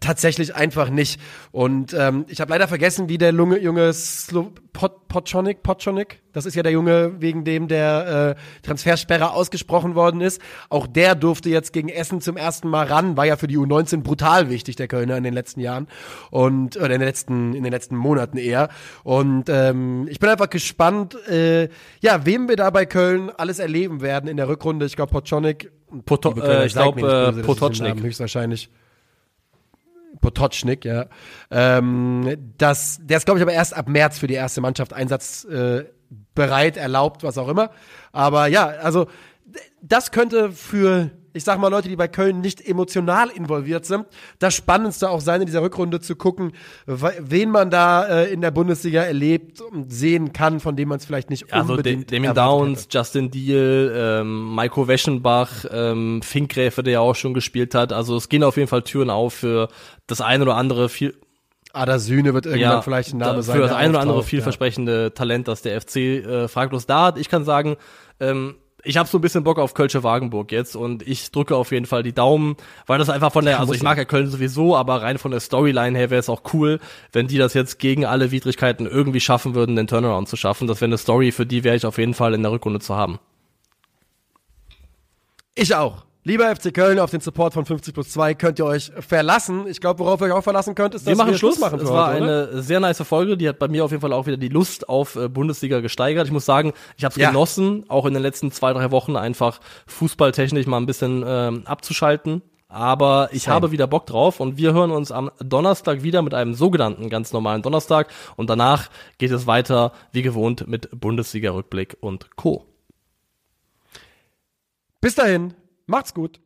tatsächlich einfach nicht. Und ähm, ich habe leider vergessen, wie der junge, junge Slo Pot Potchonik, Potchonik, das ist ja der Junge, wegen dem der äh, Transfersperre ausgesprochen worden ist. Auch der durfte jetzt gegen Essen zum ersten Mal ran, war ja für die U19 brutal wichtig, der Kölner in den letzten Jahren und oder in den letzten in den letzten Monaten eher. Und ähm, ich bin einfach gespannt, äh, ja, wem wir da bei Köln alles erleben werden in der Rückrunde. Ich glaube, Potchonik,
Poto äh, ich glaube äh, Potocznik
höchstwahrscheinlich. Potocznik, ja. Ähm, das, der ist, glaube ich, aber erst ab März für die erste Mannschaft einsatzbereit, äh, erlaubt, was auch immer. Aber ja, also das könnte für ich sag mal, Leute, die bei Köln nicht emotional involviert sind, das Spannendste auch sein, in dieser Rückrunde zu gucken, wen man da äh, in der Bundesliga erlebt und sehen kann, von dem man es vielleicht nicht
also
unbedingt
Also Damien Downs, hätte. Justin Deal, ähm, Maiko Weschenbach, ähm, Finkgräfe, der ja auch schon gespielt hat. Also es gehen auf jeden Fall Türen auf für das eine oder andere viel
Ada Sühne wird irgendwann ja, vielleicht ein Name sein.
Für das eine oder andere vielversprechende ja. Talent, das der FC äh, fraglos da hat. Ich kann sagen, ähm, ich habe so ein bisschen Bock auf Kölsche Wagenburg jetzt und ich drücke auf jeden Fall die Daumen, weil das einfach von der, also ich mag ja Köln sowieso, aber rein von der Storyline her wäre es auch cool, wenn die das jetzt gegen alle Widrigkeiten irgendwie schaffen würden, den Turnaround zu schaffen. Das wäre eine Story, für die wäre ich auf jeden Fall in der Rückrunde zu haben.
Ich auch. Lieber FC Köln, auf den Support von 50 plus 2 könnt ihr euch verlassen. Ich glaube, worauf ihr euch auch verlassen könnt, ist,
dass wir, machen wir Schluss machen. Es war heute, eine sehr nice Folge, die hat bei mir auf jeden Fall auch wieder die Lust auf äh, Bundesliga gesteigert. Ich muss sagen, ich habe es ja. genossen, auch in den letzten zwei, drei Wochen einfach fußballtechnisch mal ein bisschen ähm, abzuschalten. Aber ich Same. habe wieder Bock drauf und wir hören uns am Donnerstag wieder mit einem sogenannten ganz normalen Donnerstag und danach geht es weiter wie gewohnt mit Bundesliga-Rückblick und Co.
Bis dahin. Macht's gut.